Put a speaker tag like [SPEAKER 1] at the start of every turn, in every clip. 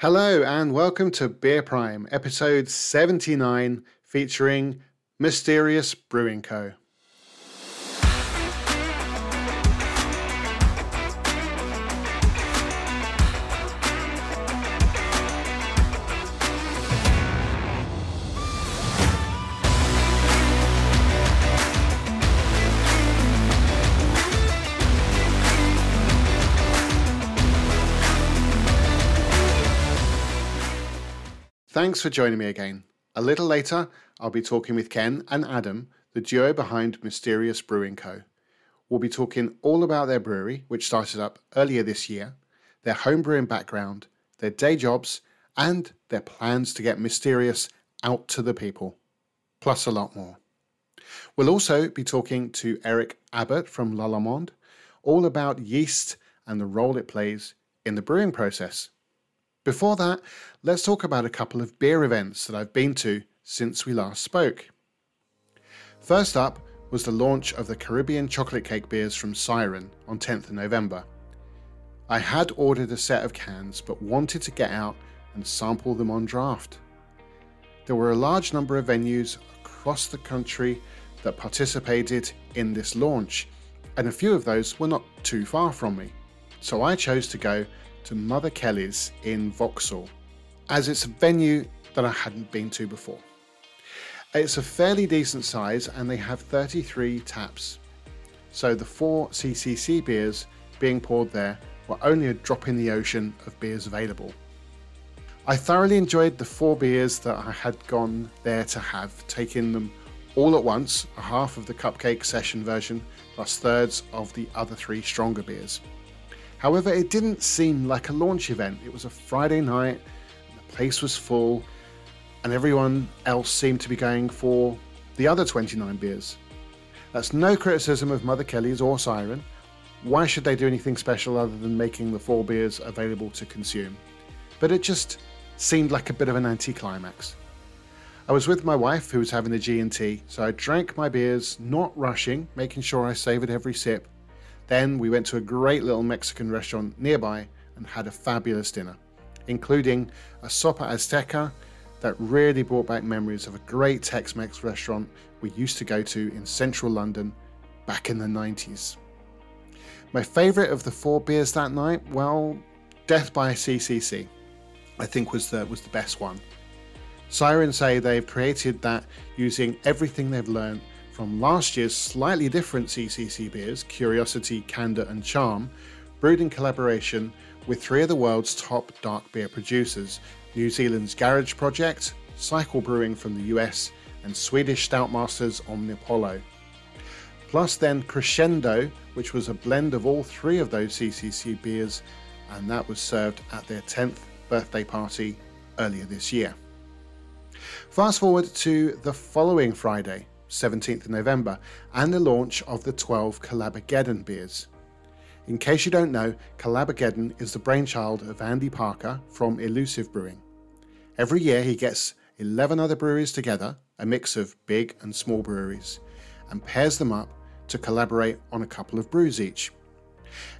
[SPEAKER 1] Hello and welcome to Beer Prime, episode 79, featuring Mysterious Brewing Co. Thanks for joining me again. A little later, I'll be talking with Ken and Adam, the duo behind Mysterious Brewing Co. We'll be talking all about their brewery, which started up earlier this year, their homebrewing background, their day jobs, and their plans to get Mysterious out to the people, plus a lot more. We'll also be talking to Eric Abbott from Lallemand, all about yeast and the role it plays in the brewing process. Before that, let's talk about a couple of beer events that I've been to since we last spoke. First up was the launch of the Caribbean chocolate cake beers from Siren on 10th of November. I had ordered a set of cans but wanted to get out and sample them on draft. There were a large number of venues across the country that participated in this launch, and a few of those were not too far from me. So I chose to go to Mother Kelly's in Vauxhall, as it's a venue that I hadn't been to before. It's a fairly decent size and they have 33 taps. So the four CCC beers being poured there were only a drop in the ocean of beers available. I thoroughly enjoyed the four beers that I had gone there to have, taking them all at once, a half of the cupcake session version, plus thirds of the other three stronger beers. However, it didn't seem like a launch event. It was a Friday night, the place was full, and everyone else seemed to be going for the other 29 beers. That's no criticism of Mother Kelly's or Siren. Why should they do anything special other than making the four beers available to consume? But it just seemed like a bit of an anticlimax. I was with my wife who was having a G&T, so I drank my beers, not rushing, making sure I savoured every sip, then we went to a great little Mexican restaurant nearby and had a fabulous dinner, including a sopa azteca that really brought back memories of a great Tex Mex restaurant we used to go to in central London back in the 90s. My favourite of the four beers that night, well, Death by CCC, I think was the was the best one. Sirens say they've created that using everything they've learned from last year's slightly different CCC beers, Curiosity, Candour, and Charm, brewed in collaboration with three of the world's top dark beer producers New Zealand's Garage Project, Cycle Brewing from the US, and Swedish Stout Masters Omnipollo. Plus, then Crescendo, which was a blend of all three of those CCC beers, and that was served at their 10th birthday party earlier this year. Fast forward to the following Friday, 17th of November, and the launch of the 12 Collabageddon beers. In case you don't know, Collabageddon is the brainchild of Andy Parker from Elusive Brewing. Every year he gets 11 other breweries together, a mix of big and small breweries, and pairs them up to collaborate on a couple of brews each.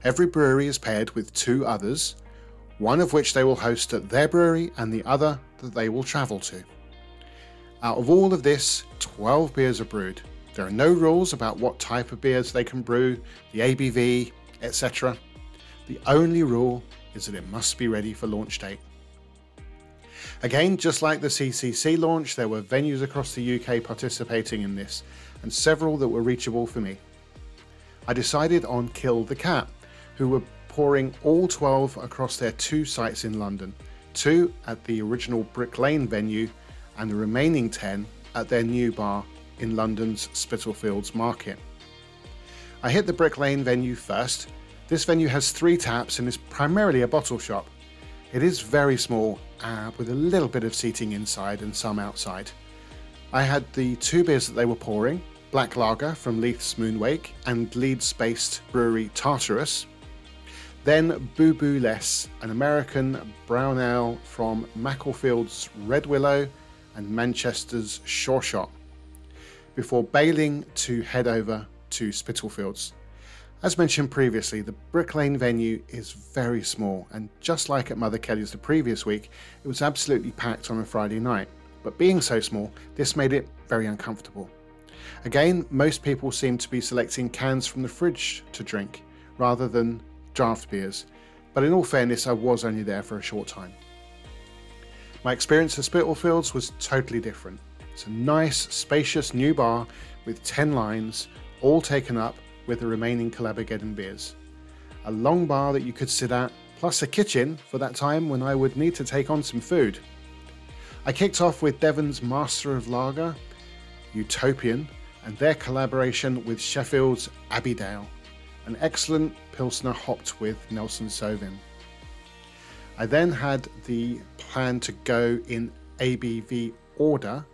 [SPEAKER 1] Every brewery is paired with two others, one of which they will host at their brewery and the other that they will travel to. Out of all of this, 12 beers are brewed. There are no rules about what type of beers they can brew, the ABV, etc. The only rule is that it must be ready for launch date. Again, just like the CCC launch, there were venues across the UK participating in this, and several that were reachable for me. I decided on Kill the Cat, who were pouring all 12 across their two sites in London, two at the original Brick Lane venue and the remaining 10 at their new bar in London's Spitalfields Market. I hit the Brick Lane venue first. This venue has three taps and is primarily a bottle shop. It is very small, uh, with a little bit of seating inside and some outside. I had the two beers that they were pouring Black Lager from Leith's Moonwake and Leeds based brewery Tartarus. Then Boo Boo Less, an American brown ale from Macclesfield's Red Willow and Manchester's Shot, before bailing to head over to Spitalfields. As mentioned previously, the Brick Lane venue is very small, and just like at Mother Kelly's the previous week, it was absolutely packed on a Friday night. But being so small, this made it very uncomfortable. Again, most people seemed to be selecting cans from the fridge to drink, rather than draft beers, but in all fairness, I was only there for a short time. My experience at Spitalfields was totally different. It's a nice, spacious new bar with 10 lines, all taken up with the remaining Collabageddon beers. A long bar that you could sit at, plus a kitchen for that time when I would need to take on some food. I kicked off with Devon's Master of Lager, Utopian, and their collaboration with Sheffield's Abbeydale, an excellent Pilsner hopped with Nelson Sauvin. I then had the plan to go in ABV order,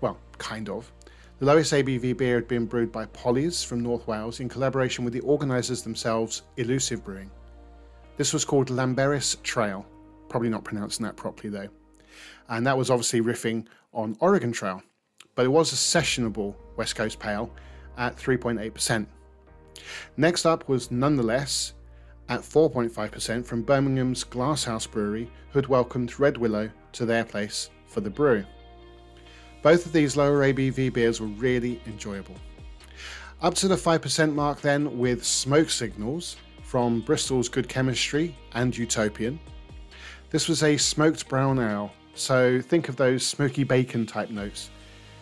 [SPEAKER 1] well, kind of, the lowest ABV beer had been brewed by Polly's from North Wales in collaboration with the organisers themselves, Elusive Brewing. This was called Llanberis Trail, probably not pronouncing that properly though. And that was obviously riffing on Oregon Trail, but it was a sessionable West Coast Pale at 3.8%. Next up was Nonetheless at 4.5% from Birmingham's Glasshouse Brewery, who had welcomed Red Willow to their place for the brew. Both of these lower ABV beers were really enjoyable. Up to the 5% mark then with Smoke Signals from Bristol's Good Chemistry and Utopian. This was a smoked brown ale, so think of those smoky bacon type notes.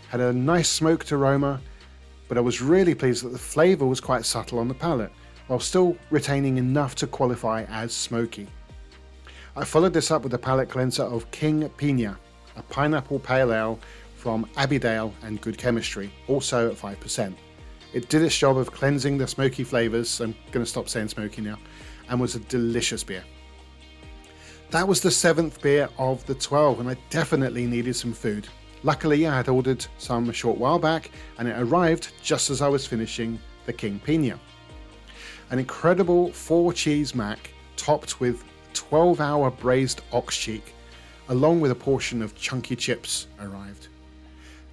[SPEAKER 1] Had a nice smoked aroma, but I was really pleased that the flavour was quite subtle on the palate, while still retaining enough to qualify as smoky. I followed this up with a palate cleanser of King Pina, a pineapple pale ale from Abbeydale and Good Chemistry, also at 5%. It did its job of cleansing the smoky flavours, I'm going to stop saying smoky now, and was a delicious beer. That was the seventh beer of the 12, and I definitely needed some food. Luckily, I had ordered some a short while back, and it arrived just as I was finishing the King Pina. An incredible four cheese mac topped with 12 hour braised ox cheek, along with a portion of chunky chips, arrived.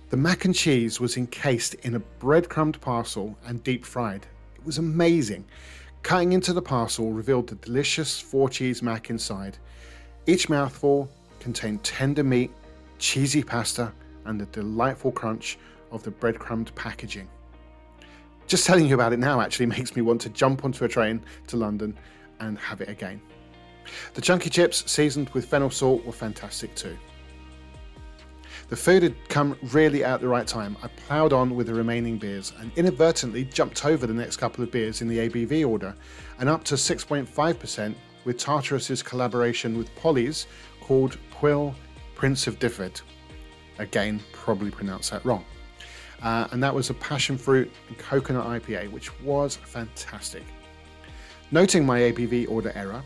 [SPEAKER 1] The mac and cheese was encased in a breadcrumbed parcel and deep fried. It was amazing. Cutting into the parcel revealed the delicious four cheese mac inside. Each mouthful contained tender meat, cheesy pasta, and the delightful crunch of the breadcrumbed packaging. Just telling you about it now actually makes me want to jump onto a train to London and have it again. The chunky chips, seasoned with fennel salt, were fantastic too. The food had come really at the right time. I ploughed on with the remaining beers and inadvertently jumped over the next couple of beers in the ABV order and up to 6.5% with Tartarus's collaboration with Polly's called Quill Prince of Dyfed. Again, probably pronounced that wrong. Uh, and that was a passion fruit and coconut IPA, which was fantastic. Noting my ABV order error,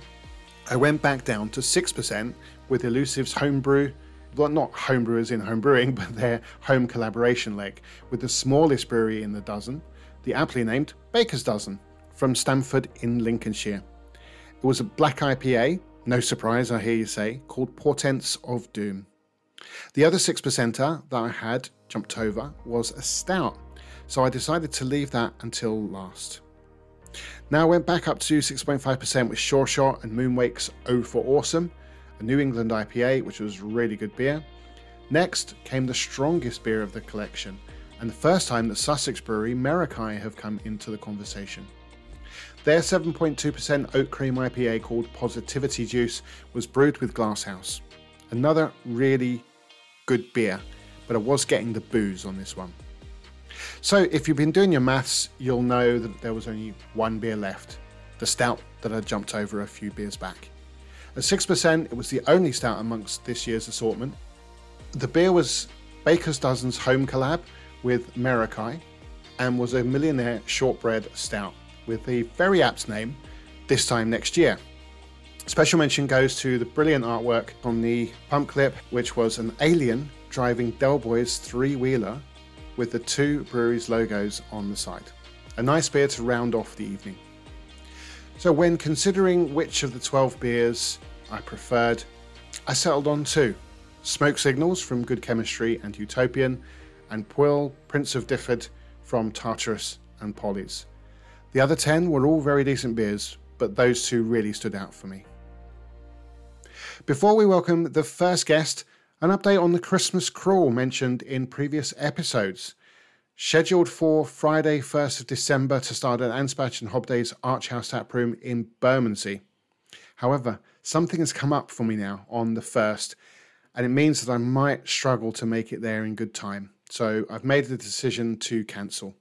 [SPEAKER 1] I went back down to 6% with Elusive's homebrew well, not homebrewers in home brewing, but their home collaboration leg with the smallest brewery in the dozen, the aptly named Baker's Dozen from Stamford in Lincolnshire. It was a black IPA, no surprise, I hear you say, called Portents of Doom. The other 6%er that I had jumped over was a stout, so I decided to leave that until last. Now I went back up to 6.5% with Sure Shot and Moonwake's O for Awesome, a New England IPA, which was really good beer. Next came the strongest beer of the collection, and the first time that Sussex brewery Meraki have come into the conversation. Their 7.2% oat cream IPA called Positivity Juice was brewed with Glasshouse. Another really good beer, but I was getting the booze on this one. So, if you've been doing your maths, you'll know that there was only one beer left the stout that I jumped over a few beers back. At 6%, it was the only stout amongst this year's assortment. The beer was Baker's Dozen's home collab with Meraki and was a millionaire shortbread stout with the very apt name This Time Next Year. Special mention goes to the brilliant artwork on the pump clip, which was an alien driving Del Boy's three wheeler with the two breweries' logos on the side. A nice beer to round off the evening. So, when considering which of the 12 beers I preferred, I settled on two Smoke Signals from Good Chemistry and Utopian, and Pwyll Prince of Dyfed from Tartarus and Polly's. The other 10 were all very decent beers, but those two really stood out for me. Before we welcome the first guest, an update on the Christmas crawl mentioned in previous episodes. Scheduled for Friday, 1st of December to start at Anspach and Hobday's Arch House Tap Room in Bermondsey. However, something has come up for me now on the 1st, and it means that I might struggle to make it there in good time. So I've made the decision to cancel.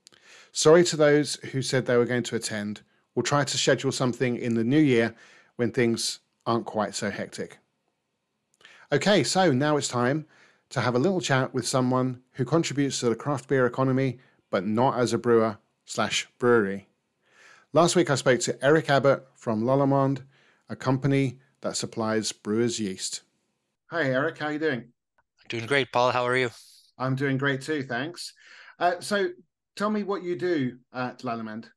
[SPEAKER 1] Sorry to those who said they were going to attend. We'll try to schedule something in the new year when things aren't quite so hectic. Okay, so now it's time to have a little chat with someone who contributes to the craft beer economy, but not as a brewer slash brewery. Last week I spoke to Eric Abbott from Lallemand, a company that supplies brewers yeast. Hi Eric, how are you doing?
[SPEAKER 2] I'm doing great, Paul. How are you?
[SPEAKER 1] I'm doing great too, thanks. Uh, so tell me what you do at Lallemand.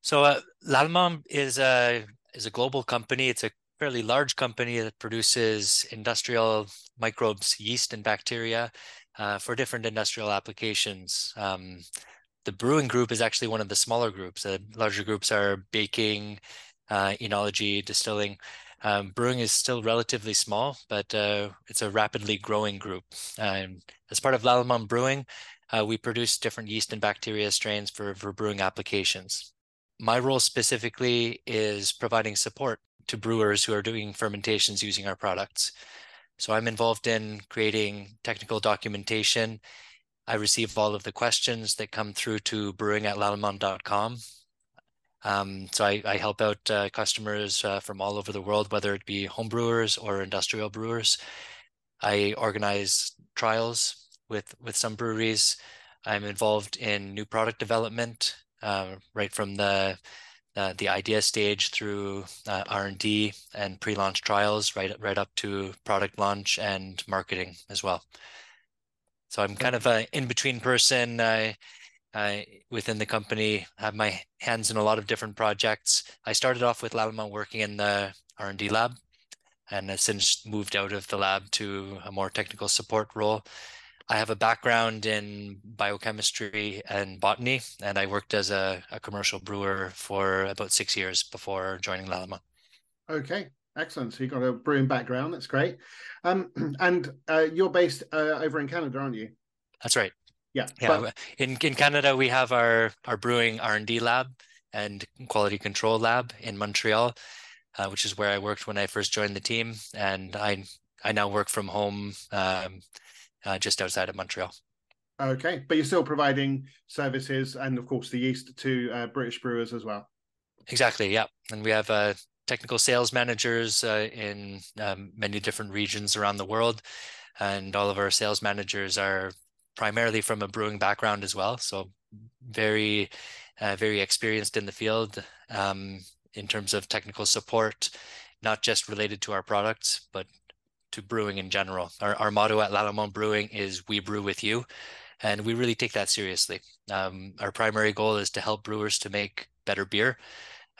[SPEAKER 2] So uh, Lallemand is a is a global company. It's a fairly large company that produces industrial microbes, yeast and bacteria uh, for different industrial applications. Um, the brewing group is actually one of the smaller groups. The larger groups are baking, uh, enology, distilling. Um, brewing is still relatively small, but uh, it's a rapidly growing group. And as part of Lallemand Brewing, uh, we produce different yeast and bacteria strains for, for brewing applications. My role specifically is providing support to brewers who are doing fermentations using our products. So I'm involved in creating technical documentation. I receive all of the questions that come through to brewing at lallemand.com. Um, so I, I, help out uh, customers uh, from all over the world, whether it be home brewers or industrial brewers. I organize trials with with some breweries. I'm involved in new product development, uh, right from the uh, the idea stage through uh, R&D and pre-launch trials, right right up to product launch and marketing as well. So I'm kind of an in-between person I, I within the company. Have my hands in a lot of different projects. I started off with Lallemand working in the R&D lab, and have since moved out of the lab to a more technical support role. I have a background in biochemistry and botany, and I worked as a, a commercial brewer for about six years before joining Lallemand.
[SPEAKER 1] Okay, excellent. So you've got a brewing background. That's great. Um, and uh, you're based uh, over in Canada, aren't you?
[SPEAKER 2] That's right.
[SPEAKER 1] Yeah.
[SPEAKER 2] Yeah. But... In in Canada, we have our our brewing R and D lab and quality control lab in Montreal, uh, which is where I worked when I first joined the team, and I I now work from home. Um, uh, just outside of Montreal.
[SPEAKER 1] Okay, but you're still providing services and, of course, the yeast to uh, British brewers as well.
[SPEAKER 2] Exactly. Yeah, and we have uh, technical sales managers uh, in um, many different regions around the world, and all of our sales managers are primarily from a brewing background as well. So very, uh, very experienced in the field um, in terms of technical support, not just related to our products, but to brewing in general. Our, our motto at Lallemand Brewing is "We brew with you," and we really take that seriously. Um, our primary goal is to help brewers to make better beer,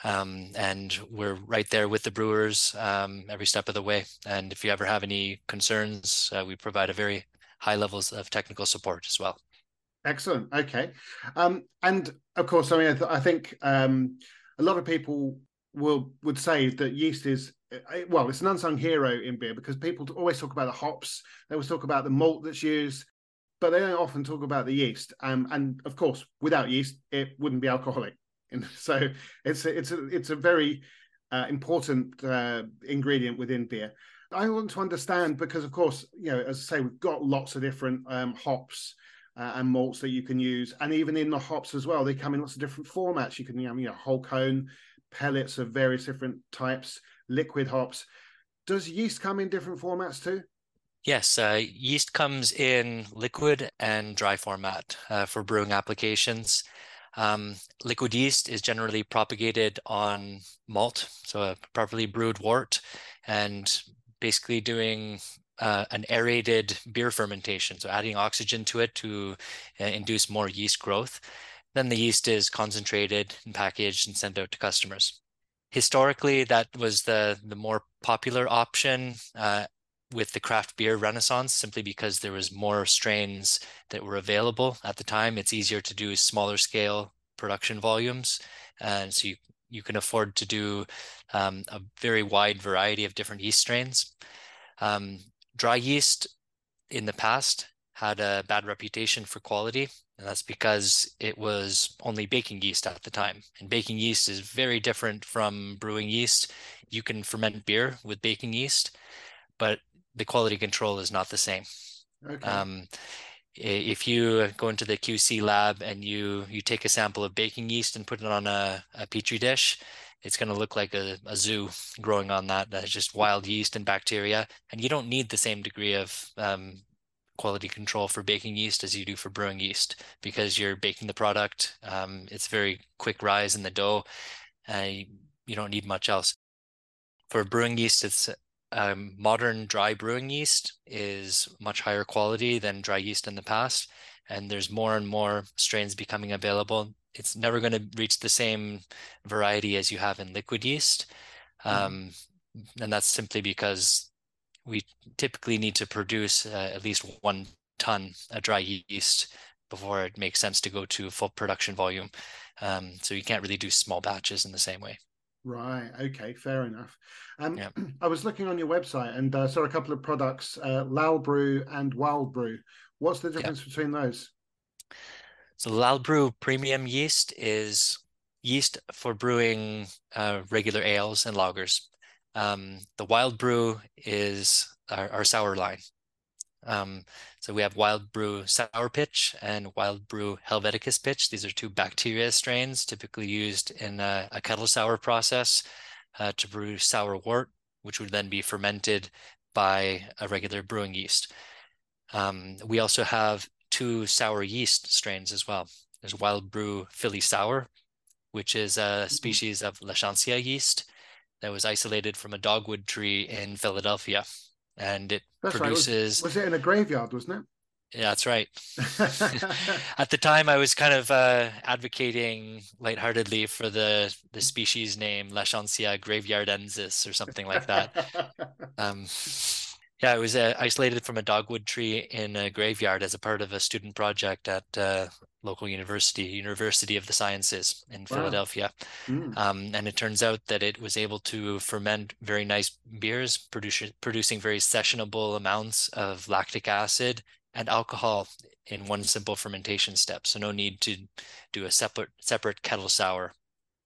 [SPEAKER 2] um, and we're right there with the brewers um, every step of the way. And if you ever have any concerns, uh, we provide a very high levels of technical support as well.
[SPEAKER 1] Excellent. Okay, um, and of course, I mean, I, th- I think um, a lot of people will would say that yeast is well, it's an unsung hero in beer because people always talk about the hops. They always talk about the malt that's used, but they don't often talk about the yeast. Um, and of course, without yeast, it wouldn't be alcoholic. And so it's a, it's a, it's a very uh, important uh, ingredient within beer. I want to understand because, of course, you know, as I say, we've got lots of different um, hops uh, and malts that you can use, and even in the hops as well, they come in lots of different formats. You can, you know, whole cone, pellets of various different types liquid hops. Does yeast come in different formats too?
[SPEAKER 2] Yes, uh, yeast comes in liquid and dry format uh, for brewing applications. Um, liquid yeast is generally propagated on malt, so a properly brewed wort, and basically doing uh, an aerated beer fermentation, so adding oxygen to it to uh, induce more yeast growth. Then the yeast is concentrated and packaged and sent out to customers historically that was the the more popular option uh, with the craft beer renaissance simply because there was more strains that were available at the time it's easier to do smaller scale production volumes and so you you can afford to do um, a very wide variety of different yeast strains. Um, dry yeast in the past had a bad reputation for quality, and that's because it was only baking yeast at the time. And baking yeast is very different from brewing yeast. You can ferment beer with baking yeast, but the quality control is not the same. Okay. Um, if you go into the QC lab and you you take a sample of baking yeast and put it on a, a petri dish, it's going to look like a, a zoo growing on that. That's just wild yeast and bacteria, and you don't need the same degree of um, quality control for baking yeast as you do for brewing yeast because you're baking the product. Um, it's very quick rise in the dough. Uh, you don't need much else. For brewing yeast, it's um, modern dry brewing yeast is much higher quality than dry yeast in the past, and there's more and more strains becoming available. It's never going to reach the same variety as you have in liquid yeast, mm-hmm. um, mm-hmm. and that's simply because we typically need to produce uh, at least one ton of dry yeast before it makes sense to go to full production volume. Um, so you can't really do small batches in the same way.
[SPEAKER 1] Right. Okay. Fair enough. Um, yeah. I was looking on your website and uh, saw a couple of products, uh, Lalbrew and Wild Brew. What's the difference yeah. between those?
[SPEAKER 2] So Lal Brew premium yeast is yeast for brewing uh, regular ales and lagers. Um, the Wild Brew is our, our sour line. Um, so we have Wild Brew Sour Pitch and Wild Brew Helveticus Pitch. These are two bacteria strains typically used in a, a kettle sour process uh, to brew sour wort, which would then be fermented by a regular brewing yeast. Um, we also have two sour yeast strains as well. There's Wild Brew Philly Sour, which is a mm-hmm. species of Lachancea yeast that was isolated from a dogwood tree in Philadelphia and it that's produces.
[SPEAKER 1] Right. Was, was, it in a graveyard? Wasn't it?
[SPEAKER 2] Yeah, that's right. At the time, I was kind of uh, advocating lightheartedly for the the species name Lachancea graveyardensis or something like that. um, yeah, it was uh, isolated from a dogwood tree in a graveyard as a part of a student project at uh, local university, University of the Sciences in wow. Philadelphia. Mm. Um, and it turns out that it was able to ferment very nice beers, produce, producing very sessionable amounts of lactic acid and alcohol in one simple fermentation step. So no need to do a separate separate kettle sour,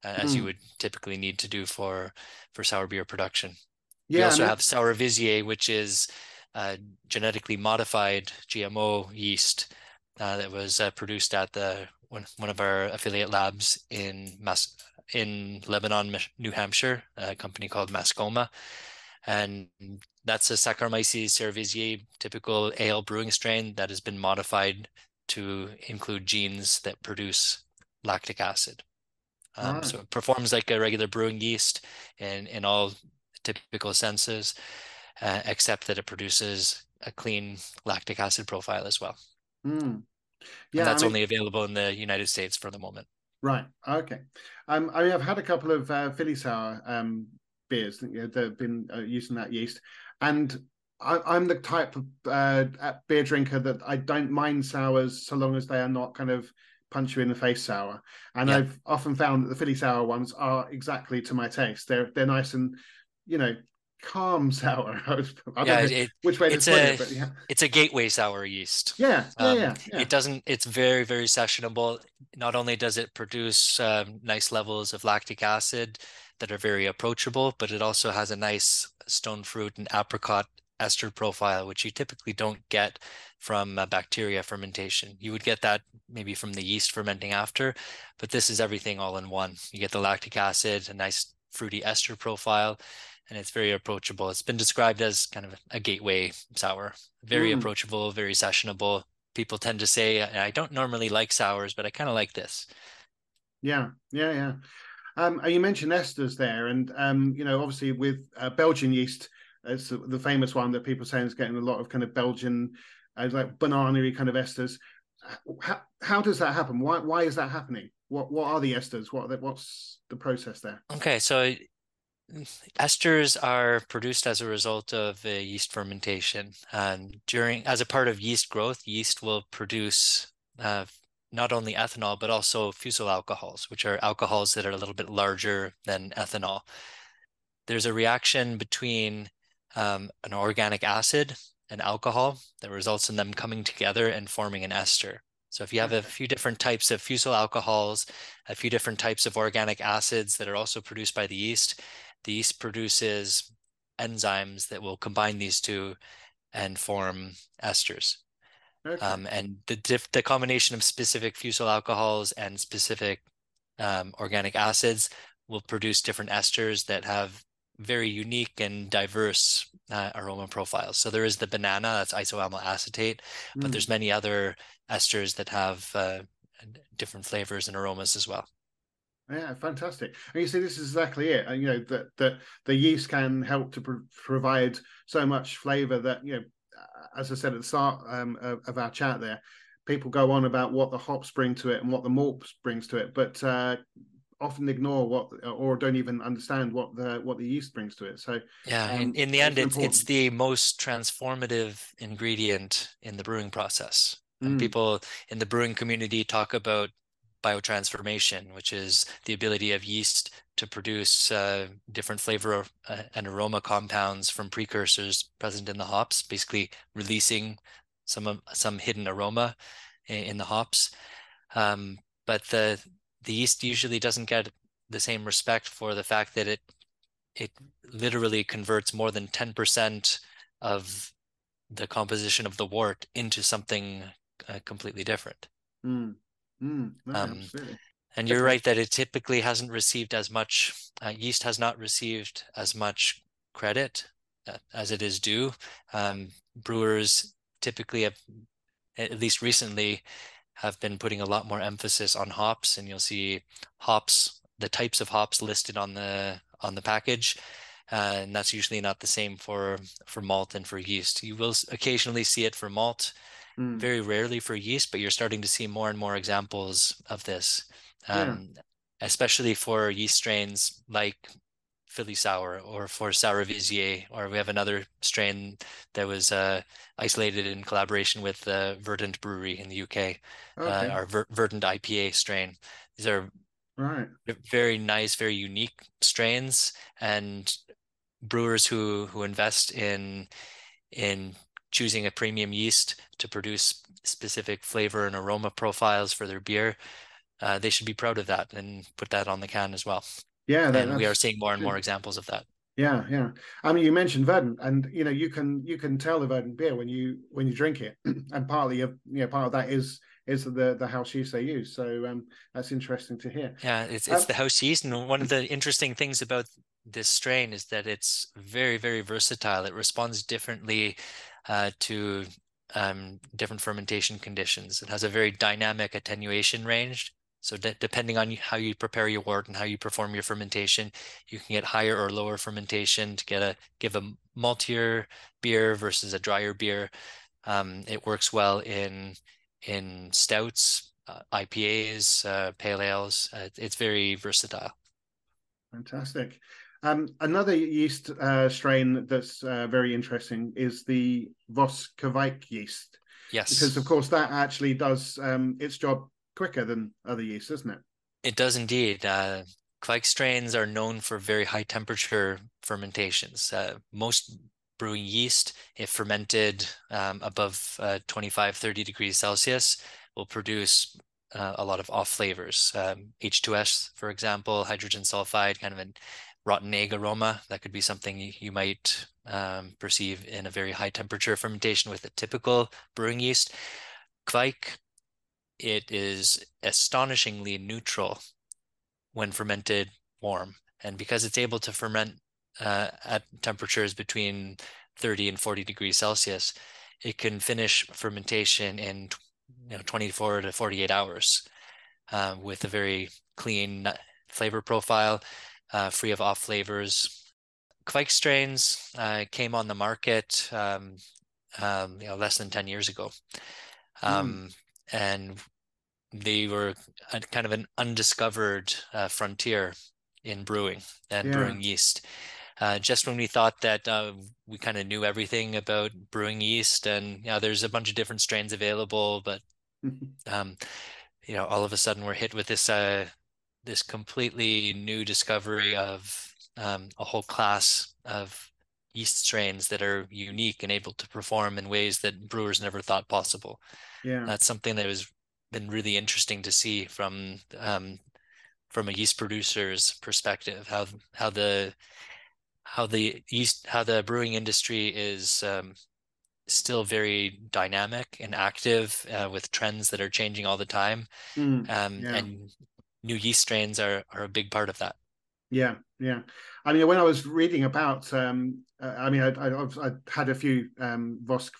[SPEAKER 2] uh, as mm. you would typically need to do for for sour beer production. Yeah, we also have Sourvoisier, which is uh, genetically modified GMO yeast uh, that was uh, produced at the one, one of our affiliate labs in Mas- in Lebanon, New Hampshire, a company called Mascoma. And that's a Saccharomyces cerevisiae typical ale brewing strain that has been modified to include genes that produce lactic acid. Um, right. So it performs like a regular brewing yeast in, in all typical senses, uh, except that it produces a clean lactic acid profile as well. Mm. Yeah, and that's I mean, only available in the United States for the moment.
[SPEAKER 1] Right. Okay. Um, I mean, I've had a couple of uh, Philly sour um, beers that, you know, that have been uh, using that yeast, and I, am the type of uh, beer drinker that I don't mind sours so long as they are not kind of punch you in the face sour. And yeah. I've often found that the Philly sour ones are exactly to my taste. They're they're nice and you know calm sour. I yeah, it, which way
[SPEAKER 2] it's a, it, but yeah. It's a gateway sour yeast.
[SPEAKER 1] Yeah, yeah, um, yeah,
[SPEAKER 2] yeah, It doesn't. It's very, very sessionable. Not only does it produce um, nice levels of lactic acid that are very approachable, but it also has a nice stone fruit and apricot ester profile, which you typically don't get from bacteria fermentation. You would get that maybe from the yeast fermenting after, but this is everything all in one. You get the lactic acid, a nice fruity ester profile, and it's very approachable. It's been described as kind of a gateway sour, very mm. approachable, very sessionable. People tend to say, I don't normally like sours, but I kind of like this.
[SPEAKER 1] Yeah, yeah, yeah. Um, you mentioned esters there, and um, you know, obviously with uh, Belgian yeast, it's the famous one that people say is getting a lot of kind of Belgian, uh, like banana kind of esters. How, how does that happen? Why why is that happening? What what are the esters? What what's the process there?
[SPEAKER 2] Okay, so esters are produced as a result of yeast fermentation and during as a part of yeast growth yeast will produce uh, not only ethanol, but also fusel alcohols, which are alcohols that are a little bit larger than ethanol. There's a reaction between um, an organic acid and alcohol that results in them coming together and forming an ester. So if you have a few different types of fusel alcohols, a few different types of organic acids that are also produced by the yeast, the yeast produces enzymes that will combine these two and form esters. Okay. Um, and the diff- the combination of specific fusel alcohols and specific um, organic acids will produce different esters that have very unique and diverse uh, aroma profiles. So there is the banana, that's isoamyl acetate, mm. but there's many other esters that have uh, different flavors and aromas as well.
[SPEAKER 1] Yeah, fantastic. And you see, this is exactly it. And you know that that the yeast can help to pro- provide so much flavour that you know, as I said at the start um, of, of, our chat, there, people go on about what the hops bring to it and what the malt brings to it, but uh, often ignore what or don't even understand what the what the yeast brings to it so
[SPEAKER 2] yeah um, in, in the end it's, it's the most transformative ingredient in the brewing process and mm. people in the brewing community talk about biotransformation which is the ability of yeast to produce uh, different flavor uh, and aroma compounds from precursors present in the hops basically releasing some some hidden aroma in, in the hops um, but the the yeast usually doesn't get the same respect for the fact that it it literally converts more than 10% of the composition of the wort into something uh, completely different.
[SPEAKER 1] Mm. Mm. No, um,
[SPEAKER 2] and you're right that it typically hasn't received as much, uh, yeast has not received as much credit uh, as it is due. Um, brewers typically have, at least recently, have been putting a lot more emphasis on hops, and you'll see hops, the types of hops listed on the on the package, uh, and that's usually not the same for for malt and for yeast. You will occasionally see it for malt, mm. very rarely for yeast, but you're starting to see more and more examples of this, um, yeah. especially for yeast strains like Philly sour or for Sourvoisier, or we have another strain that was uh, isolated in collaboration with uh, Verdant Brewery in the UK, uh, okay. uh, our Ver- Verdant IPA strain. These are
[SPEAKER 1] right.
[SPEAKER 2] very nice, very unique strains, and brewers who who invest in in choosing a premium yeast to produce specific flavor and aroma profiles for their beer, uh, they should be proud of that and put that on the can as well.
[SPEAKER 1] Yeah,
[SPEAKER 2] that, and we are seeing more and more examples of that.
[SPEAKER 1] Yeah, yeah. I mean, you mentioned Verdant, and you know, you can you can tell the Verdant beer when you when you drink it, and partly of you know part of that is is the the house yeast they use. So um, that's interesting to hear.
[SPEAKER 2] Yeah, it's it's um, the house yeast, and one of the interesting things about this strain is that it's very very versatile. It responds differently uh, to um, different fermentation conditions. It has a very dynamic attenuation range, so de- depending on how you prepare your wort and how you perform your fermentation, you can get higher or lower fermentation to get a give a maltier beer versus a drier beer. Um, it works well in in stouts, uh, IPAs, uh, pale ales. Uh, it's very versatile.
[SPEAKER 1] Fantastic. Um, another yeast uh, strain that's uh, very interesting is the Voss Kveik yeast.
[SPEAKER 2] Yes.
[SPEAKER 1] Because of course that actually does um, its job quicker than other yeasts, isn't it?
[SPEAKER 2] It does indeed. Uh, Kveik strains are known for very high temperature fermentations. Uh, most brewing yeast, if fermented um, above uh, 25, 30 degrees Celsius, will produce uh, a lot of off flavors. Um, H2S, for example, hydrogen sulfide, kind of a rotten egg aroma. That could be something you, might um, perceive in a very high temperature fermentation with a typical brewing yeast. Kveik it is astonishingly neutral when fermented warm. And because it's able to ferment uh, at temperatures between 30 and 40 degrees Celsius, it can finish fermentation in you know 24 to 48 hours uh, with a very clean flavor profile, uh, free of off flavors. Kveik strains uh, came on the market um, um, you know, less than 10 years ago. Mm and they were a, kind of an undiscovered uh, frontier in brewing and yeah. brewing yeast. Uh, just when we thought that uh, we kind of knew everything about brewing yeast, and you know, there's a bunch of different strains available, but um, you know, all of a sudden we're hit with this uh, this completely new discovery of um, a whole class of yeast strains that are unique and able to perform in ways that brewers never thought possible.
[SPEAKER 1] Yeah,
[SPEAKER 2] that's something that has been really interesting to see from um, from a yeast producer's perspective. How how the how the yeast how the brewing industry is um, still very dynamic and active uh, with trends that are changing all the time.
[SPEAKER 1] Mm,
[SPEAKER 2] um,
[SPEAKER 1] yeah.
[SPEAKER 2] And new yeast strains are, are a big part of that.
[SPEAKER 1] Yeah, yeah. I mean, when I was reading about, um, uh, I mean, I, I, I, had a few um, Voss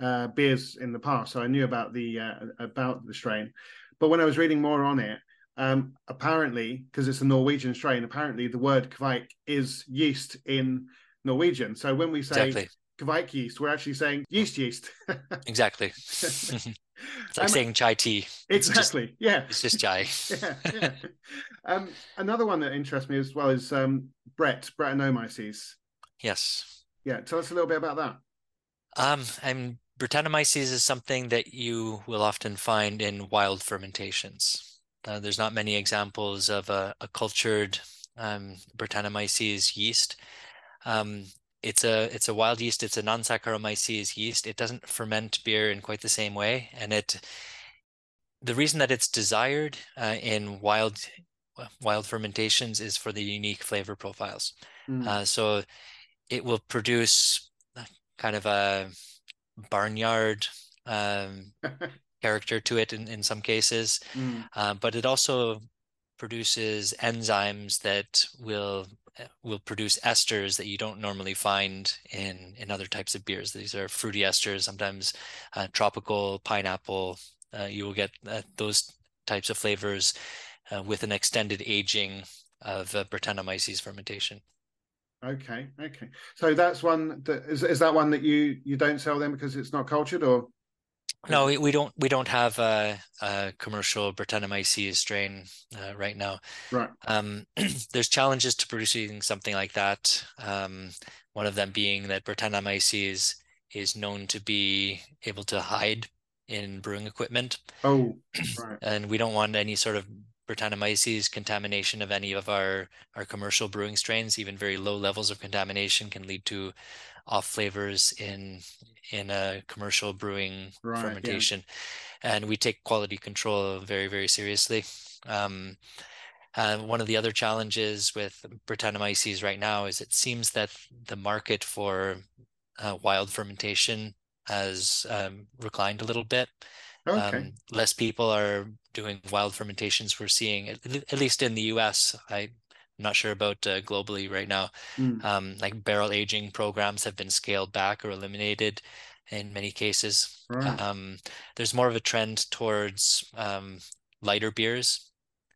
[SPEAKER 1] uh, beers in the past, so I knew about the uh, about the strain. But when I was reading more on it, um, apparently, because it's a Norwegian strain, apparently the word Kveik is yeast in Norwegian. So when we say exactly. Kveik yeast, we're actually saying yeast yeast.
[SPEAKER 2] exactly. it's like um, saying chai tea.
[SPEAKER 1] Exactly.
[SPEAKER 2] It's
[SPEAKER 1] just, yeah.
[SPEAKER 2] It's just chai.
[SPEAKER 1] yeah. yeah. Um, another one that interests me as well is um, Brett, Brettanomyces.
[SPEAKER 2] Yes.
[SPEAKER 1] Yeah. Tell us a little bit about that.
[SPEAKER 2] Um, and Brettanomyces is something that you will often find in wild fermentations. Uh, there's not many examples of a, a cultured um, Brettanomyces yeast. Um, it's a it's a wild yeast. It's a non-Saccharomyces yeast. It doesn't ferment beer in quite the same way, and it the reason that it's desired uh, in wild wild fermentations is for the unique flavor profiles. Mm. Uh, so it will produce kind of a barnyard um, character to it in, in some cases, mm. uh, but it also produces enzymes that will uh, will produce esters that you don't normally find in in other types of beers. These are fruity esters, sometimes uh, tropical pineapple. Uh, you will get uh, those types of flavors uh, with an extended aging of uh, Brettanomyces fermentation.
[SPEAKER 1] Okay, okay. So that's one that is is that one that you you don't sell them because it's not cultured or
[SPEAKER 2] no, we, we don't we don't have a, a commercial Brettanomyces strain uh, right now.
[SPEAKER 1] Right.
[SPEAKER 2] Um, there's challenges to producing something like that. Um, one of them being that Brettanomyces is known to be able to hide in brewing equipment.
[SPEAKER 1] Oh, right.
[SPEAKER 2] and we don't want any sort of Brettanomyces contamination of any of our our commercial brewing strains. Even very low levels of contamination can lead to off flavors in in a commercial brewing right, fermentation yeah. and we take quality control very very seriously um, uh, one of the other challenges with Brettanomyces right now is it seems that the market for uh, wild fermentation has um, reclined a little bit. Okay. Um, less people are doing wild fermentations. We're seeing, at, at least in the US, I I'm not sure about uh, globally right now. Mm. Um, like barrel aging programs have been scaled back or eliminated in many cases. Right. Um, there's more of a trend towards um, lighter beers,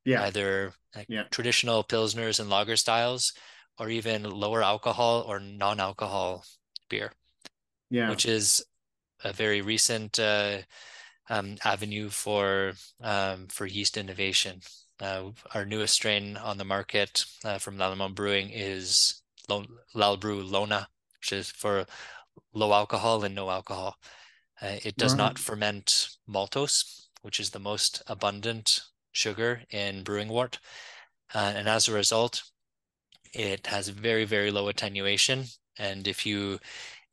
[SPEAKER 1] yeah.
[SPEAKER 2] either like yeah. traditional pilsners and lager styles, or even lower alcohol or non-alcohol beer.
[SPEAKER 1] Yeah,
[SPEAKER 2] which is a very recent uh, um, avenue for um, for yeast innovation. Uh, our newest strain on the market uh, from Lallemand Brewing is Lalbrew Lona, which is for low alcohol and no alcohol. Uh, it does not ferment maltose, which is the most abundant sugar in brewing wort. Uh, and as a result, it has very, very low attenuation. And if you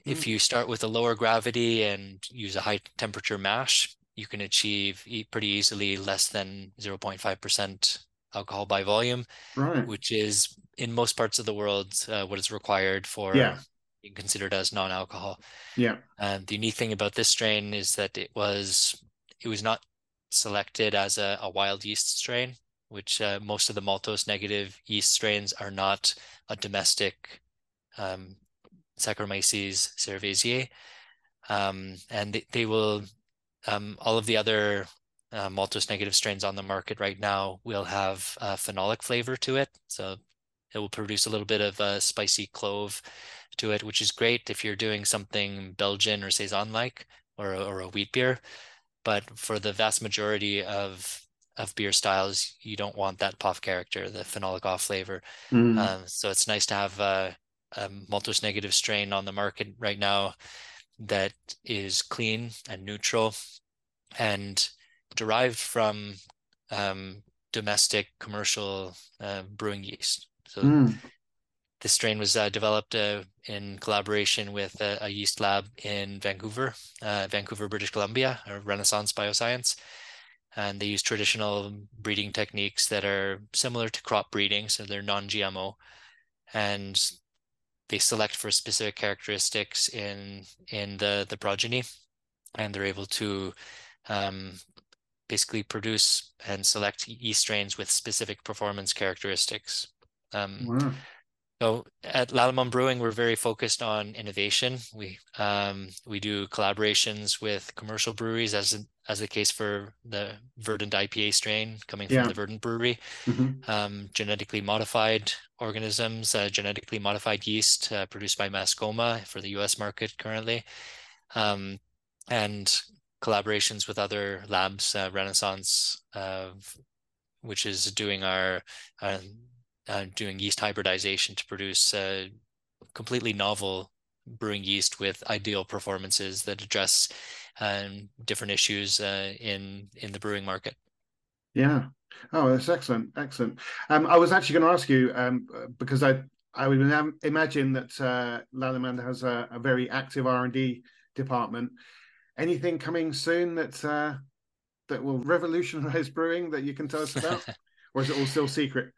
[SPEAKER 2] if mm. you start with a lower gravity and use a high temperature mash, you can achieve pretty easily less than 0.5% alcohol by volume,
[SPEAKER 1] right.
[SPEAKER 2] which is in most parts of the world uh, what is required for
[SPEAKER 1] yeah.
[SPEAKER 2] being considered as non-alcohol.
[SPEAKER 1] Yeah.
[SPEAKER 2] And the unique thing about this strain is that it was it was not selected as a, a wild yeast strain, which uh, most of the maltose negative yeast strains are not a domestic um, Saccharomyces cerevisiae. Um, and they, they will um, all of the other uh, maltose negative strains on the market right now will have a phenolic flavor to it. So it will produce a little bit of a spicy clove to it, which is great if you're doing something Belgian or Saison like or, or a wheat beer. But for the vast majority of of beer styles, you don't want that POF character, the phenolic off flavor. Mm. Um, so it's nice to have a, a maltose negative strain on the market right now that is clean and neutral and derived from um, domestic commercial uh, brewing yeast. So mm. this strain was uh, developed uh, in collaboration with a, a, yeast lab in Vancouver, uh, Vancouver, British Columbia, or Renaissance Bioscience. And they use traditional breeding techniques that are similar to crop breeding, so they're non-GMO, and they select for specific characteristics in in the the progeny, and they're able to um, basically produce and select yeast strains with specific performance characteristics. Um, wow. So at Lallemand Brewing, we're very focused on innovation. We um, we do collaborations with commercial breweries, as as the case for the Verdant IPA strain coming from the Verdant Brewery. Mm-hmm. Um, genetically modified organisms, uh, genetically modified yeast uh, produced by Mascoma for the U.S. market currently, um, and collaborations with other labs, uh, Renaissance, uh, which is doing our uh, doing yeast hybridization to produce a completely novel brewing yeast with ideal performances that address um, different issues uh, in in the brewing market.
[SPEAKER 1] Yeah. Oh, that's excellent. Excellent. Um, I was actually going to ask you um, because I I would imagine that uh, Lallemand has a, a very active R and D department anything coming soon that uh, that will revolutionize brewing that you can tell us about, or is it all still secret?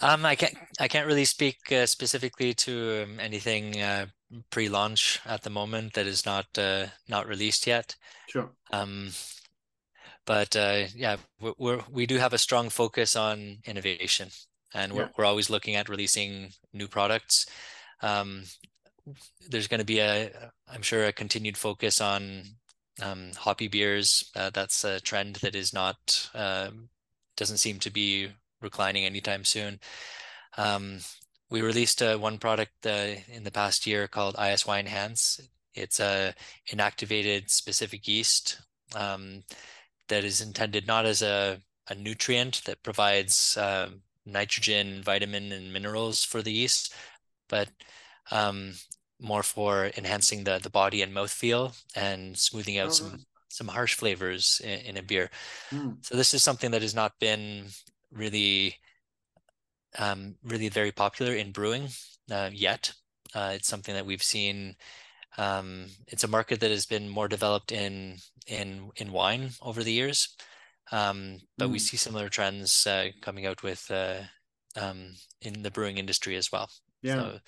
[SPEAKER 2] Um, I can't I can't really speak uh, specifically to um, anything uh, pre-launch at the moment that is not uh, not released yet.
[SPEAKER 1] Sure.
[SPEAKER 2] Um, but uh, yeah, we're, we do have a strong focus on innovation, and we're yeah. we're always looking at releasing new products. Um, there's going to be a, I'm sure, a continued focus on um, hoppy beers. Uh, that's a trend that is not uh, doesn't seem to be reclining anytime soon. Um, we released uh, one product uh, in the past year called ISY Enhance. It's a inactivated specific yeast um, that is intended not as a, a nutrient that provides uh, nitrogen, vitamin, and minerals for the yeast, but um, more for enhancing the the body and mouth feel and smoothing out oh, some some harsh flavors in, in a beer. Mm. So this is something that has not been really um, really very popular in brewing uh, yet. Uh, it's something that we've seen. Um, it's a market that has been more developed in in in wine over the years, um, but mm. we hmm. see similar trends uh, coming out with uh, um, in the brewing industry as well.
[SPEAKER 1] Yeah. So,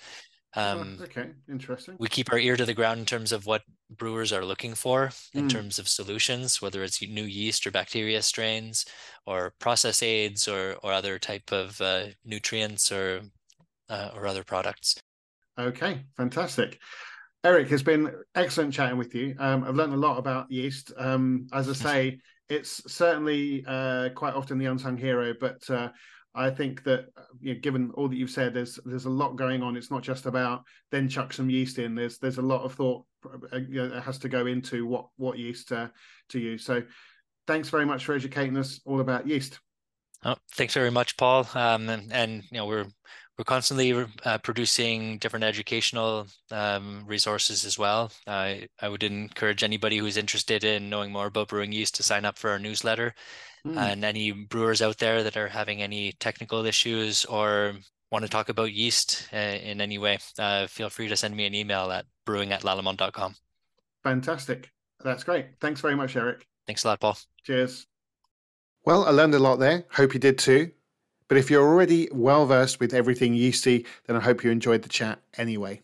[SPEAKER 1] um, oh, okay, interesting.
[SPEAKER 2] We keep our ear to the ground in terms of what brewers are looking for in mm. terms of solutions, whether it's new yeast or bacteria strains, or process aids, or or other type of uh, nutrients or uh, or other products.
[SPEAKER 1] Okay, fantastic. Eric, it's been excellent chatting with you. Um, I've learned a lot about yeast. Um, as I say, it's certainly uh, quite often the unsung hero, but uh, I think that you know, given all that you've said, there's there's a lot going on. It's not just about then chuck some yeast in. There's there's a lot of thought uh, you know, that has to go into what what yeast uh, to use. So, thanks very much for educating us all about yeast.
[SPEAKER 2] Oh, thanks very much, Paul. Um, and, and you know we're we're constantly uh, producing different educational um, resources as well. I I would encourage anybody who's interested in knowing more about brewing yeast to sign up for our newsletter. Mm. And any brewers out there that are having any technical issues or want to talk about yeast uh, in any way, uh, feel free to send me an email at brewing at lallemand.com.
[SPEAKER 1] Fantastic. That's great. Thanks very much, Eric.
[SPEAKER 2] Thanks a lot, Paul.
[SPEAKER 1] Cheers. Well, I learned a lot there. Hope you did too. But if you're already well versed with everything yeasty, then I hope you enjoyed the chat anyway.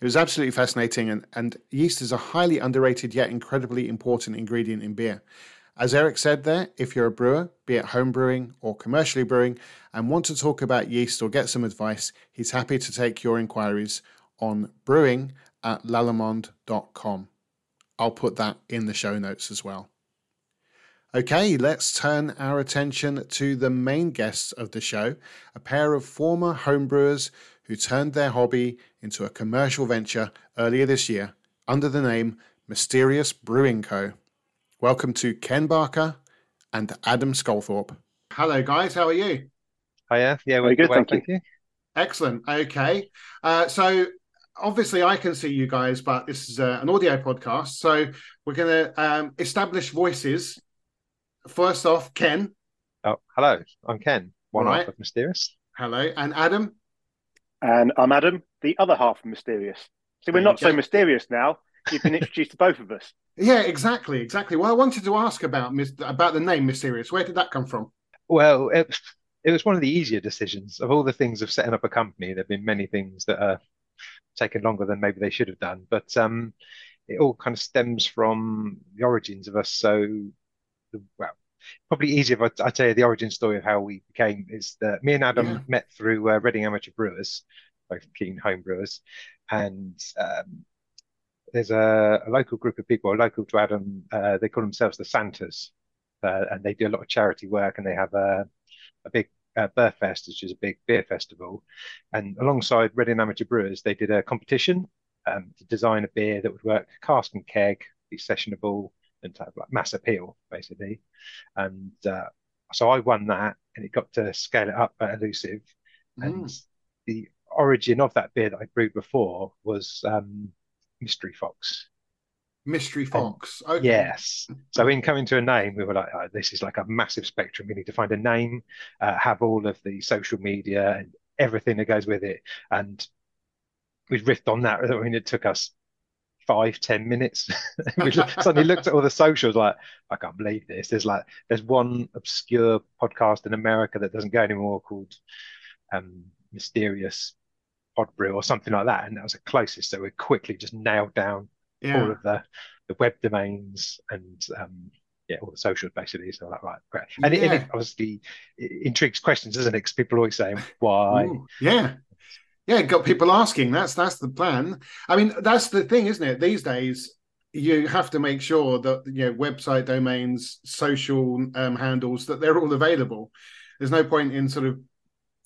[SPEAKER 1] It was absolutely fascinating, and, and yeast is a highly underrated yet incredibly important ingredient in beer. As Eric said there, if you're a brewer, be it home brewing or commercially brewing, and want to talk about yeast or get some advice, he's happy to take your inquiries on brewing at lallemand.com. I'll put that in the show notes as well. Okay, let's turn our attention to the main guests of the show, a pair of former homebrewers who turned their hobby into a commercial venture earlier this year under the name Mysterious Brewing Co. Welcome to Ken Barker and Adam Sculthorpe. Hello, guys. How are you?
[SPEAKER 3] Hiya. Yeah, we're good. Well, thank, thank you. you.
[SPEAKER 1] Excellent. Okay. Uh, so obviously I can see you guys, but this is uh, an audio podcast. So we're going to um, establish voices first off, Ken.
[SPEAKER 3] Oh, hello. I'm Ken, one right. half of Mysterious.
[SPEAKER 1] Hello, and Adam.
[SPEAKER 4] And I'm Adam, the other half of Mysterious. So we're not so mysterious now. You've been introduced to both of us.
[SPEAKER 1] Yeah, exactly, exactly. Well, I wanted to ask about about the name Mysterious. Where did that come from?
[SPEAKER 3] Well, it, it was one of the easier decisions of all the things of setting up a company. There've been many things that are taken longer than maybe they should have done, but um, it all kind of stems from the origins of us. So, the, well, probably easier if I, I, tell you the origin story of how we became is that me and Adam yeah. met through uh, Reading Amateur Brewers, both keen home brewers, and um, there's a, a, local group of people, local to Adam. Uh, they call themselves the Santas, uh, and they do a lot of charity work, and they have a a big uh, Fest, which is a big beer festival. And alongside Reading Amateur Brewers, they did a competition um, to design a beer that would work cask and keg, be sessionable, and have like mass appeal, basically. And uh, so I won that, and it got to scale it up at Elusive. Mm. And the origin of that beer that I brewed before was um, Mystery Fox.
[SPEAKER 1] Mystery Fox. Okay.
[SPEAKER 3] Yes. So in coming to a name, we were like, oh, this is like a massive spectrum. We need to find a name, uh, have all of the social media and everything that goes with it. And we riffed on that. I mean, it took us five, ten minutes. we suddenly looked at all the socials like, I can't believe this. There's like, there's one obscure podcast in America that doesn't go anymore called um, Mysterious Pod Brew or something like that. And that was the closest. So we quickly just nailed down yeah. all of the the web domains and um, yeah, all the socials basically. So like, right, great. And, yeah. it, and it obviously it intrigues questions, doesn't it? Because people always saying why.
[SPEAKER 1] Ooh, yeah, yeah, got people asking. That's that's the plan. I mean, that's the thing, isn't it? These days, you have to make sure that you know website domains, social um, handles, that they're all available. There's no point in sort of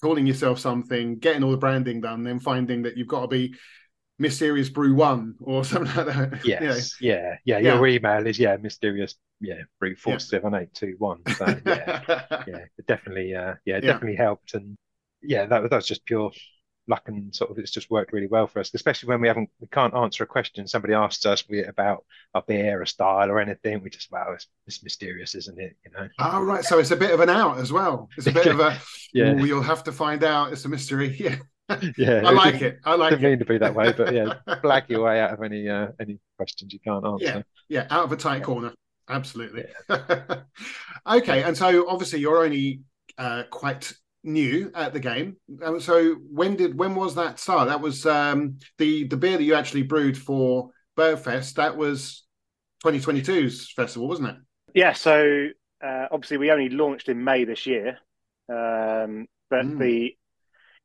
[SPEAKER 1] calling yourself something, getting all the branding done, then finding that you've got to be mysterious brew one or something like that.
[SPEAKER 3] Yes, yeah, yeah, yeah. Your email is yeah, mysterious yeah brew four seven eight two one. So yeah, yeah, it definitely uh, yeah, it yeah. definitely helped, and yeah, that was just pure luck and sort of it's just worked really well for us, especially when we haven't we can't answer a question. Somebody asks us about a beer, a style, or anything. We just well, it's, it's mysterious, isn't it? You know.
[SPEAKER 1] Oh right, so it's a bit of an out as well. It's a bit of a yeah. you'll have to find out. It's a mystery. Yeah
[SPEAKER 3] yeah,
[SPEAKER 1] I like it. I like
[SPEAKER 3] didn't it. mean to be that way, but yeah, blag your way out of any uh, any questions you can't answer.
[SPEAKER 1] Yeah, yeah, out of a tight corner. Absolutely. Yeah. okay, and so obviously you're only uh, quite new at the game. Um, so when did when was that start? That was um, the the beer that you actually brewed for Burfest. That was 2022's festival, wasn't it?
[SPEAKER 4] Yeah. So uh, obviously we only launched in May this year, um, but mm. the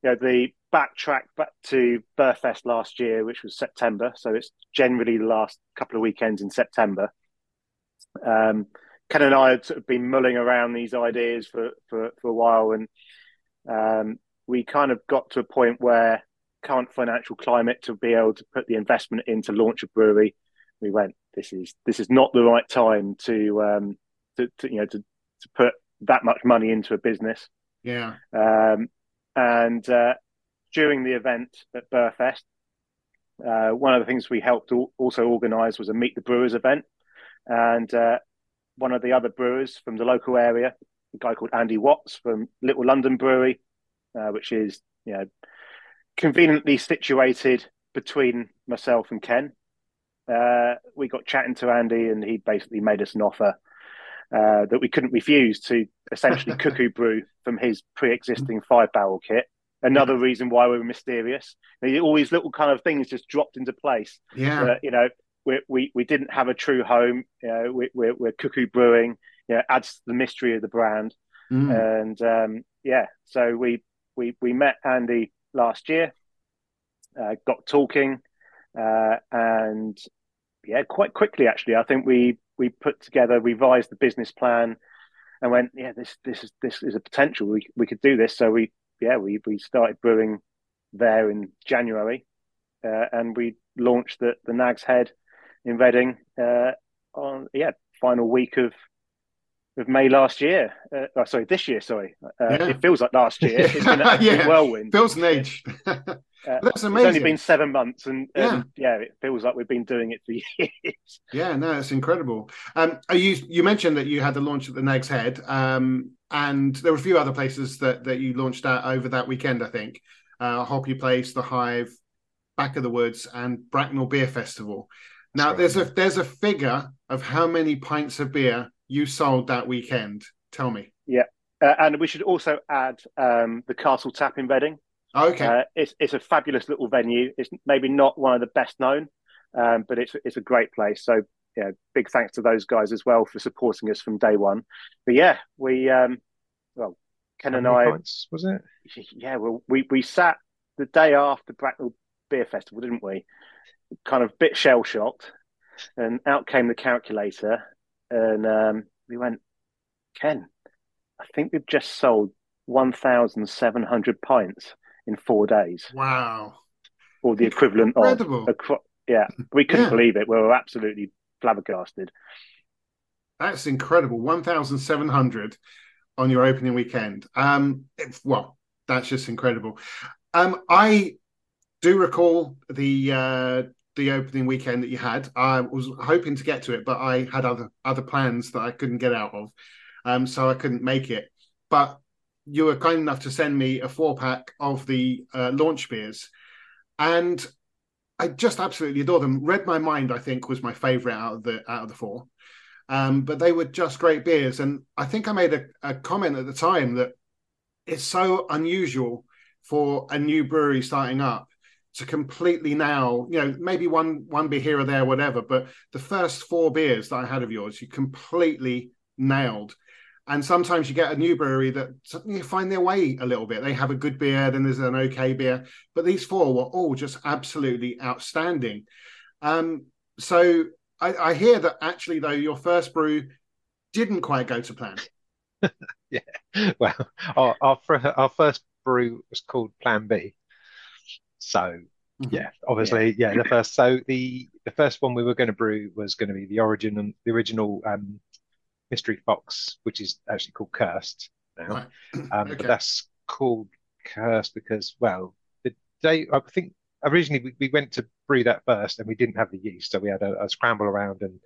[SPEAKER 4] you know the backtrack back to Burfest last year, which was September. So it's generally the last couple of weekends in September. Um, Ken and I had sort of been mulling around these ideas for, for, for a while, and um, we kind of got to a point where current financial climate to be able to put the investment in to launch a brewery, we went, this is this is not the right time to um, to, to you know to to put that much money into a business.
[SPEAKER 1] Yeah.
[SPEAKER 4] Um, and uh, during the event at Burfest, uh, one of the things we helped also organise was a Meet the Brewers event, and uh, one of the other brewers from the local area, a guy called Andy Watts from Little London Brewery, uh, which is you know conveniently situated between myself and Ken. Uh, we got chatting to Andy, and he basically made us an offer uh, that we couldn't refuse to essentially cuckoo brew from his pre-existing five barrel kit another reason why we were mysterious. All these little kind of things just dropped into place.
[SPEAKER 1] Yeah,
[SPEAKER 4] you know, we, we we didn't have a true home. You know, we, we're, we're cuckoo brewing. You know, adds to the mystery of the brand. Mm. And um, yeah, so we we we met Andy last year, uh, got talking, uh, and yeah, quite quickly actually. I think we we put together, revised the business plan, and went, yeah, this this is this is a potential. We we could do this. So we yeah, we we started brewing there in January, uh, and we launched the the Nag's Head in Reading uh, on yeah final week of of May last year. Uh, oh, sorry, this year. Sorry, uh, yeah. it feels like last year. It's been a yeah. whirlwind.
[SPEAKER 1] Feels an age.
[SPEAKER 4] Uh, that's amazing. It's only been seven months, and yeah. yeah, it feels like we've been doing it for years.
[SPEAKER 1] Yeah, no, it's incredible. Um, you you mentioned that you had the launch at the Nag's Head, um, and there were a few other places that that you launched at over that weekend. I think uh, Hoppy Place, the Hive, Back of the Woods, and Bracknell Beer Festival. Now, there's a there's a figure of how many pints of beer you sold that weekend. Tell me.
[SPEAKER 4] Yeah, uh, and we should also add um, the Castle Tap in Reading.
[SPEAKER 1] Okay. Uh,
[SPEAKER 4] it's it's a fabulous little venue. It's maybe not one of the best known, um, but it's it's a great place. So yeah, big thanks to those guys as well for supporting us from day one. But yeah, we um, well, Ken and I
[SPEAKER 3] points, was it?
[SPEAKER 4] Yeah, well, we we sat the day after Bracknell Beer Festival, didn't we? Kind of bit shell shocked, and out came the calculator, and um, we went, Ken, I think we've just sold one thousand seven hundred pints in four days.
[SPEAKER 1] Wow.
[SPEAKER 4] Or the equivalent Incredible. of. yeah, we couldn't yeah. believe it. We were absolutely flabbergasted.
[SPEAKER 1] That's incredible. 1,700 on your opening weekend. Um, well, that's just incredible. Um, I do recall the uh, the opening weekend that you had. I was hoping to get to it, but I had other other plans that I couldn't get out of, um, so I couldn't make it. But you were kind enough to send me a four pack of the uh, launch beers, and I just absolutely adore them. Read My Mind, I think, was my favorite out of the out of the four. Um, but they were just great beers, and I think I made a, a comment at the time that it's so unusual for a new brewery starting up to completely now, you know, maybe one one beer here or there, whatever. But the first four beers that I had of yours, you completely nailed. And sometimes you get a new brewery that you find their way a little bit. They have a good beer, then there's an okay beer. But these four were all just absolutely outstanding. Um, so I, I hear that actually, though, your first brew didn't quite go to plan.
[SPEAKER 3] yeah. Well, our, our, our first brew was called Plan B. So mm-hmm. yeah, obviously, yeah. yeah. The first, so the the first one we were going to brew was going to be the origin and the original um, Mystery Fox, which is actually called Cursed now. Right. Um, okay. But that's called Cursed because, well, the day I think originally we, we went to brew that first and we didn't have the yeast, so we had a, a scramble around and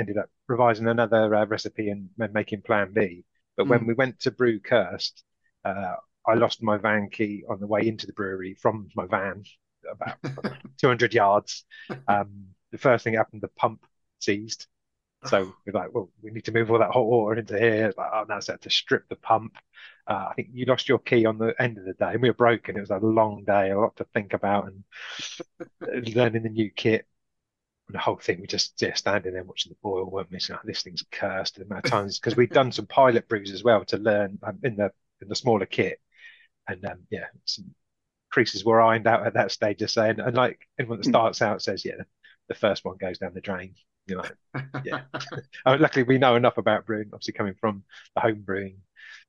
[SPEAKER 3] ended up revising another uh, recipe and, and, making Plan B. But mm. when we went to brew Cursed, uh, I lost my van key on the way into the brewery from my van about 200 yards. Um, the first thing happened, the pump seized. So we're like, well, we need to move all that hot water into here. Like, oh, now it's had to strip the pump. Uh, I think you lost your key on the end of the day, and we were broken. It was a long day, a lot to think about, and learning the new kit. And the whole thing, we just yeah, standing there watching the boil, weren't missing. Oh, this thing's cursed. The amount of times because we'd done some pilot brews as well to learn um, in the in the smaller kit, and um, yeah, some creases were ironed out at that stage. Just saying, and like everyone that hmm. starts out says, yeah, the first one goes down the drain. You know, yeah. I mean, luckily, we know enough about brewing. Obviously, coming from the home brewing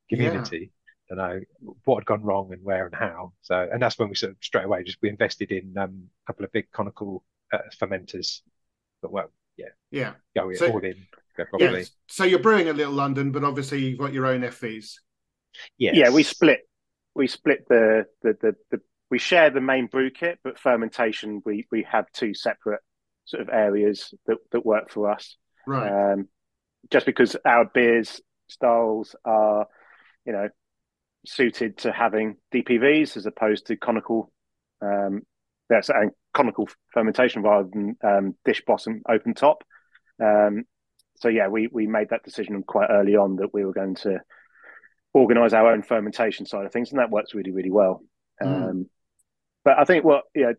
[SPEAKER 3] community, yeah. to know what had gone wrong and where and how. So, and that's when we sort of straight away just we invested in um, a couple of big conical uh, fermenters. But well, yeah,
[SPEAKER 1] yeah,
[SPEAKER 3] go so, all in. Go properly. Yeah.
[SPEAKER 1] So you're brewing at Little London, but obviously you've got your own FVs.
[SPEAKER 4] Yeah, Yeah, we split. We split the the the, the we share the main brew kit, but fermentation we we have two separate sort of areas that, that work for us.
[SPEAKER 1] Right. Um,
[SPEAKER 4] just because our beers styles are, you know, suited to having DPVs as opposed to conical, um, that's and conical fermentation rather than um, dish bottom open top. Um, so yeah, we we made that decision quite early on that we were going to organise our own fermentation side of things, and that works really really well. Mm. Um, but I think what you know,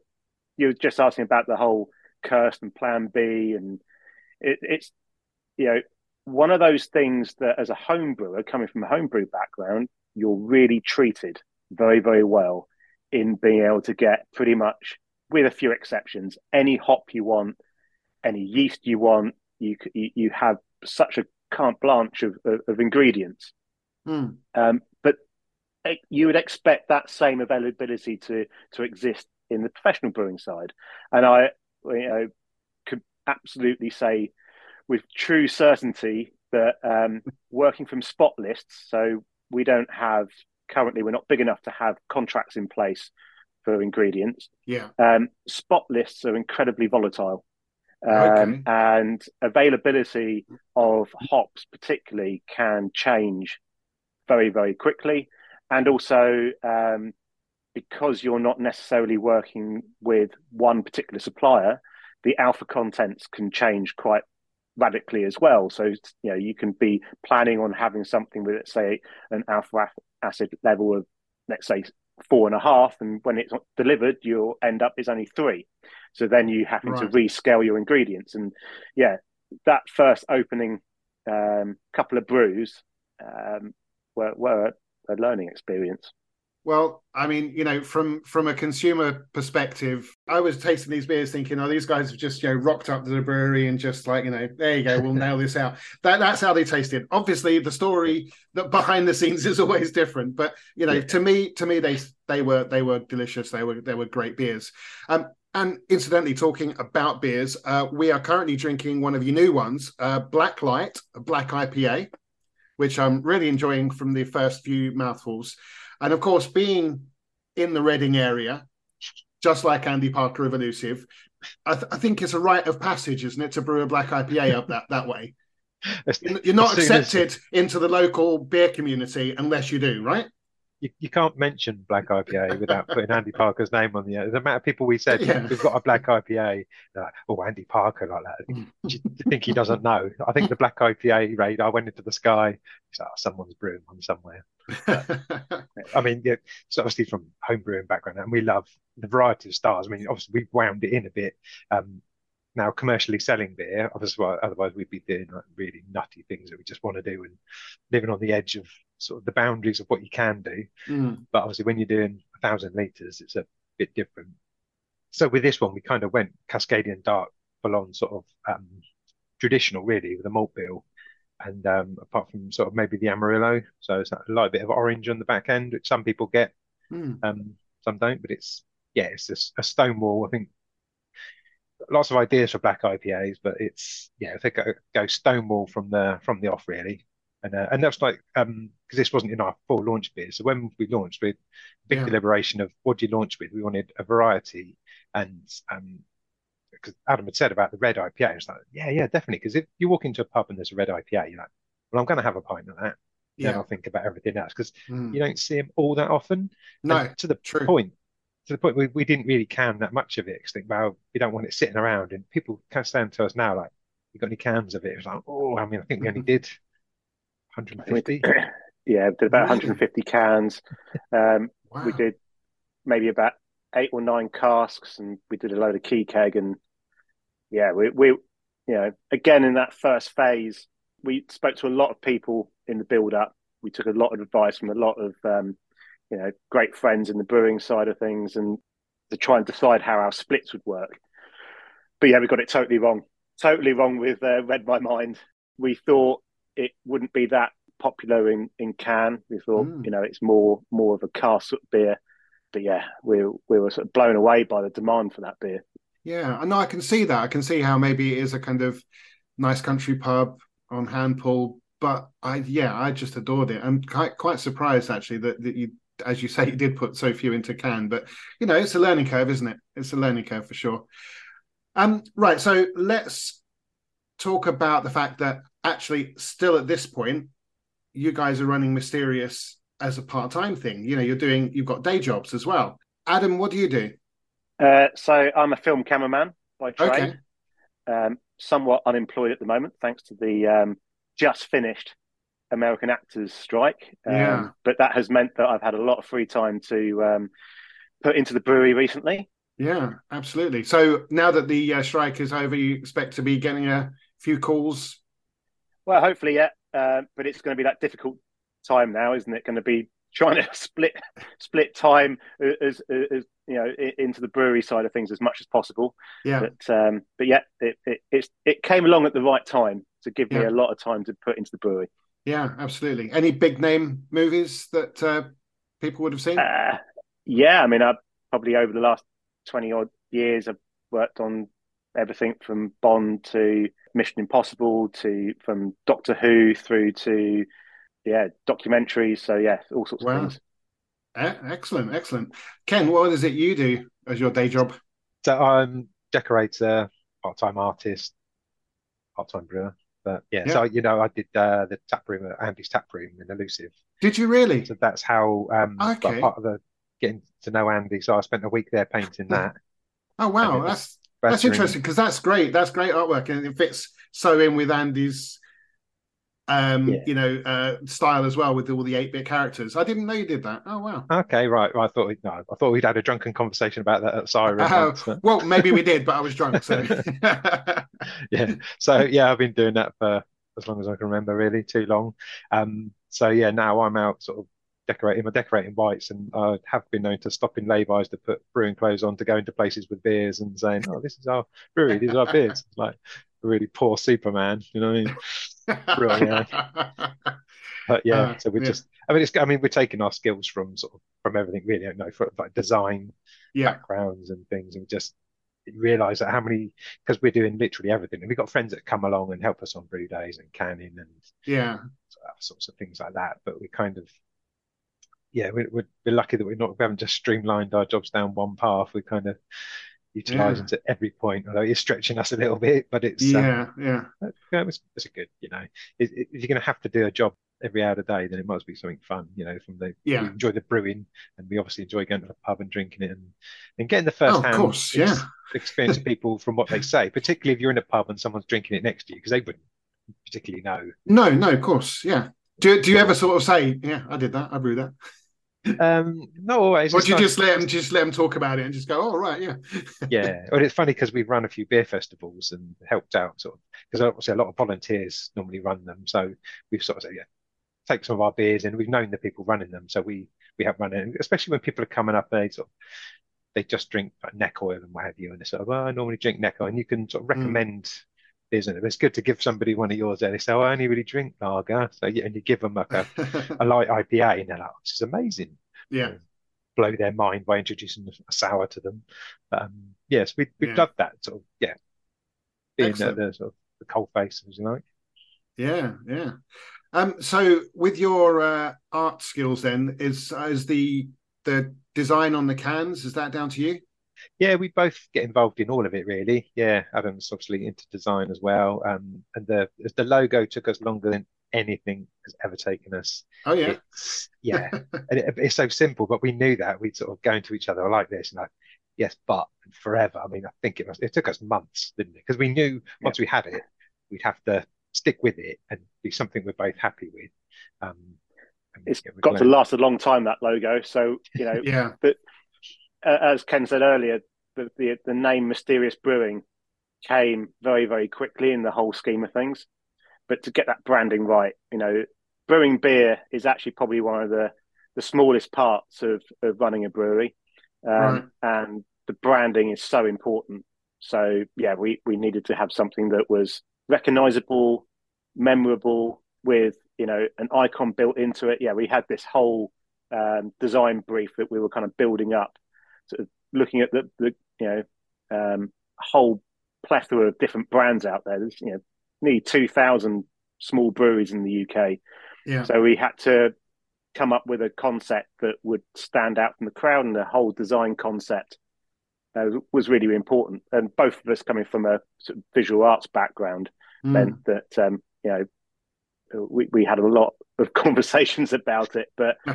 [SPEAKER 4] you were just asking about the whole curse and plan B. And it, it's, you know, one of those things that as a home brewer coming from a homebrew background, you're really treated very, very well in being able to get pretty much, with a few exceptions, any hop you want, any yeast you want. You you, have such a carte blanche of, of, of ingredients.
[SPEAKER 1] Mm.
[SPEAKER 4] Um, but eh, you would expect that same availability to to exist in the professional brewing side. And I you know, could absolutely say with true certainty that um, working from spot lists, so we don't have currently, we're not big enough to have contracts in place for ingredients.
[SPEAKER 1] Yeah.
[SPEAKER 4] Um, spot lists are incredibly volatile. Um,
[SPEAKER 1] Okay.
[SPEAKER 4] And availability of hops, particularly, can change very, very quickly. And also, um, because you're not necessarily working with one particular supplier, the alpha contents can change quite radically as well. So, you know, you can be planning on having something with, let's say, an alpha acid level of, let's say, four and a half, and when it's delivered, you'll end up is only three. So then you having to rescale your ingredients, and yeah, that first opening um, couple of brews um, were were a learning experience.
[SPEAKER 1] Well, I mean, you know, from from a consumer perspective, I was tasting these beers thinking, oh, these guys have just you know rocked up to the brewery and just like you know, there you go, we'll nail this out. That that's how they tasted. Obviously, the story that behind the scenes is always different, but you know,
[SPEAKER 3] Yeah.
[SPEAKER 1] to me, to me, they they were they were delicious. They were they were great beers. Um, and incidentally, talking about beers, uh, we are currently drinking one of your new ones, uh, Black Light, a black IPA, which I'm really enjoying from the first few mouthfuls. And of course, being in the Reading area, just like Andy Parker of Elusive, I, th- I think it's a rite of passage, isn't it, to brew a black IPA up that, that way? You're not
[SPEAKER 3] as soon as-
[SPEAKER 1] accepted into the local beer community unless you do, right?
[SPEAKER 3] You, you can't mention black IPA without putting Andy Parker's name on the The amount of people we said
[SPEAKER 1] Yeah.
[SPEAKER 3] we've got a black IPA, like, oh, Andy Parker like that. Do you think he doesn't know? I think the black IPA raid. I went into the sky. It's like, oh, someone's brewing one somewhere. I mean, yeah, it's obviously from home brewing background, and we love the variety of styles. I mean, obviously we've wound it in a bit. Um, now commercially selling beer, otherwise we'd be doing like really nutty things that we just want to do and living on the edge of sort of the boundaries of what you can do.
[SPEAKER 1] Mm,
[SPEAKER 3] But obviously, when you're doing a thousand liters, it's a bit different. So with this one, we kind of went Cascadian Dark, full on sort of um, traditional, really, with a malt bill. And um, apart from sort of maybe the Amarillo, so it's a light bit of orange on the back end, which some people get,
[SPEAKER 1] mm.
[SPEAKER 3] um, some don't. But it's yeah, it's just a Stonewall. I think lots of ideas for black IPAs, but it's yeah, think go, go Stonewall from the from the off really. And uh, and that's like um because this wasn't in our full launch beer. So when we launched with big
[SPEAKER 1] Yeah.
[SPEAKER 3] deliberation of what do you launch with, we wanted a variety and um because Adam had said about the red IPA, it's like yeah yeah definitely because if you walk into a pub and there's a red IPA, you're like well I'm going to have a pint of that. Then
[SPEAKER 1] Yeah.
[SPEAKER 3] I'll think about everything else because
[SPEAKER 1] Mm.
[SPEAKER 3] you don't see them all that often.
[SPEAKER 1] No,
[SPEAKER 3] And to the
[SPEAKER 1] true.
[SPEAKER 3] point, to the point we, we didn't really can that much of it because think, well, we don't want it sitting around. And people can stand to us now like, you got any cans of it? It's like, oh, I mean, I think we only did 150.
[SPEAKER 4] yeah, did about 150 cans. Um,
[SPEAKER 1] Wow.
[SPEAKER 4] We did maybe about eight or nine casks, and we did a load of key keg. And yeah, we, we, you know, again in that first phase, we spoke to a lot of people in the build up. We took a lot of advice from a lot of, um, you know, great friends in the brewing side of things, and to try and decide how our splits would work. But yeah, we got it totally wrong. Totally wrong with uh, Read My Mind. We thought it wouldn't be that popular in, in can. We thought,
[SPEAKER 1] Mm.
[SPEAKER 4] you know, it's more more of a cask sort of beer. But yeah, we we were sort of blown away by the demand for that beer.
[SPEAKER 1] Yeah, I know I can see that. I can see how maybe it is a kind of nice country pub on hand pull, but I yeah, I just adored it. I'm quite quite surprised actually that, that you as you say you did put so few into can, but you know, it's a learning curve, isn't it? It's a learning curve for sure. Um right, so let's talk about the fact that actually still at this point you guys are running Mysterious as a part-time thing. You know, you're doing you've got day jobs as well. Adam, what do you do?
[SPEAKER 4] Uh, so I'm a film cameraman by trade.
[SPEAKER 1] Okay.
[SPEAKER 4] Um, somewhat unemployed at the moment, thanks to the um, just finished American actors strike. Um,
[SPEAKER 1] Yeah.
[SPEAKER 4] But that has meant that I've had a lot of free time to um, put into the brewery recently.
[SPEAKER 1] Yeah, absolutely. So now that the uh, strike is over, you expect to be getting a few calls.
[SPEAKER 4] Well, hopefully, yeah. Uh, but it's going to be that difficult time now, isn't it? Going to be trying to split split time as, as, as you know into the brewery side of things as much as possible.
[SPEAKER 1] Yeah,
[SPEAKER 4] But um, but yeah, it, it it's it came along at the right time to give me a lot of time to put into the brewery.
[SPEAKER 1] Yeah, absolutely. Any big name movies that uh, people would have seen?
[SPEAKER 4] Uh, yeah, I mean, I probably over the last twenty odd years, I've worked on everything from Bond to Mission Impossible to from Doctor Who through to yeah documentaries. So yeah, all sorts wow. of things.
[SPEAKER 1] Excellent, excellent. Ken, what is it you do as your day job?
[SPEAKER 3] So I'm decorator, part-time artist, part-time brewer. But yeah, yeah. so you know, I did uh, the tap room at Andy's tap room in Elusive.
[SPEAKER 1] Did you really?
[SPEAKER 3] So that's how um okay. part of the getting to know Andy. So I spent a week there painting that.
[SPEAKER 1] Oh wow, that's that's interesting because that's great. That's great artwork, and it fits so in with Andy's, um, yeah. you know, uh, style as well with all the eight bit characters. I didn't know you did that. Oh wow.
[SPEAKER 3] Okay, right. I thought no, I thought we'd had a drunken conversation about that at Siren. Uh,
[SPEAKER 1] once, Well, maybe we did, but I was drunk. So
[SPEAKER 3] yeah, so yeah, I've been doing that for as long as I can remember, really too long. Um, so yeah, now I'm out sort of decorating my decorating whites, and I have been known to stop in lay-bys to put brewing clothes on to go into places with beers and saying, "Oh, this is our brewery. These are our beers." Like really poor Superman, you know what I mean? really, yeah. But yeah, uh, so we yeah. just, I mean, it's, I mean, we're taking our skills from sort of from everything, really, you know, for like design yeah. backgrounds and things, and just realize that how many because we're doing literally everything and we've got friends that come along and help us on brew days and canning and
[SPEAKER 1] yeah
[SPEAKER 3] sorts of things like that but we kind of yeah, we're, we're, lucky that we're not we haven't just streamlined our jobs down one path. We kind of utilize yeah. to every point, although it's stretching us a little bit. But it's
[SPEAKER 1] yeah, um, yeah,
[SPEAKER 3] yeah, it's, it's a good. You know, it, it, if you're going to have to do a job every hour of the day, then it must be something fun. You know, from the
[SPEAKER 1] yeah,
[SPEAKER 3] we enjoy the brewing, and we obviously enjoy going to the pub and drinking it, and and getting the first
[SPEAKER 1] oh,
[SPEAKER 3] hand
[SPEAKER 1] course, yeah.
[SPEAKER 3] experience of people from what they say, particularly if you're in a pub and someone's drinking it next to you, because they wouldn't particularly know.
[SPEAKER 1] No, no, of course, yeah. Do, do you ever sort of say, yeah, I did that, I brewed that?
[SPEAKER 3] Um, not always.
[SPEAKER 1] Or do you just let them just let them talk about it and just go, "Oh, right, yeah."
[SPEAKER 3] yeah, well, it's funny because we've run a few beer festivals and helped out sort of because obviously a lot of volunteers normally run them, so we've sort of said, yeah, take some of our beers and we've known the people running them, so we we have run it, especially when people are coming up and they sort of they just drink like neck oil and what have you, and they sort of, well, I normally drink neck oil, and you can sort of mm. recommend. Mm isn't it? It's good to give somebody one of yours and they say, oh, I only really drink lager. So yeah, and you give them like a, a light IPA and they're like, oh, this is amazing.
[SPEAKER 1] Yeah.
[SPEAKER 3] blow their mind by introducing a sour to them. Um, yes, we we yeah. love that sort of yeah. Being the, the, sort of the cold face, as you like.
[SPEAKER 1] Yeah, yeah. Um, so with your uh, art skills, then is is the the design on the cans is that down to you?
[SPEAKER 3] Yeah, we both get involved in all of it, really. Yeah, Adam's obviously into design as well. Um, and the the logo took us longer than anything has ever taken us.
[SPEAKER 1] Oh yeah,
[SPEAKER 3] it's, yeah. it, it's so simple, but we knew that we'd sort of go into each other like this and like, yes, but forever. I mean, I think it was. It took us months, didn't it? Because we knew once yeah. we had it, we'd have to stick with it and be something we're both happy with. Um,
[SPEAKER 4] it's yeah, got glad. to last a long time that logo. So you know,
[SPEAKER 1] yeah.
[SPEAKER 4] But uh, as Ken said earlier, the, the, the name Mysterious Brewing came very very quickly in the whole scheme of things. But to get that branding right, you know, brewing beer is actually probably one of the the smallest parts of, of running a brewery, um, right. and the branding is so important. So yeah, we we needed to have something that was recognizable, memorable, with you know an icon built into it. Yeah, we had this whole um, design brief that we were kind of building up sort of looking at the, the you know um, whole plethora of different brands out there. There's you know nearly two thousand small breweries in the UK.
[SPEAKER 1] Yeah.
[SPEAKER 4] So we had to come up with a concept that would stand out from the crowd, and the whole design concept uh, was really important. And both of us coming from a sort of visual arts background mm. meant that um, you know we, we had a lot of conversations about it. But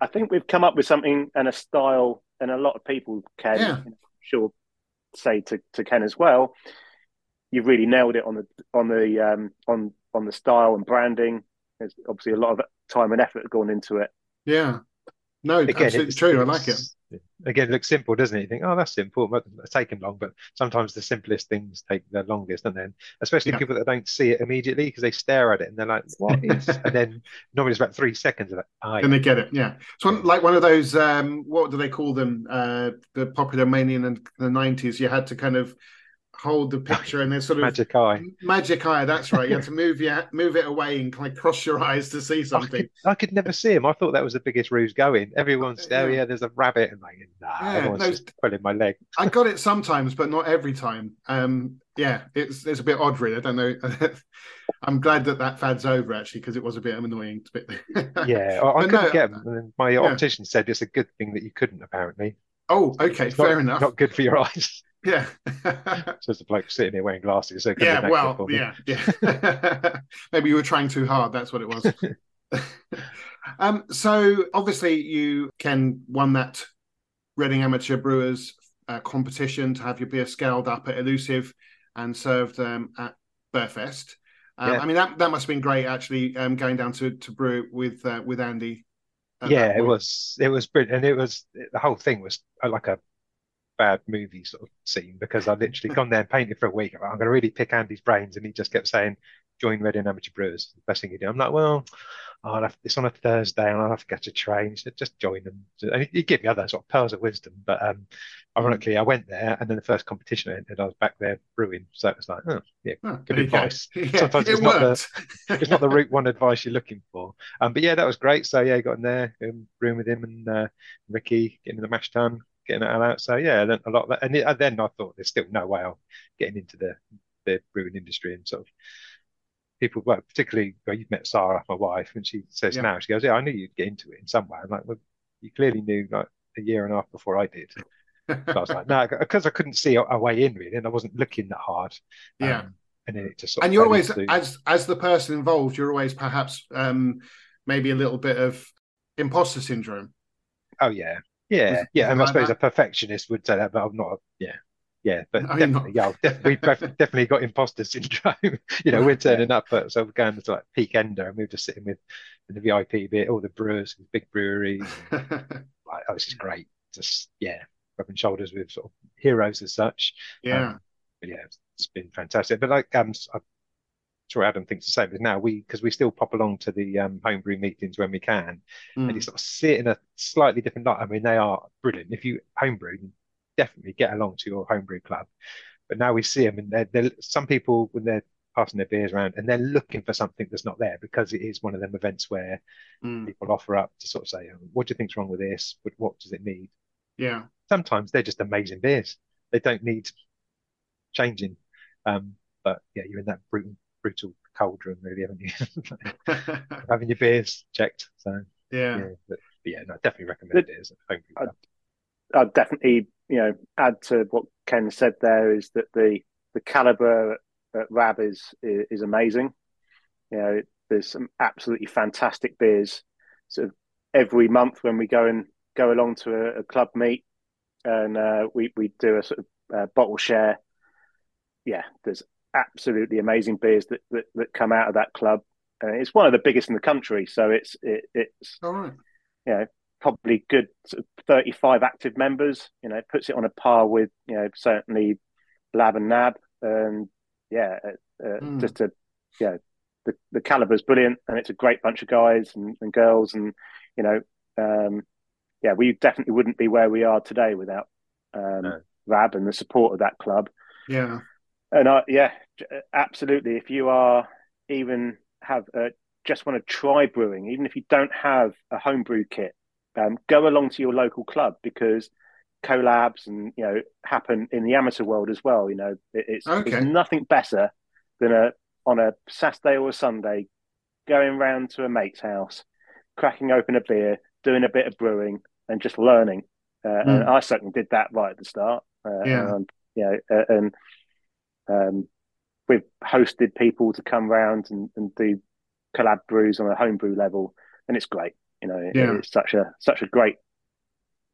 [SPEAKER 4] I think we've come up with something and a style and a lot of people can yeah. sure say to, to Ken as well. You've really nailed it on the on the um, on on the style and branding. There's obviously a lot of time and effort gone into it.
[SPEAKER 1] Yeah, no, Again, absolutely true. I like it
[SPEAKER 3] again, it looks simple, doesn't it? You think, oh, that's simple, but it's taken long. But sometimes the simplest things take the longest, and then especially yeah. people that don't see it immediately because they stare at it and they're like, "What is?" and then normally it's about three seconds of it.
[SPEAKER 1] Oh, and they get it. Yeah, it's one, like one of those. Um, what do they call them? Uh, the popular mania in the nineties. You had to kind of hold the picture and then sort of
[SPEAKER 3] magic eye.
[SPEAKER 1] Magic eye, that's right. You have to move your move it away and kind of cross your eyes to see something. I
[SPEAKER 3] could, I could never see him. I thought that was the biggest ruse going. Everyone's there, yeah. yeah, there's a rabbit, and like, nah, yeah, everyone's no, just pulling my leg.
[SPEAKER 1] I got it sometimes, but not every time. Um, yeah, it's it's a bit odd, really. I don't know. I'm glad that that fad's over actually because it was a bit annoying. Bit...
[SPEAKER 3] yeah, I, I couldn't no, get them. My yeah. optician said it's a good thing that you couldn't apparently.
[SPEAKER 1] Oh, okay,
[SPEAKER 3] it's
[SPEAKER 1] fair
[SPEAKER 3] not,
[SPEAKER 1] enough.
[SPEAKER 3] Not good for your eyes.
[SPEAKER 1] Yeah.
[SPEAKER 3] so it's a bloke sitting here wearing glasses. So
[SPEAKER 1] yeah, well, yeah, yeah. Maybe you were trying too hard. That's what it was. um, so obviously you Ken won that Reading Amateur Brewers uh, competition to have your beer scaled up at Elusive and served um, at Beerfest. Um, yeah. I mean that that must have been great actually um, going down to to brew with uh, with Andy.
[SPEAKER 3] Yeah, it was it was brilliant, and it was the whole thing was uh, like a bad movie sort of scene because I literally gone there and painted for a week. I'm going to really pick Andy's brains, and he just kept saying, "Join Reading Amateur Brewers." The best thing you do. I'm like, well, I'll have, it's on a Thursday, and I'll have to catch a train. Said, just join them. And he, gave me other sort of pearls of wisdom. But um, ironically, I went there, and then the first competition I entered, I was back there brewing. So it was like, oh, yeah, oh, good advice. Yeah, Sometimes it's not the it's not the route one advice you're looking for. Um, but yeah, that was great. So yeah, got in there, um, brewing with him and uh, Ricky, getting in the mash tun getting it out. So yeah, I learned a lot of that. And, it, and then I thought there's still no way I'm getting into the the brewing industry and sort of people, well, particularly well, you've met Sarah, my wife, and she says yeah. now, she goes, Yeah, I knew you'd get into it in some way. I'm like, Well, you clearly knew like a year and a half before I did. so I was like, No, because I couldn't see a, a, way in really, and I wasn't looking that hard.
[SPEAKER 1] Yeah. Um,
[SPEAKER 3] and then it just
[SPEAKER 1] and you're always into... as as the person involved, you're always perhaps um maybe a little bit of imposter syndrome.
[SPEAKER 3] Oh yeah, yeah, yeah, and I suppose that? a perfectionist would say that, but I'm not. Yeah, yeah, but no, definitely, yeah, we've definitely got imposter syndrome. you know, we're turning up, at, so we're going to like peak ender, and we're just sitting with the VIP bit, all the brewers, big breweries. like, oh, this is great. Just yeah, rubbing shoulders with sort of heroes as such.
[SPEAKER 1] Yeah, um,
[SPEAKER 3] yeah, it's been fantastic. But like, um, I sure Adam thinks the same. But now we, because we still pop along to the um, homebrew meetings when we can, mm. and you sort of sit in a slightly different light. I mean, they are brilliant. If you homebrew, definitely get along to your homebrew club. But now we see them, and they're, they're, some people when they're passing their beers around, and they're looking for something that's not there because it is one of them events where mm. people offer up to sort of say, oh, "What do you think's wrong with this? But what does it need?"
[SPEAKER 1] Yeah.
[SPEAKER 3] Sometimes they're just amazing beers. They don't need changing. Um, but yeah, you're in that brutal brutal cauldron, really, haven't you? Having your beers checked. So
[SPEAKER 1] yeah,
[SPEAKER 3] yeah but, but yeah, no, definitely recommend it as a home
[SPEAKER 4] I'd, I'd definitely, you know, add to what Ken said. There is that the the caliber at Rab is, is, is amazing. You know, there's some absolutely fantastic beers. Sort of every month when we go and go along to a, a club meet, and uh, we we do a sort of uh, bottle share. Yeah, there's absolutely amazing beers that, that, that come out of that club. Uh, it's one of the biggest in the country, so it's it, it's
[SPEAKER 1] all right.
[SPEAKER 4] You know, probably good sort of 35 active members. You know, puts it on a par with you know certainly Lab and Nab, and yeah, uh, mm. just a yeah, the the caliber is brilliant, and it's a great bunch of guys and, and girls, and you know, um, yeah, we definitely wouldn't be where we are today without um, no. Rab and the support of that club.
[SPEAKER 1] Yeah,
[SPEAKER 4] and I, yeah, absolutely. If you are even have uh, just want to try brewing, even if you don't have a homebrew kit, um, go along to your local club because collabs and you know happen in the amateur world as well. You know, it, it's, okay. it's nothing better than a on a Saturday or a Sunday going round to a mate's house, cracking open a beer, doing a bit of brewing, and just learning. Uh, mm. And I certainly did that right at the start. Uh, yeah. And, you know, uh, and um, we've hosted people to come around and, and do collab brews on a homebrew level, and it's great. You know, yeah. it's such a such a great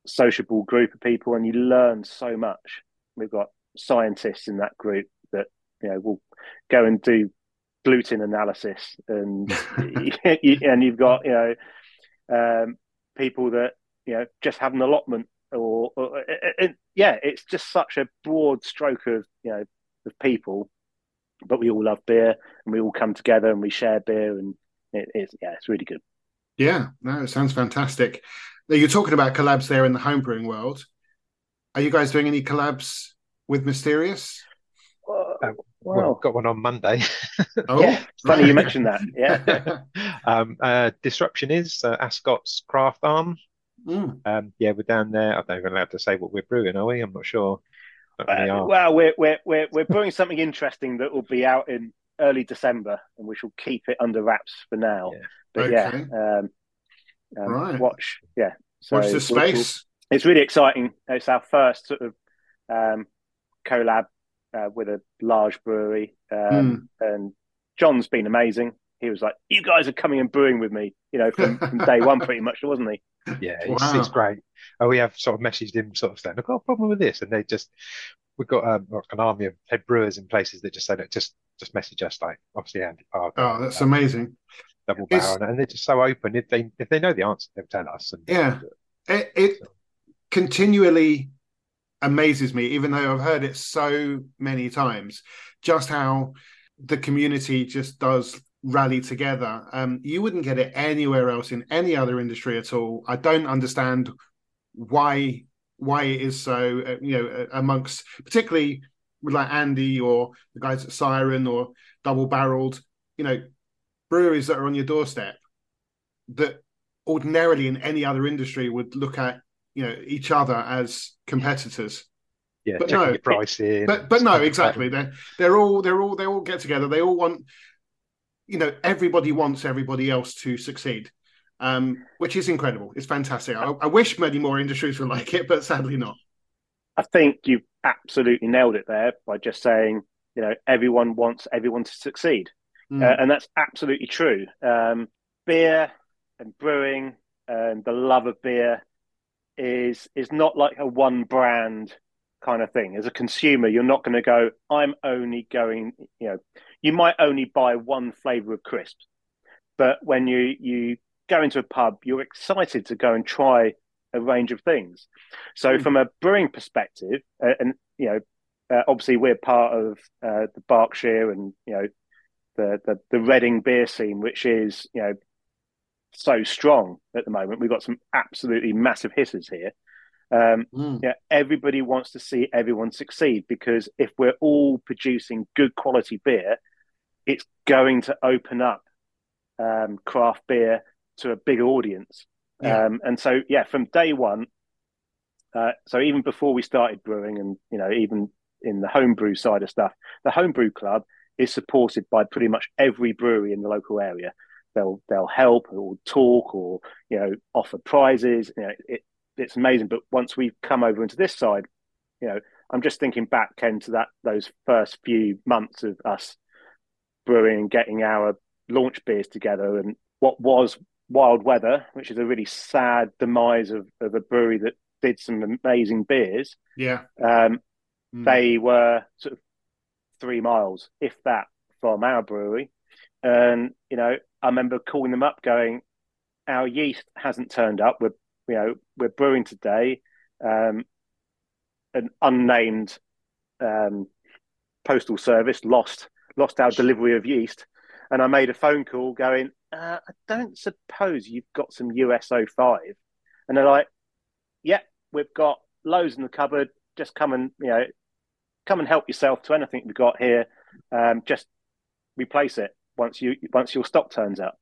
[SPEAKER 4] sociable group of people, and you learn so much. We've got scientists in that group that you know will go and do gluten analysis, and and you've got you know um, people that you know just have an allotment, or, or yeah, it's just such a broad stroke of you know of people, but we all love beer and we all come together and we share beer and it's yeah, it's really good.
[SPEAKER 1] Yeah, no, it sounds fantastic. Now you're talking about collabs there in the homebrewing world. Are you guys doing any collabs with Mysterious?
[SPEAKER 3] Uh, well, got one on Monday.
[SPEAKER 4] oh, yeah, funny you mentioned that. Yeah.
[SPEAKER 3] um, uh, Disruption is uh, Ascot's craft arm. Mm. Um, yeah, we're down there. I don't even allowed to say what we're brewing, are we? I'm not sure. Really
[SPEAKER 4] Uh,
[SPEAKER 3] are.
[SPEAKER 4] well, we're we're we're we're brewing something interesting that will be out in early December, and we shall keep it under wraps for now.
[SPEAKER 3] Yeah.
[SPEAKER 4] But
[SPEAKER 1] Okay.
[SPEAKER 4] yeah, um, um,
[SPEAKER 1] Right.
[SPEAKER 4] watch. Yeah, so
[SPEAKER 1] Watch the
[SPEAKER 4] we'll- we'll-
[SPEAKER 1] space.
[SPEAKER 4] it's really exciting. It's our first sort of um, collab uh, with a large brewery, um, and John's been amazing. He was like, "You guys are coming and brewing with me," you know, from, from day one, pretty much, wasn't he?
[SPEAKER 3] Yeah, it's,
[SPEAKER 1] Wow.
[SPEAKER 3] it's great. Oh, we have sort of messaged him, sort of saying, "I've got a problem with this," and they just we've got um, an army of head brewers in places that just say, "Look, just just message us." Like obviously, Andy Parker,
[SPEAKER 1] Oh, that's
[SPEAKER 3] uh,
[SPEAKER 1] amazing.
[SPEAKER 3] double
[SPEAKER 1] It's-
[SPEAKER 3] barrel, and they're just so open. If they if they know the answer, they'll tell us. And
[SPEAKER 1] Yeah. It, it continually amazes me, even though I've heard it so many times, just how the community just does rally together. Um, you wouldn't get it anywhere else in any other industry at all. I don't understand why why it is so. Uh, you know, uh, amongst particularly with like Andy or the guys at Siren or Double Barreled, you know, breweries that are on your doorstep that ordinarily in any other industry would look at you know each other as competitors
[SPEAKER 3] yeah,
[SPEAKER 1] But no,
[SPEAKER 3] pricing.
[SPEAKER 1] but but no exactly they're they're all they're all they all get together they all want you know everybody wants everybody else to succeed um which is incredible it's fantastic I, I wish many more industries were like it but sadly not
[SPEAKER 4] I think you've absolutely nailed it there by just saying, you know, everyone wants everyone to succeed.
[SPEAKER 1] Mm.
[SPEAKER 4] Uh, and that's absolutely true. Um, beer and brewing and the love of beer is is not like a one brand kind of thing. As a consumer, you're not going to go, I'm only going, you know, you might only buy one flavor of crisps. But when you you go into a pub, you're excited to go and try a range of things. So
[SPEAKER 1] Mm.
[SPEAKER 4] from a brewing perspective, uh, and you know, uh, obviously we're part of uh, the Berkshire and you know the, the the Reading beer scene, which is you know so strong at the moment. We've got some absolutely massive hitters here. Um,
[SPEAKER 1] Mm.
[SPEAKER 4] yeah, everybody wants to see everyone succeed because if we're all producing good quality beer, it's going to open up um, craft beer to a big audience.
[SPEAKER 1] Yeah.
[SPEAKER 4] Um, and so, yeah, from day one, uh, so even before we started brewing, and you know, even in the homebrew side of stuff, the homebrew club is supported by pretty much every brewery in the local area. They'll they'll help or talk or you know offer prizes. You know, it, it's amazing. But once we've come over into this side, you know, I'm just thinking back, Ken, to that those first few months of us brewing and getting our launch beers together, and what was Wild Weather, which is a really sad demise of, of a brewery that did some amazing beers.
[SPEAKER 1] yeah
[SPEAKER 4] Um,
[SPEAKER 1] Mm.
[SPEAKER 4] they were sort of three miles, if that, from our brewery. And, you know, I remember calling them up going, our yeast hasn't turned up. We're, you know, we're brewing today. Um, an unnamed um, postal service lost lost our delivery of yeast. And I made a phone call going, uh, I don't suppose you've got some US-05. And they're like, yeah, we've got loads in the cupboard. Just come and, you know, come and help yourself to anything we've got here. Um, just replace it once you once your stock turns up.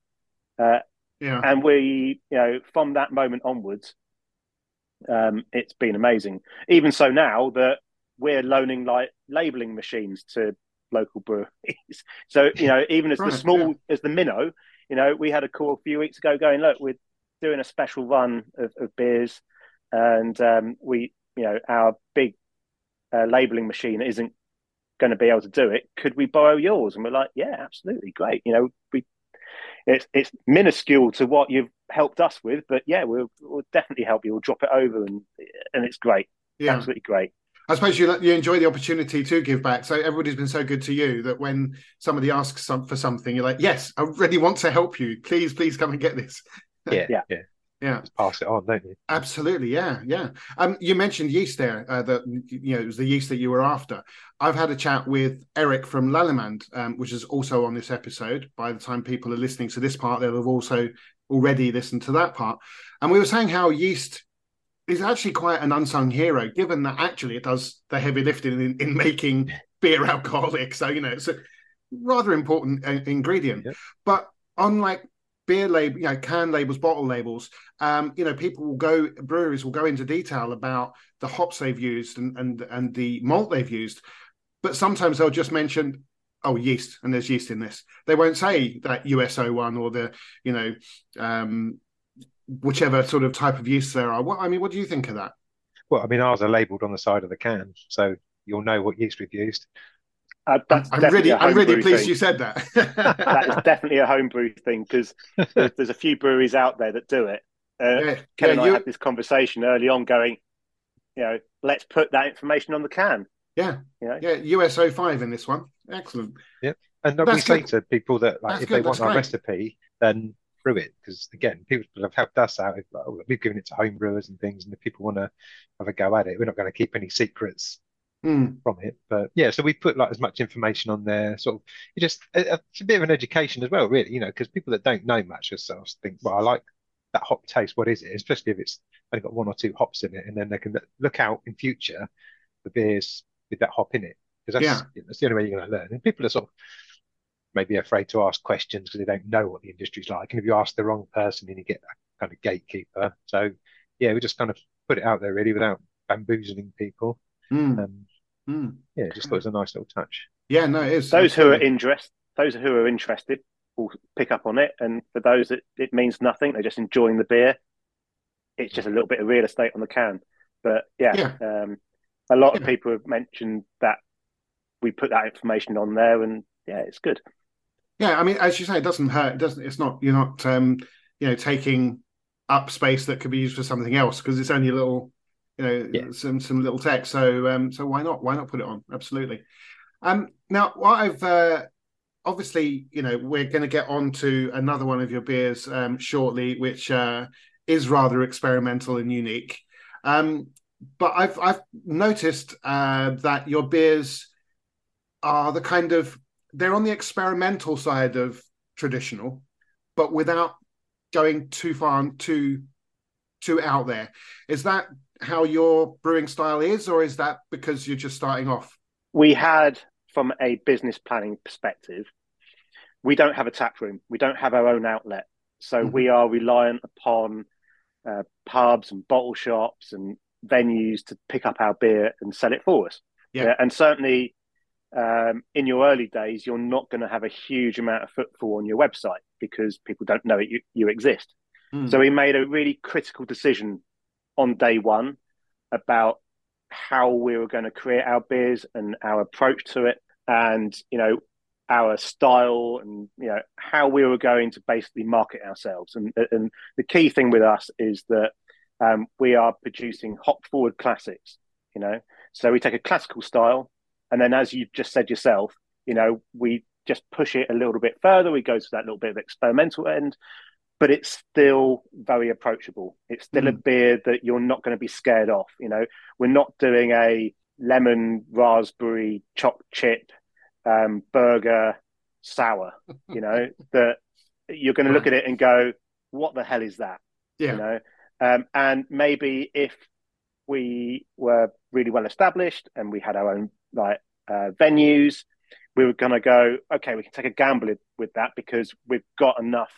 [SPEAKER 4] Uh,
[SPEAKER 1] yeah
[SPEAKER 4] and we, you know, from that moment onwards, um, it's been amazing. Even so, now that we're loaning like labeling machines to local breweries, so you know, even as
[SPEAKER 1] Right,
[SPEAKER 4] the small
[SPEAKER 1] yeah.
[SPEAKER 4] as the minnow, you know, we had a call a few weeks ago going, look, we're doing a special run of, of beers, and um, we, you know, our big uh, labeling machine isn't going to be able to do it. Could we borrow yours? And we're like, yeah, absolutely, great. You know, we it's it's minuscule to what you've helped us with, but yeah, we'll, we'll definitely help you. We'll drop it over, and and it's great,
[SPEAKER 1] yeah
[SPEAKER 4] absolutely great.
[SPEAKER 1] I suppose you you enjoy the opportunity to give back. So everybody's been so good to you that when somebody asks some, for something, you're like, "Yes, I really want to help you. Please, please come and get this."
[SPEAKER 3] Yeah,
[SPEAKER 4] Yeah.
[SPEAKER 3] yeah,
[SPEAKER 1] Yeah,
[SPEAKER 3] Just pass it on, don't you?
[SPEAKER 1] absolutely. Yeah, yeah. Um, you mentioned yeast there. Uh, that you know it was the yeast that you were after. I've had a chat with Eric from Lallemand, um, which is also on this episode. By the time people are listening to this part, they'll have also already listened to that part. And we were saying how yeast is actually quite an unsung hero, given that actually it does the heavy lifting in, in making beer alcoholic. So you know it's a rather important uh, ingredient. But unlike beer label, you know, can labels, bottle labels, um, you know, people will go, breweries will go into detail about the hops they've used and and and the malt they've used, but sometimes they'll just mention, oh, yeast, and there's yeast in this. They won't say that USO one or the, you know, um, whichever sort of type of yeast there are. What I mean, what do you think of that?
[SPEAKER 3] Well, I mean, ours are labelled on the side of the can, so you'll know what yeast we've used.
[SPEAKER 4] Uh, that's
[SPEAKER 1] I'm really, I'm really pleased
[SPEAKER 4] thing.
[SPEAKER 1] you said that.
[SPEAKER 4] that is definitely a homebrew thing because there's, there's a few breweries out there that do it. Uh,
[SPEAKER 1] yeah,
[SPEAKER 4] Ken
[SPEAKER 1] yeah,
[SPEAKER 4] and I
[SPEAKER 1] you-
[SPEAKER 4] had this conversation early on, going, you know, let's put that information on the can.
[SPEAKER 1] yeah,
[SPEAKER 4] You know,
[SPEAKER 1] yeah, US-05 in this one. Excellent.
[SPEAKER 3] Yeah, and we
[SPEAKER 1] That's
[SPEAKER 3] say
[SPEAKER 1] good.
[SPEAKER 3] to people that like if
[SPEAKER 1] good,
[SPEAKER 3] they want
[SPEAKER 1] that's
[SPEAKER 3] our
[SPEAKER 1] great.
[SPEAKER 3] recipe, then brew it. Because again, people have helped us out. Oh, we've given it to home brewers and things, and if people want to have a go at it, we're not going to keep any secrets
[SPEAKER 1] Hmm.
[SPEAKER 3] from it. But yeah, so we put like as much information on there. Sort of, it just it's a bit of an education as well, really. You know, because people that don't know much themselves think, well, I like that hop taste. What is it? Especially if it's only got one or two hops in it, and then they can look out in future for beers with that hop in it. Because that's that's the only way you're going to learn. And people are sort of maybe afraid to ask questions because they don't know what the industry's like. And if you ask the wrong person, then you get a kind of gatekeeper. So yeah, we just kind of put it out there really without bamboozling people.
[SPEAKER 1] Hmm.
[SPEAKER 3] Um,
[SPEAKER 1] Hmm.
[SPEAKER 3] yeah, just thought it was a nice little touch.
[SPEAKER 1] Yeah, no, it is.
[SPEAKER 4] those who are interested, those who are interested, will pick up on it, and for those that it means nothing, they're just enjoying the beer. It's just a little bit of real estate on the can. But yeah, Um, a lot of people have mentioned that we put that information on there, and yeah, it's good.
[SPEAKER 1] Yeah, I mean, as you say, it doesn't hurt. It doesn't. It's not. You're not. Um, you know, taking up space that could be used for something else because it's only a little. You know,
[SPEAKER 3] Yeah.
[SPEAKER 1] some some little text. So um, so why not? Why not put it on? Absolutely. Um, now, what I've uh, obviously, you know, we're going to get on to another one of your beers um, shortly, which uh, is rather experimental and unique. Um, but I've I've noticed uh, that your beers are the kind of they're on the experimental side of traditional, but without going too far and too too out there. Is that how your brewing style is, or is that because you're just starting off?
[SPEAKER 4] we had from a business planning perspective we don't have a tap room we don't have our own outlet so
[SPEAKER 1] Mhm.
[SPEAKER 4] we are reliant upon uh, pubs and bottle shops and venues to pick up our beer and sell it for us
[SPEAKER 1] Yeah.
[SPEAKER 4] and certainly um, in your early days you're not going to have a huge amount of footfall on your website because people don't know it, you, you exist
[SPEAKER 1] Mm.
[SPEAKER 4] so we made a really critical decision on day one about how we were going to create our beers and our approach to it, and you know our style and you know how we were going to basically market ourselves. And and the key thing with us is that um, we are producing hop forward classics. You know, so we take a classical style, and then as you've just said yourself, you know, we just push it a little bit further. We go to that little bit of experimental end, but it's still very approachable. It's still a beer that you're not going to be scared off. You know, we're not doing a lemon raspberry choc chip um, burger sour. You know that you're going to look at it and go, "What the hell is that?"
[SPEAKER 1] yeah,
[SPEAKER 4] You know, um, and maybe if we were really well established and we had our own like uh, venues, we were going to go, okay, we can take a gamble with that because we've got enough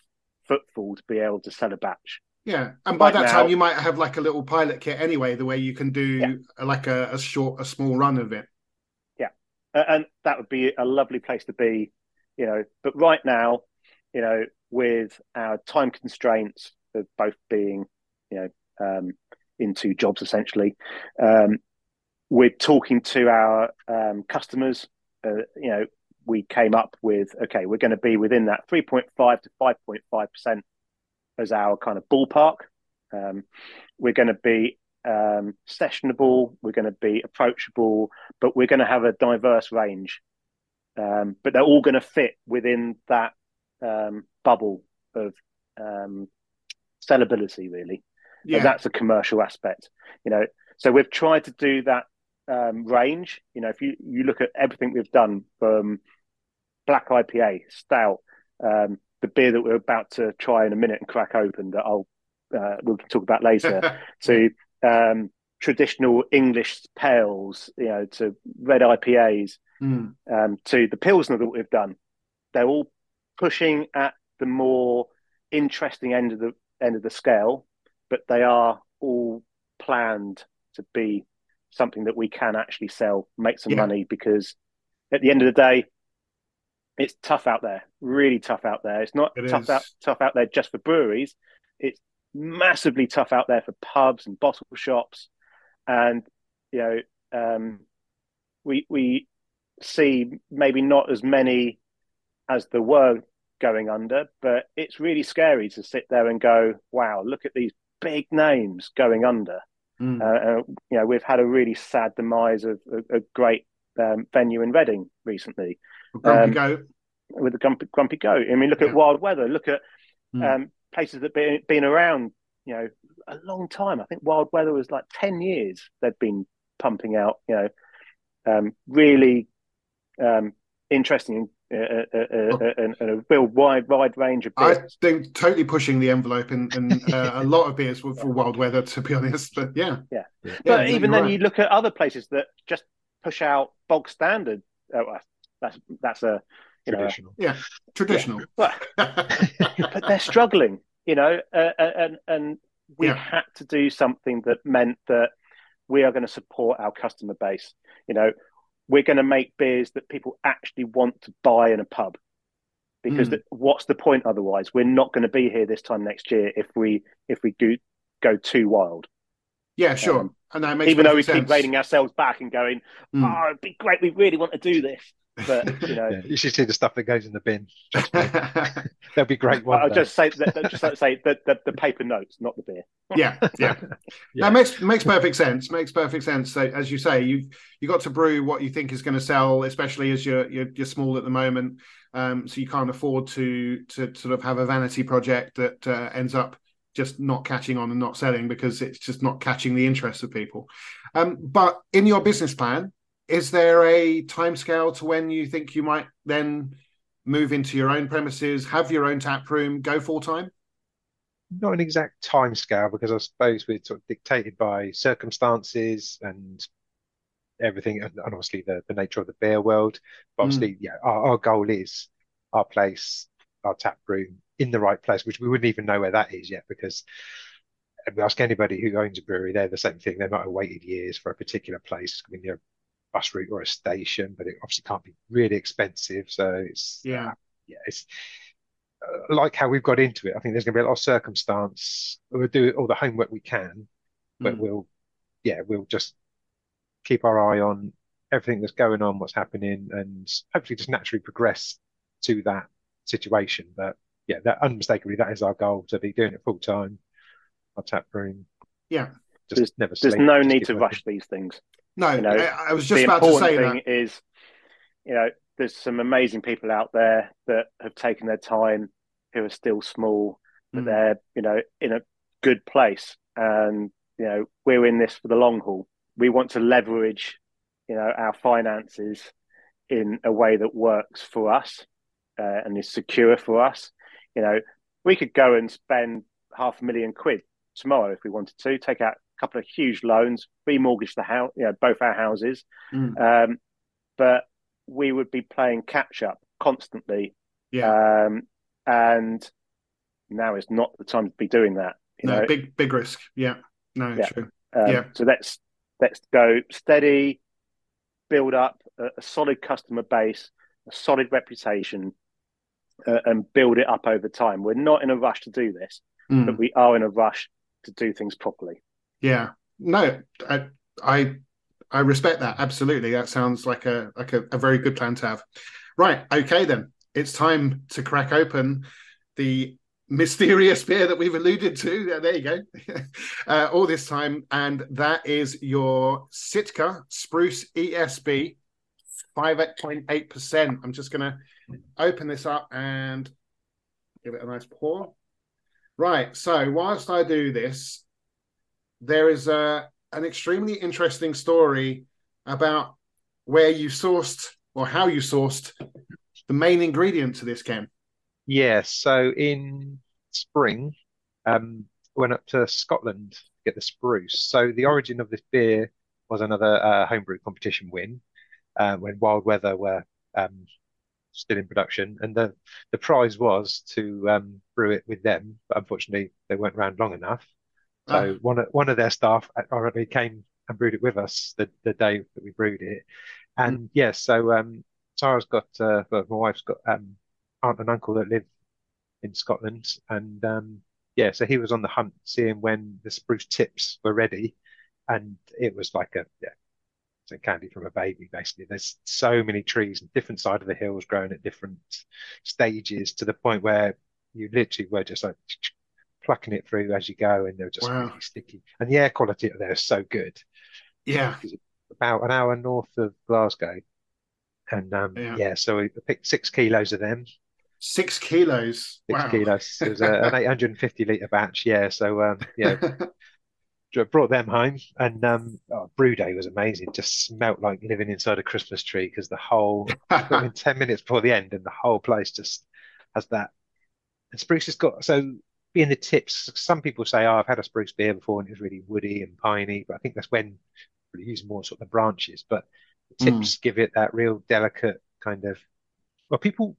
[SPEAKER 4] footfall to be able to sell a batch.
[SPEAKER 1] yeah. And by
[SPEAKER 4] Right
[SPEAKER 1] that
[SPEAKER 4] now-
[SPEAKER 1] time, you might have like a little pilot kit anyway, the way you can do
[SPEAKER 4] Yeah.
[SPEAKER 1] like a, a short, a small run of it.
[SPEAKER 4] Uh, and that would be a lovely place to be, you know. But right now, you know, with our time constraints of both being, you know, um, in two jobs essentially, um, we're talking to our um, customers. Uh, you know, we came up with okay, we're going to be within that three point five to five point five percent as our kind of ballpark. Um, we're going to be um, sessionable. We're going to be approachable, but we're going to have a diverse range. Um, but they're all going to fit within that um, bubble of um, sellability, really. And
[SPEAKER 1] Yeah,
[SPEAKER 4] that's a commercial aspect, you know. So we've tried to do that um, range. You know, if you you look at everything we've done from black IPA, stout, um, the beer that we're about to try in a minute and crack open that I'll uh, we'll talk about later, to um, traditional English pales, you know, to red IPAs,
[SPEAKER 1] Mm.
[SPEAKER 4] um, to the Pilsner that we've done. They're all pushing at the more interesting end of the end of the scale, but they are all planned to be something that we can actually sell, make some
[SPEAKER 1] Yeah.
[SPEAKER 4] money because at the end of the day, it's tough out there, really tough out there. It's not
[SPEAKER 1] It
[SPEAKER 4] tough
[SPEAKER 1] is.
[SPEAKER 4] out tough out there just for breweries. It's massively tough out there for pubs and bottle shops, and you know, um, we we see maybe not as many as there were going under, but it's really scary to sit there and go, "Wow, look at these big names going under."
[SPEAKER 1] Mm.
[SPEAKER 4] Uh, uh, you know, we've had a really sad demise of a, a great um, venue in Reading recently
[SPEAKER 1] Grumpy
[SPEAKER 4] um,
[SPEAKER 1] Goat.
[SPEAKER 4] with the Grumpy, Grumpy Goat. I mean, look
[SPEAKER 1] Yeah.
[SPEAKER 4] at Wild Weather. Look at
[SPEAKER 1] Mm.
[SPEAKER 4] um, places that been been around, you know, a long time. I think Wild Weather was like ten years. They've been pumping out, you know, um, really um, interesting uh, uh, uh, uh, and, and a real wide wide range of beers.
[SPEAKER 1] I think totally pushing the envelope in, in uh, a lot of beers for, for wild weather, to be honest. But yeah,
[SPEAKER 4] Yeah.
[SPEAKER 3] Yeah.
[SPEAKER 4] but
[SPEAKER 1] no,
[SPEAKER 4] even then,
[SPEAKER 1] right.
[SPEAKER 4] you look at other places that just push out bog standard. Oh, that's that's a you know,
[SPEAKER 3] Traditional.
[SPEAKER 1] traditional.
[SPEAKER 4] but but they're struggling, you know, uh, and and we
[SPEAKER 1] Yeah.
[SPEAKER 4] had to do something that meant that we are going to support our customer base. You know, we're going to make beers that people actually want to buy in a pub. Because
[SPEAKER 1] Mm.
[SPEAKER 4] the, what's the point otherwise? We're not going to be here this time next year if we if we do go too wild.
[SPEAKER 1] yeah, sure.
[SPEAKER 4] Um,
[SPEAKER 1] and that makes
[SPEAKER 4] Even though we
[SPEAKER 1] perfect
[SPEAKER 4] keep
[SPEAKER 1] sense.
[SPEAKER 4] reining ourselves back and going,
[SPEAKER 1] Mm.
[SPEAKER 4] "Oh, it'd be great. We really want to do this," but you know,
[SPEAKER 3] Yeah, you should see the stuff that goes in the bin. They'll be great one
[SPEAKER 4] I'll
[SPEAKER 3] day.
[SPEAKER 4] just say that, just like say the, the the paper notes, not the beer.
[SPEAKER 1] yeah, yeah.
[SPEAKER 3] Yeah.
[SPEAKER 1] That makes makes perfect sense. Makes perfect sense. So, as you say, you you got to brew what you think is going to sell, especially as you're you're, you're small at the moment. Um, so you can't afford to to sort of have a vanity project that uh, ends up just not catching on and not selling because it's just not catching the interest of people. Um, but in your business plan, is there a timescale to when you think you might then move into your own premises, have your own tap room, go full time?
[SPEAKER 3] not an exact time scale because I suppose we're sort of dictated by circumstances and everything, and, obviously the, the nature of the beer world. But
[SPEAKER 1] Mm.
[SPEAKER 3] obviously, yeah, our, our goal is our place, our tap room in the right place, which we wouldn't even know where that is yet because if we ask anybody who owns a brewery, they're the same thing. They might have waited years for a particular place, I mean, you know, bus route or a station, but it obviously can't be really expensive. So it's
[SPEAKER 1] Yeah.
[SPEAKER 3] yeah, it's uh, like how we've got into it. I think there's going to be a lot of circumstance. We'll do all the homework we can, but
[SPEAKER 1] Mm.
[SPEAKER 3] we'll, yeah, we'll just keep our eye on everything that's going on, what's happening, and hopefully just naturally progress to that situation. But yeah, that unmistakably that is our goal to be doing it full time. Our tap room,
[SPEAKER 1] Yeah.
[SPEAKER 3] just
[SPEAKER 4] There's-
[SPEAKER 3] never
[SPEAKER 4] There's no
[SPEAKER 3] just
[SPEAKER 4] need to
[SPEAKER 3] working.
[SPEAKER 4] rush these things.
[SPEAKER 1] No,
[SPEAKER 4] You know,
[SPEAKER 1] I, was just about to say
[SPEAKER 4] thing
[SPEAKER 1] that.
[SPEAKER 4] is, you know, there's some amazing people out there that have taken their time, who are still small, but
[SPEAKER 1] Mm.
[SPEAKER 4] they're, you know, in a good place. And, you know, we're in this for the long haul. We want to leverage, you know, our finances in a way that works for us uh, and is secure for us. You know, we could go and spend half a million quid tomorrow if we wanted to, take out couple of huge loans, remortgage the house, you know, both our houses.
[SPEAKER 1] Mm.
[SPEAKER 4] Um, but we would be playing catch up constantly.
[SPEAKER 1] Yeah.
[SPEAKER 4] Um, and now is not the time to be doing that. You
[SPEAKER 1] no,
[SPEAKER 4] know,
[SPEAKER 1] big big risk. Yeah. No,
[SPEAKER 4] Yeah.
[SPEAKER 1] true.
[SPEAKER 4] um,
[SPEAKER 1] yeah.
[SPEAKER 4] So let's let's go steady, build up a, a solid customer base, a solid reputation, uh, and build it up over time. We're not in a rush to do this,
[SPEAKER 1] Mm.
[SPEAKER 4] but we are in a rush to do things properly.
[SPEAKER 1] Yeah. No, I, I I respect that. Absolutely. That sounds like a like a, a very good plan to have. Right. Okay then. It's time to crack open the mysterious beer that we've alluded to. There, you go. uh, all this time, and that is your Sitka Spruce ESB, five point eight percent. I'm just gonna open this up and give it a nice pour. Right. So whilst I do this, there is a an extremely interesting story about where you sourced or how you sourced the main ingredient to this Ken.
[SPEAKER 3] Yeah, so in spring, um, went up to Scotland to get the spruce. So the origin of this beer was another uh, homebrew competition win uh, when Wild Weather were um, still in production, and the the prize was to um, brew it with them. But unfortunately, they weren't around long enough. So
[SPEAKER 1] Oh.
[SPEAKER 3] one of one of their staff already came and brewed it with us the, the day that we brewed it. And yes, so um, Tara's got uh, well, my wife's got um, aunt and uncle that live in Scotland, and um, yeah, so he was on the hunt seeing when the spruce tips were ready, and it was like a yeah, it's a candy from a baby basically. There's so many trees on different side of the hills growing at different stages to the point where you literally were just like plucking it through as you go, and they're just
[SPEAKER 1] Wow.
[SPEAKER 3] really sticky. And the air quality up there is so good.
[SPEAKER 1] Yeah.
[SPEAKER 3] About an hour north of Glasgow, and um,
[SPEAKER 1] Yeah.
[SPEAKER 3] yeah, so we picked six kilos of them.
[SPEAKER 1] Six kilos.
[SPEAKER 3] Six
[SPEAKER 1] wow.
[SPEAKER 3] kilos. It was a, an 850 litre batch. Yeah. So, um, yeah, brought them home. And um, oh, brew day was amazing. Just smelt like living inside a Christmas tree because the whole, in 10 minutes before the end, and the whole place just has that. And spruce has got, so being the tips, some people say, oh, I've had a spruce beer before and it was really woody and piney. But I think that's when we use more sort of the branches. But the
[SPEAKER 1] Mm.
[SPEAKER 3] tips give it that real delicate kind of, well, people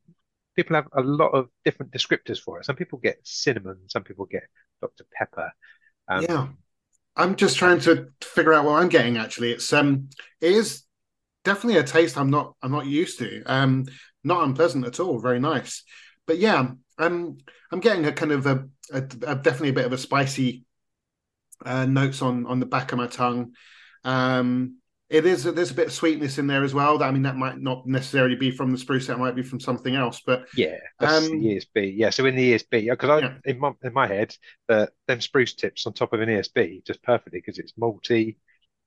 [SPEAKER 3] people have a lot of different descriptors for it. Some people get cinnamon, some people get Dr. Pepper. Um,
[SPEAKER 1] yeah. I'm just trying to figure out what I'm getting actually. It's um it is definitely a taste I'm not I'm not used to. Um not unpleasant at all, very nice. But yeah, um I'm getting a kind of a, a, a definitely a bit of a spicy uh, notes on on the back of my tongue. Um it is there's a bit of sweetness in there as well. I mean that might not necessarily be from the spruce, that might be from something else, but
[SPEAKER 3] Yeah, that's
[SPEAKER 1] Um,
[SPEAKER 3] the ESB. Yeah, so in the ESB, because I
[SPEAKER 1] Yeah.
[SPEAKER 3] in my in my head, the them spruce tips on top of an ESB just perfectly because it's malty.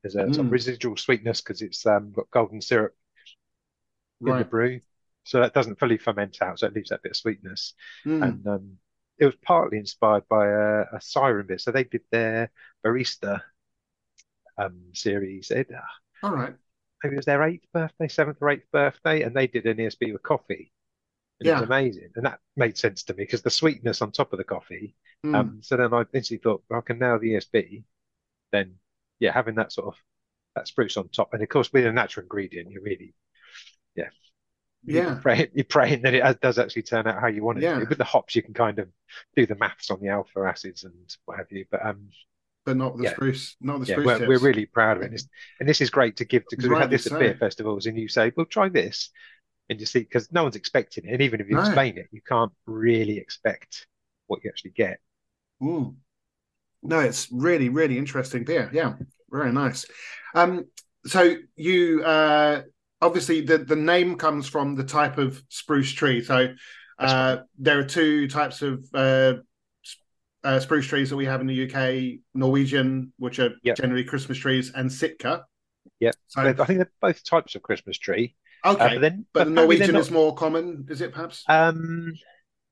[SPEAKER 3] There's a
[SPEAKER 1] Mm.
[SPEAKER 3] residual sweetness because it's um, got golden syrup in the brew, so that doesn't fully ferment out, so it leaves that bit of sweetness.
[SPEAKER 1] Mm.
[SPEAKER 3] And um, it was partly inspired by a, a siren bit. So they did their barista um, series. They,
[SPEAKER 1] All right.
[SPEAKER 3] maybe it was their eighth birthday, seventh or eighth birthday, and they did an ESB with coffee. And it was amazing. And that made sense to me because the sweetness on top of the coffee.
[SPEAKER 1] Mm.
[SPEAKER 3] Um, so then I instantly thought, well, I can nail the ESB. Then, yeah, having that sort of that spruce on top. And of course, with a natural ingredient, you really, yeah.
[SPEAKER 1] Yeah.
[SPEAKER 3] You're praying, you're praying that it does actually turn out how you want it
[SPEAKER 1] Yeah.
[SPEAKER 3] to. With the hops, you can kind of do the maths on the alpha acids and what have you. But um,
[SPEAKER 1] but not the
[SPEAKER 3] Yeah.
[SPEAKER 1] spruce, not the
[SPEAKER 3] yeah,
[SPEAKER 1] spruce
[SPEAKER 3] we're, we're really proud of it. And, and this is great to give to because we had this at
[SPEAKER 1] so.
[SPEAKER 3] beer festivals, and you say, "Well, try this," and you see because no one's expecting it, and even if you
[SPEAKER 1] No.
[SPEAKER 3] explain it, you can't really expect what you actually get.
[SPEAKER 1] Mm. No, it's really, really interesting beer. Yeah, very nice. Um, so you uh, obviously the the name comes from the type of spruce tree. So uh, there are two types of uh, uh, spruce trees that we have in the UK: Norwegian, which are
[SPEAKER 3] Yep.
[SPEAKER 1] generally Christmas trees, and Sitka.
[SPEAKER 3] Yep.
[SPEAKER 1] So
[SPEAKER 3] I think they're both types of Christmas tree. Uh,
[SPEAKER 1] okay,
[SPEAKER 3] but then,
[SPEAKER 1] but the Norwegian
[SPEAKER 3] not-
[SPEAKER 1] is more common, is it perhaps?
[SPEAKER 3] Um,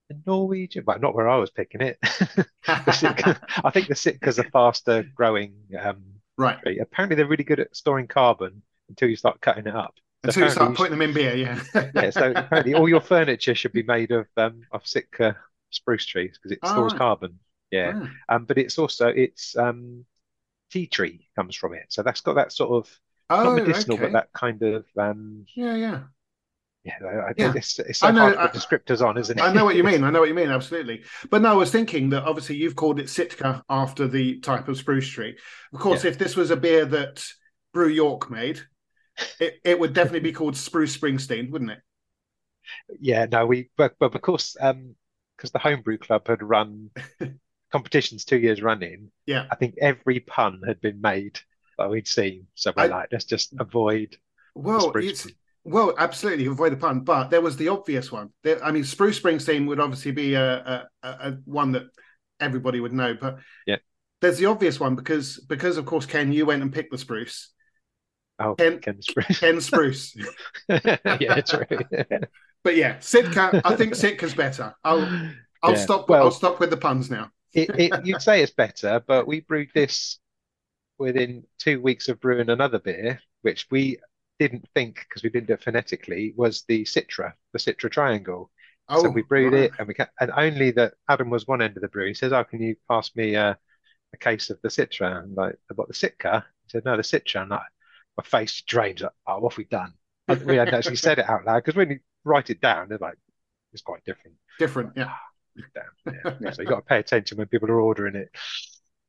[SPEAKER 3] the Norwegian, but not where I was picking it. Sitka, I think the Sitka's a faster growing um,
[SPEAKER 1] right.
[SPEAKER 3] tree. Apparently, they're really good at storing carbon until you start cutting it up. So
[SPEAKER 1] Until you start putting them in beer, yeah.
[SPEAKER 3] yeah, so apparently all your furniture should be made of um of Sitka spruce trees because it
[SPEAKER 1] Oh,
[SPEAKER 3] stores
[SPEAKER 1] right.
[SPEAKER 3] carbon. Yeah.
[SPEAKER 1] Ah.
[SPEAKER 3] Um, but it's also it's um tea tree comes from it, so that's got that sort of
[SPEAKER 1] Oh,
[SPEAKER 3] not medicinal,
[SPEAKER 1] okay.
[SPEAKER 3] but that kind of um
[SPEAKER 1] Yeah, yeah.
[SPEAKER 3] yeah. I,
[SPEAKER 1] Yeah.
[SPEAKER 3] It's it's so
[SPEAKER 1] I know,
[SPEAKER 3] hard to put descriptors on, isn't it?
[SPEAKER 1] I know what you mean. I know what you mean. Absolutely. But no, I was thinking that obviously you've called it Sitka after the type of spruce tree. Of course, if this was a beer that Brew York made, it, it would definitely be called Spruce Springsteen, wouldn't it?
[SPEAKER 3] Yeah, no, we but but because um because the homebrew club had run competitions two years running,
[SPEAKER 1] Yeah.
[SPEAKER 3] I think every pun had been made that we'd seen. So we're
[SPEAKER 1] I-
[SPEAKER 3] like, let's just avoid
[SPEAKER 1] Well, it's well, absolutely avoid the pun, but there was the obvious one. There, I mean, Spruce Springsteen would obviously be a, a, a, a one that everybody would know, but
[SPEAKER 3] Yeah.
[SPEAKER 1] there's the obvious one because because of course Ken, you went and picked the spruce.
[SPEAKER 3] Oh,
[SPEAKER 1] Ken-
[SPEAKER 3] Ken Spruce.
[SPEAKER 1] Ken Spruce.
[SPEAKER 3] yeah, true.
[SPEAKER 1] but yeah, Sitka. I think Sitka's better. I'll I'll
[SPEAKER 3] Yeah.
[SPEAKER 1] stop.
[SPEAKER 3] Well-
[SPEAKER 1] I'll stop with the puns now.
[SPEAKER 3] it, it, you'd say it's better, but we brewed this within two weeks of brewing another beer, which we didn't think because we didn't do it phonetically was the Citra, the Citra Triangle.
[SPEAKER 1] Oh,
[SPEAKER 3] so we brewed
[SPEAKER 1] right.
[SPEAKER 3] it, and we ca- and only that Adam was one end of the brew. He says, "Oh, can you pass me a, a case of the Citra?" And like, "What the Sitka?" He said, "No, the Citra." And like, my face drains. Like, oh, what have we done? And we hadn't actually said it out loud because when you write it down, they're like, it's quite different.
[SPEAKER 1] Different, yeah.
[SPEAKER 3] Damn. Yeah. so you got to pay attention when people are ordering it.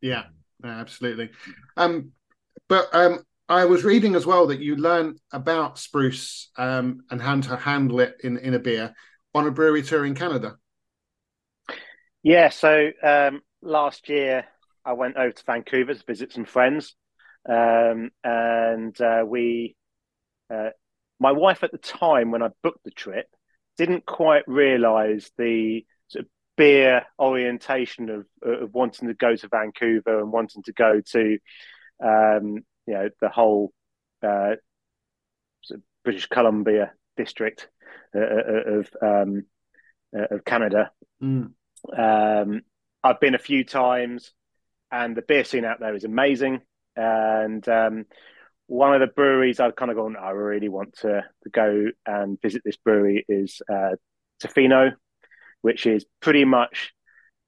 [SPEAKER 1] Yeah, absolutely. Um, but um, I was reading as well that you learn about spruce um, and how to handle it in, in a beer on a brewery tour in Canada.
[SPEAKER 4] Yeah, so um, last year I went over to Vancouver to visit some friends, um, and uh, we, uh, my wife at the time when I booked the trip, didn't quite realise the sort of beer orientation of, of wanting to go to Vancouver and wanting to go to, um, you know, the whole uh, sort of British Columbia district uh, uh of um, uh, of Canada.
[SPEAKER 1] Mm.
[SPEAKER 4] Um, I've been a few times, and the beer scene out there is amazing. And um, one of the breweries I've kind of gone, I really want to, to go and visit this brewery is uh, Tofino, which is pretty much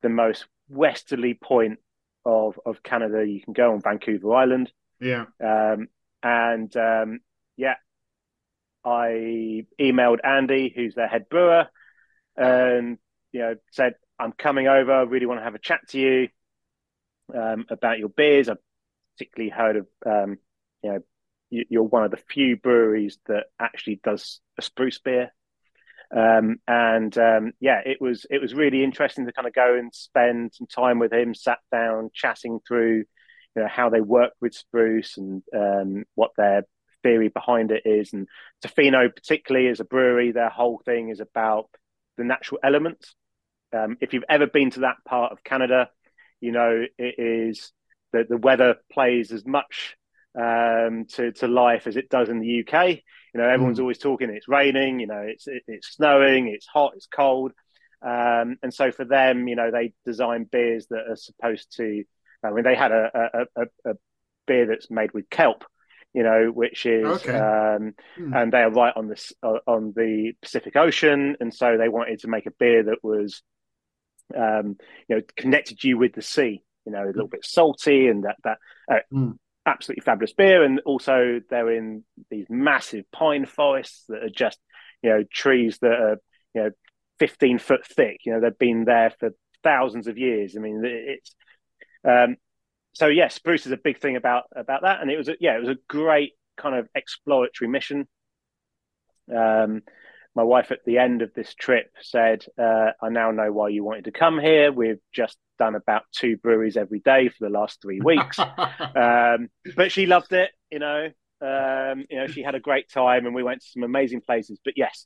[SPEAKER 4] the most westerly point of, of Canada you can go on Vancouver Island.
[SPEAKER 1] Yeah.
[SPEAKER 4] Um, and um, yeah, I emailed Andy, who's their head brewer, and you know said I'm coming over. I really want to have a chat to you um, about your beers. I've particularly heard of, um, you know, you're one of the few breweries that actually does a spruce beer. Um, and um, yeah, it was it was really interesting to kind of go and spend some time with him, sat down, chatting through, you know, how they work with spruce and um, what their theory behind it is. And Tofino, particularly as a brewery, their whole thing is about the natural elements. Um, if you've ever been to that part of Canada, you know it is that the weather plays as much um, to to life as it does in the UK. You know, everyone's mm. always talking. It's raining. You know, it's it, it's snowing. It's hot. It's cold. Um, and so for them, you know, they design beers that are supposed to. I mean, they had a a, a, a beer that's made with kelp, you know, which is, okay. um, mm. and they are right on the on the Pacific Ocean, and so they wanted to make a beer that was um, you know, connected you with the sea. You know, a little bit salty and that that uh, mm. absolutely fabulous beer. And also, they're in these massive pine forests that are just you know trees that are you know fifteen foot thick. You know, they've been there for thousands of years. I mean, it's um, so yes, spruce is a big thing about about that, and it was a, yeah, it was a great kind of exploratory mission. Um, my wife at the end of this trip said, uh, I now know why you wanted to come here. We've just done about two breweries every day for the last three weeks. um, but she loved it, you know. Um, you know, she had a great time and we went to some amazing places. But yes,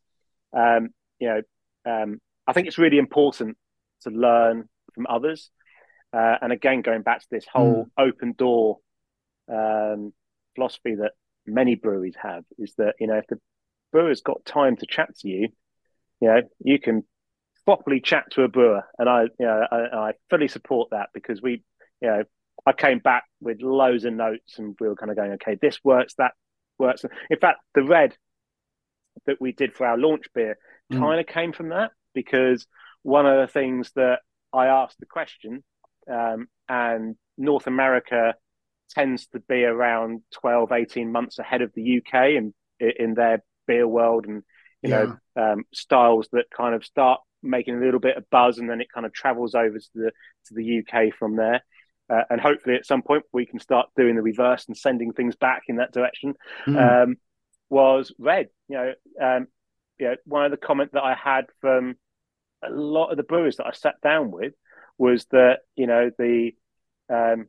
[SPEAKER 4] um, you know, um, I think it's really important to learn from others. Uh, and again, going back to this whole mm. open door um, philosophy that many breweries have is that, you know, if the brewer's got time to chat to you, you know, you can properly chat to a brewer, and I, you know, I, I fully support that because we, you know, I came back with loads of notes, and we were kind of going, okay, this works, that works. In fact, the red that we did for our launch beer mm. kind of came from that because one of the things that I asked the question, um, and North America tends to be around 12, 18 months ahead of the UK in, in their beer world and you yeah. know um, styles that kind of start making a little bit of buzz and then it kind of travels over to the to the UK from there. Uh, and hopefully at some point we can start doing the reverse and sending things back in that direction. Mm. Um, was red, you know, um, you know, one of the comments that I had from a lot of the brewers that I sat down with was that you know the um,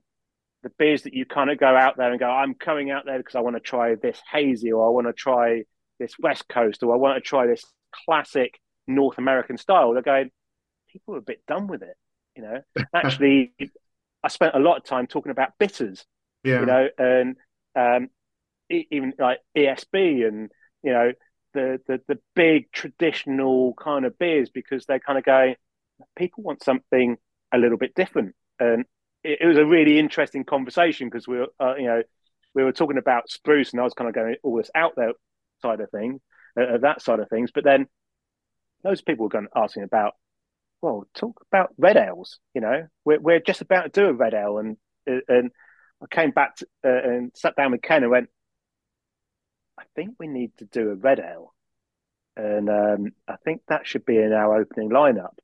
[SPEAKER 4] the beers that you kind of go out there and go, I'm coming out there because I want to try this hazy or I want to try this West Coast or I want to try this classic North American style. They're going, people are a bit done with it. You know, actually, I spent a lot of time talking about bitters. Yeah. You know, and um, even like ESB and you know the the the big traditional kind of beers because they're kind of going. People want something a little bit different, and it, it was a really interesting conversation because we were, uh, you know, we were talking about spruce, and I was kind of going all this out there side of things, uh, that side of things. But then those people were going asking about, well, talk about red ales. You know, we're we're just about to do a red ale, and uh, and I came back to, uh, and sat down with Ken and went, I think we need to do a red ale. and um, I think that should be in our opening lineup.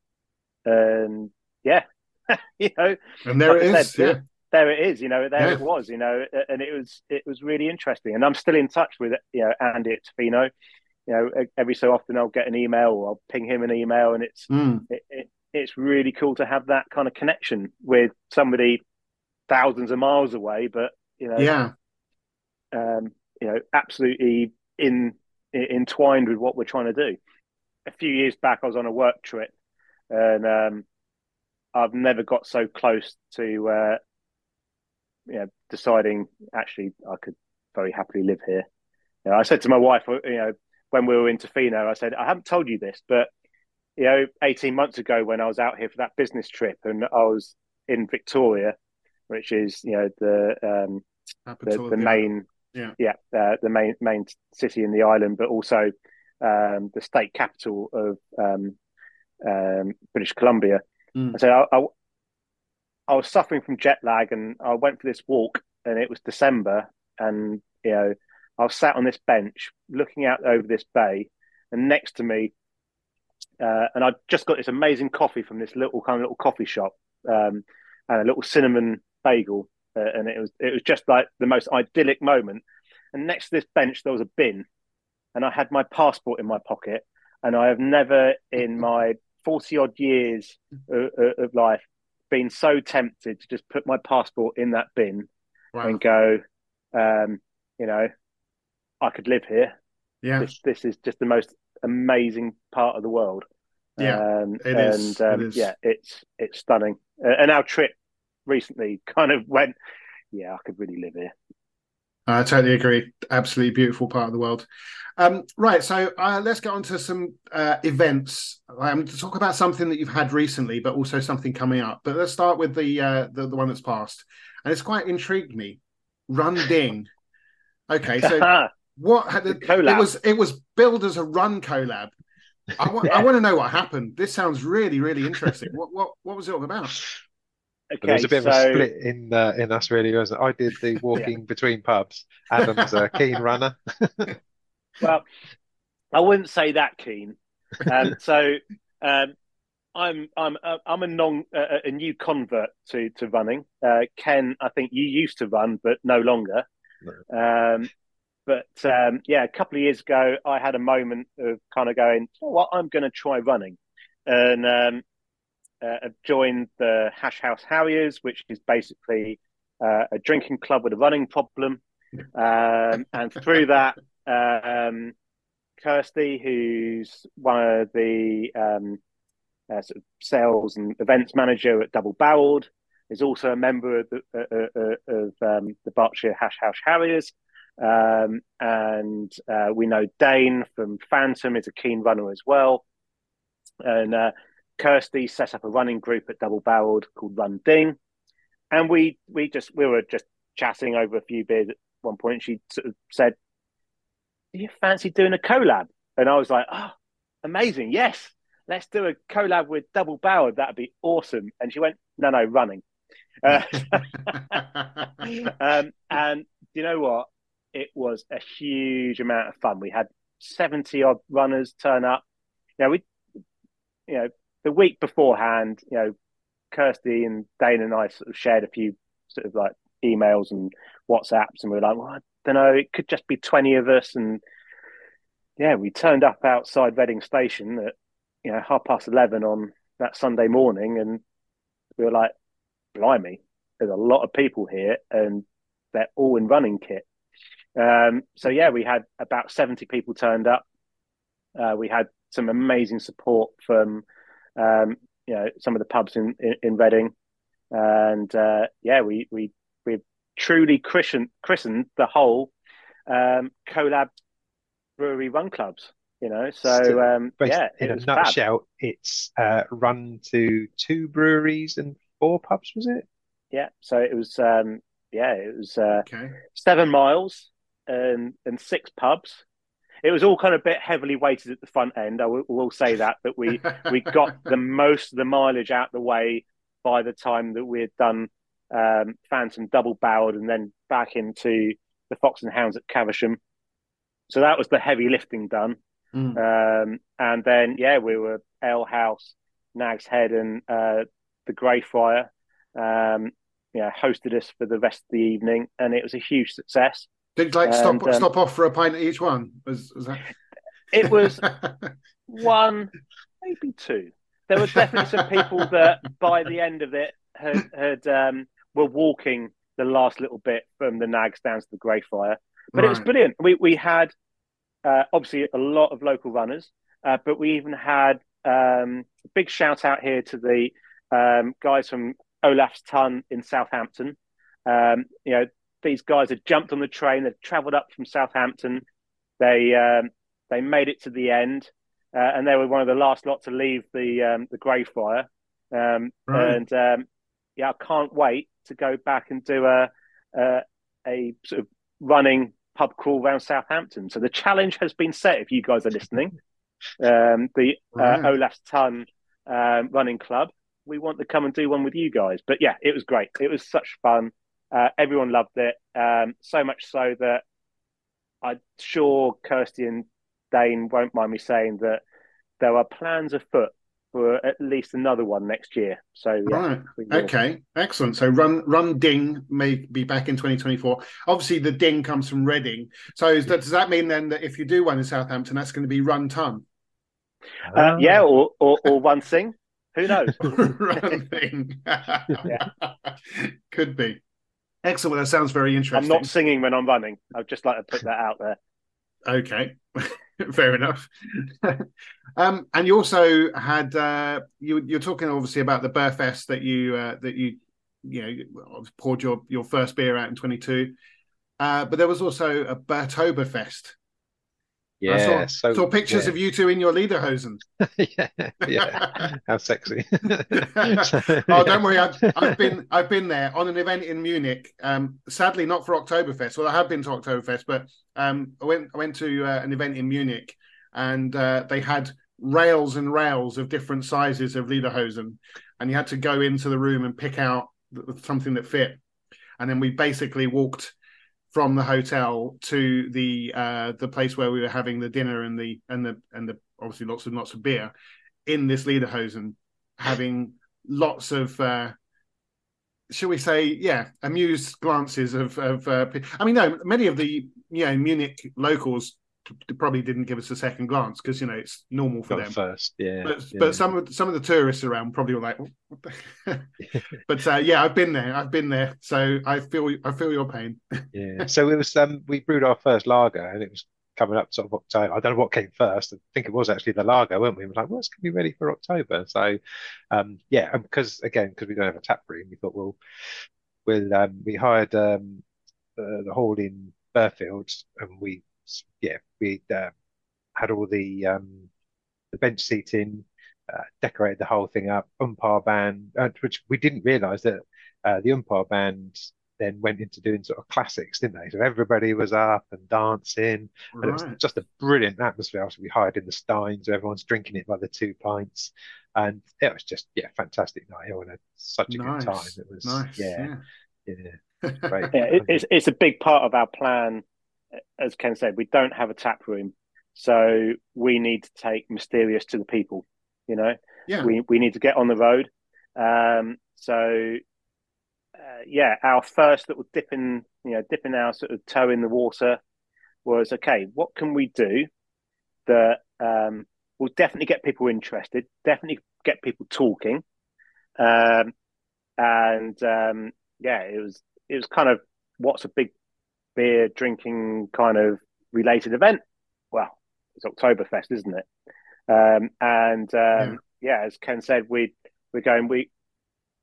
[SPEAKER 4] And yeah, you know,
[SPEAKER 1] and there like it is. Said, yeah.
[SPEAKER 4] There it is, you know. There yeah. it was, you know, and it was it was really interesting. And I'm still in touch with you know Andy at Tofino. You know, every so often I'll get an email or I'll ping him an email, and it's mm. it, it, it's really cool to have that kind of connection with somebody thousands of miles away, but you know,
[SPEAKER 1] yeah,
[SPEAKER 4] um, you know, absolutely in, in entwined with what we're trying to do. A few years back, I was on a work trip, and um, I've never got so close to, uh, you know, deciding actually I could very happily live here. You know, I said to my wife, you know, when we were in Tofino, I said, I haven't told you this, but you know, 18 months ago when I was out here for that business trip and I was in Victoria, which is, you know, the um, the, the main
[SPEAKER 1] yeah,
[SPEAKER 4] yeah uh, the main main city in the island, but also um, the state capital of um, um, British Columbia. Mm. So I, I, I was suffering from jet lag, and I went for this walk, and it was December, and you know I was sat on this bench looking out over this bay, and next to me, uh, and I just got this amazing coffee from this little kind of little coffee shop, um, and a little cinnamon bagel, uh, and it was it was just like the most idyllic moment. And next to this bench, there was a bin, and I had my passport in my pocket. And I have never, in my forty odd years of, of life, been so tempted to just put my passport in that bin wow. and go, um, you know, I could live here.
[SPEAKER 1] Yeah,
[SPEAKER 4] this, this is just the most amazing part of the world.
[SPEAKER 1] Yeah, um, it and is. Um, it is.
[SPEAKER 4] yeah, it's it's stunning. Uh, and our trip recently kind of went, yeah, I could really live here.
[SPEAKER 1] I totally agree. Absolutely beautiful part of the world. Um, right, so uh, let's get on to some uh, events. Um, to talk about something that you've had recently, but also something coming up. But let's start with the uh, the, the one that's passed, and it's quite intrigued me. Run Ding. Okay, so what had the, it was it was billed as a run collab. I want yeah. I want to know what happened. This sounds really really interesting. what what what was it all about?
[SPEAKER 3] Okay, was a bit so... of a split in uh, in us really, wasn't it? I did the walking yeah. between pubs. Adam's a keen runner.
[SPEAKER 4] well, I wouldn't say that keen. Um, so um, I'm I'm uh, I'm a non uh, a new convert to to running. Uh, Ken, I think you used to run, but no longer. No. Um, but um, yeah, a couple of years ago, I had a moment of kind of going, oh, "What I'm going to try running," and um, uh, have joined the Hash House Harriers, which is basically uh, a drinking club with a running problem. Um, and through that, um, Kirsty, who's one of the um, uh, sort of sales and events manager at Double Barreled, is also a member of the, uh, uh, of um, the Berkshire Hash House Harriers. Um, and uh, we know Dane from Phantom is a keen runner as well. And uh, Kirsty set up a running group at Double Barreled called Run Ding, and we we just we were just chatting over a few beers at one point. She sort of said, "Do you fancy doing a collab?" And I was like, "Oh, amazing! Yes, let's do a collab with Double Barreled. That'd be awesome." And she went, "No, no, running." Uh, um, and you know what? It was a huge amount of fun. We had seventy odd runners turn up. Know, we, you know, the week beforehand, you know, Kirsty and Dane and I sort of shared a few sort of like emails and WhatsApps, and we were like, well, I don't know, it could just be 20 of us. And yeah, we turned up outside Reading Station at, you know, half past 11 on that Sunday morning, and we were like, blimey, there's a lot of people here, and they're all in running kit. Um, so yeah, we had about 70 people turned up. Uh, we had some amazing support from um, you know, some of the pubs in in, in Reading, and uh, yeah, we we we've truly christened christened the whole um, collab brewery run clubs. You know, so um, yeah,
[SPEAKER 3] in a nutshell, fab. it's uh, run to two breweries and four pubs, was it?
[SPEAKER 4] Yeah, so it was um, yeah, it was uh, okay. seven miles and and six pubs it was all kind of a bit heavily weighted at the front end. I will, will say that that we we got the most of the mileage out the way by the time that we had done um, Phantom double barreled and then back into the Fox and Hounds at Caversham. So that was the heavy lifting done. Mm. Um, and then yeah, we were Ale House, Nag's Head, and uh, the Greyfriar. Um, yeah, hosted us for the rest of the evening, and it was a huge success.
[SPEAKER 1] Did like stop um, stop off for a pint at each one? Was, was that?
[SPEAKER 4] It was one, maybe two. There were definitely some people that by the end of it had had um, were walking the last little bit from the Nags down to the Greyfriar. But right. it was brilliant. We we had uh, obviously a lot of local runners, uh, but we even had um, a big shout out here to the um, guys from Olaf's Tun in Southampton. Um, you know, these guys had jumped on the train, they'd travelled up from Southampton, they um, they made it to the end, uh, and they were one of the last lot to leave the um, the Greyfriar. Um, right. And um, yeah, I can't wait to go back and do a, a, a sort of running pub crawl around Southampton. So the challenge has been set. If you guys are listening, um, the uh, right. uh, Olaf's Tun um, Running Club, we want to come and do one with you guys. But yeah, it was great. It was such fun. Uh, everyone loved it. Um, so much so that I'm sure Kirsty and Dane won't mind me saying that there are plans afoot for at least another one next year. So yeah,
[SPEAKER 1] right, okay, excellent. So Run Run Ding may be back in 2024. Obviously, the Ding comes from Reading. So that, does that mean then that if you do one in Southampton, that's going to be Run Ton?
[SPEAKER 4] Uh, yeah, or, or or One Thing. Who knows?
[SPEAKER 1] Run Thing. Could be. Excellent. That sounds very interesting.
[SPEAKER 4] I'm not singing when I'm running. I'd just like to put that out there.
[SPEAKER 1] Okay. Fair enough. um, and you also had uh, you you're talking obviously about the Beer Burfest that you uh, that you you know poured your your first beer out in 22. Uh, but there was also a Bertoberfest
[SPEAKER 3] yeah,
[SPEAKER 1] I saw, so, saw pictures yeah. of you two in your lederhosen.
[SPEAKER 3] yeah, yeah, how sexy!
[SPEAKER 1] oh, don't worry, I've, I've, been I've been there on an event in Munich. Um, sadly, not for Oktoberfest. Well, I have been to Oktoberfest, but um, I went I went to uh, an event in Munich, and uh, they had rails and rails of different sizes of lederhosen, and you had to go into the room and pick out something that fit. And then we basically walked from the hotel to the uh, the place where we were having the dinner and the and the and the obviously lots and lots of beer in this lederhosen, having lots of uh, shall we say, yeah, amused glances of of. Uh, I mean, no, many of the you know Munich locals probably didn't give us a second glance because you know it's normal for Got them.
[SPEAKER 3] first yeah
[SPEAKER 1] but,
[SPEAKER 3] yeah.
[SPEAKER 1] but some of some of the tourists around probably were like but uh, yeah i've been there i've been there so i feel i feel your pain.
[SPEAKER 3] Yeah so it was um we brewed our first lager and it was coming up sort of october i don't know what came first i think it was actually the lager weren't we? We were like what's going to be ready for october so um yeah because again because we don't have a tap room we thought well we'll um we hired um uh, the hall in Burghfield and we yeah, we uh, had all the um, the bench seating, uh, decorated the whole thing up. Oompah band, uh, which we didn't realise that uh, the oompah band then went into doing sort of classics, didn't they? So everybody was up and dancing, right. and it was just a brilliant atmosphere. After we hired in the Steins, so everyone's drinking it by the two pints, and it was just yeah, fantastic night. I had such a nice. good time. It was nice. yeah, yeah.
[SPEAKER 4] yeah. yeah it, it's it's a big part of our plan as Ken said, we don't have a tap room, so we need to take Mysterious to the people. You know,
[SPEAKER 1] yeah.
[SPEAKER 4] we we need to get on the road. Um, so uh, yeah, our first little dipping, you know, dipping our sort of toe in the water was okay. What can we do that um, will definitely get people interested, definitely get people talking, um, and um, yeah, it was it was kind of what's a big beer drinking kind of related event. Well, it's Oktoberfest, isn't it? Um, and um, yeah. yeah. as Ken said, we we're going. We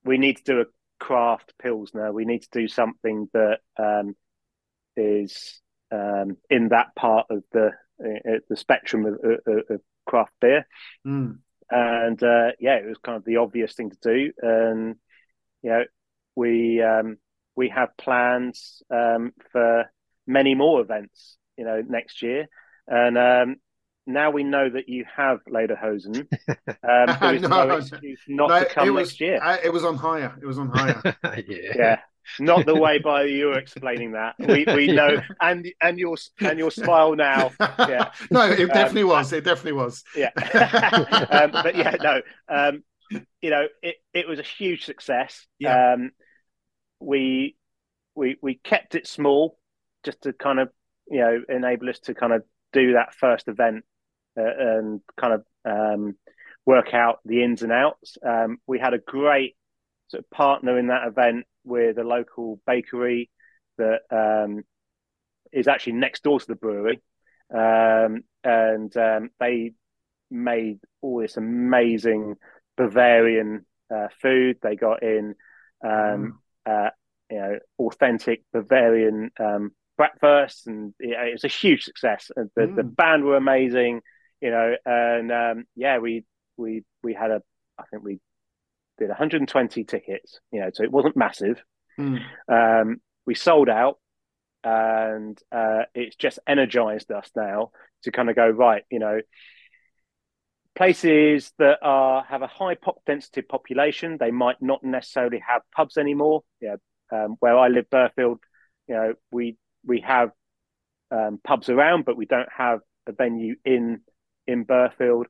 [SPEAKER 4] we need to do a craft pilsner. We need to do something that um, is um, in that part of the uh, the spectrum of, of, of craft beer.
[SPEAKER 1] Mm.
[SPEAKER 4] And uh, yeah, it was kind of the obvious thing to do. And you know, we um, we have plans um, for many more events, you know, next year. And um, now we know that you have Lederhosen. Um, there is no, no excuse not no, to come
[SPEAKER 1] was,
[SPEAKER 4] next year.
[SPEAKER 1] I, it was on hire. It was on hire.
[SPEAKER 3] yeah.
[SPEAKER 4] Yeah. not the way by you were explaining that. We we know, and and your and your smile now. Yeah.
[SPEAKER 1] no, it definitely um, was. It definitely was.
[SPEAKER 4] Yeah. um, but yeah, no. Um, you know, it it was a huge success. Yeah. Um, we we we kept it small, just to kind of you know enable us to kind of do that first event uh, and kind of um, work out the ins and outs. Um, we had a great sort of partner in that event with a local bakery that um, is actually next door to the brewery, um, and um, they made all this amazing Bavarian uh, food. They got in, um, mm. Uh, you know, authentic Bavarian um, breakfast, and it was a huge success. The, mm. the band were amazing, you know, and um, yeah, we we we had a, I think we did 120 tickets, you know, so it wasn't massive. Mm. Um, we sold out, and uh, it's just energized us now to kind of go right, you know. Places that are have a high pop density population, they might not necessarily have pubs anymore. Yeah, um, where I live, Burghfield, you know, we we have um, pubs around, but we don't have a venue in in Burghfield.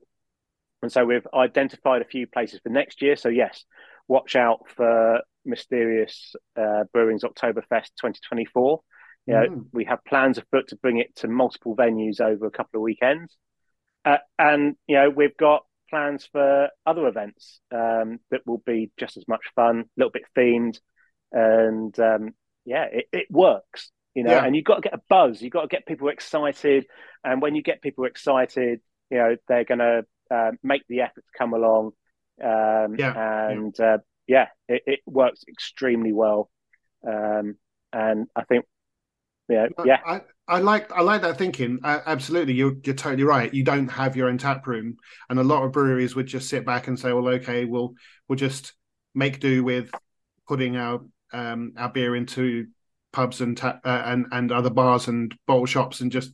[SPEAKER 4] And so we've identified a few places for next year. So yes, watch out for Mysterious uh, Brewing's Oktoberfest 2024. You know, mm. we have plans afoot to bring it to multiple venues over a couple of weekends, uh, and you know we've got plans for other events um, that will be just as much fun, a little bit themed, and um, yeah, it, it works you know, yeah. and you've got to get a buzz. You've got to get people excited, and when you get people excited, you know, they're going to uh, make the effort to come along. Um, yeah, and yeah, uh, yeah it, it, works extremely well. Um, and I think, yeah, yeah.
[SPEAKER 1] I, I like I like that thinking. Uh, absolutely, you're you're totally right. You don't have your own tap room, and a lot of breweries would just sit back and say, "Well, okay, we'll we'll just make do with putting our um, our beer into pubs and uh, and and other bars and bottle shops and just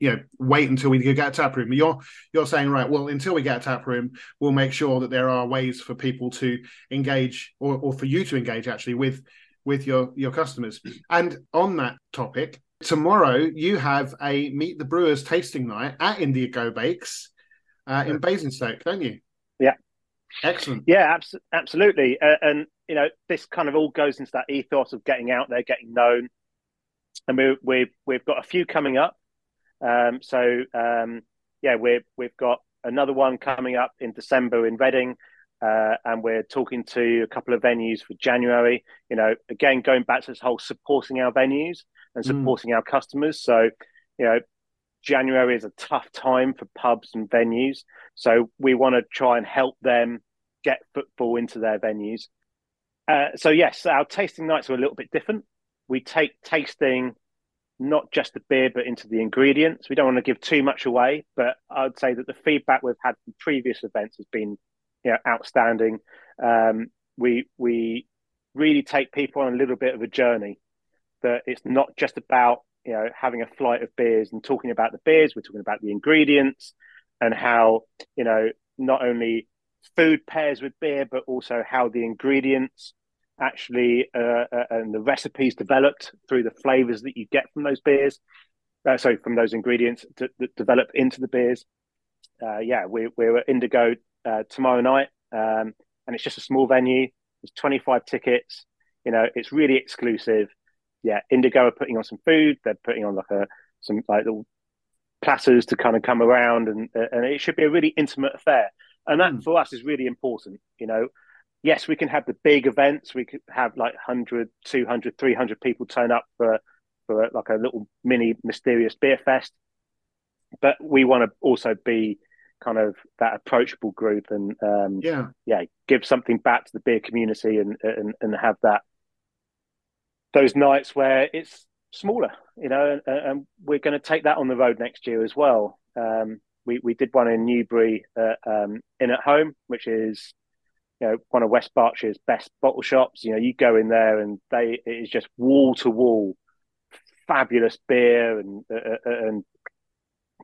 [SPEAKER 1] you know wait until we get a tap room you're you're saying right well until we get a tap room we'll make sure that there are ways for people to engage or, or for you to engage actually with with your your customers and on that topic tomorrow you have a meet the brewers tasting night at indigo bakes uh, in basingstoke don't you
[SPEAKER 4] yeah
[SPEAKER 1] excellent
[SPEAKER 4] yeah abs- absolutely uh, and you know, this kind of all goes into that ethos of getting out there, getting known. And we, we've we've got a few coming up. Um, so um, yeah, we've we've got another one coming up in December in Reading, uh, and we're talking to a couple of venues for January. You know, again going back to this whole supporting our venues and mm. supporting mm. our customers. So you know, January is a tough time for pubs and venues, so we want to try and help them get football into their venues. Uh, so yes, our tasting nights are a little bit different. We take tasting not just the beer, but into the ingredients. We don't want to give too much away, but I'd say that the feedback we've had from previous events has been, you know, outstanding. Um, we we really take people on a little bit of a journey. That it's not just about you know having a flight of beers and talking about the beers. We're talking about the ingredients and how you know not only food pairs with beer, but also how the ingredients actually uh, uh, and the recipes developed through the flavors that you get from those beers. Uh, sorry, from those ingredients that develop into the beers. Uh, yeah, we, we're at Indigo uh, tomorrow night, um, and it's just a small venue. There's 25 tickets. You know, it's really exclusive. Yeah, Indigo are putting on some food. They're putting on like a some like little platters to kind of come around, and and it should be a really intimate affair. And that mm. for us is really important you know. Yes we can have the big events. We could have like 100 200 300 people turn up for for like a little mini mysterious beer fest. But we want to also be kind of that approachable group and um,
[SPEAKER 1] yeah.
[SPEAKER 4] yeah give something back to the beer community and and, and have that those nights where it's smaller you know and, and we're going to take that on the road next year as well um, we, we did one in Newbury uh, um, in at home, which is you know one of West Berkshire's best bottle shops. You know, you go in there and they it is just wall to wall, fabulous beer and uh, uh, uh, and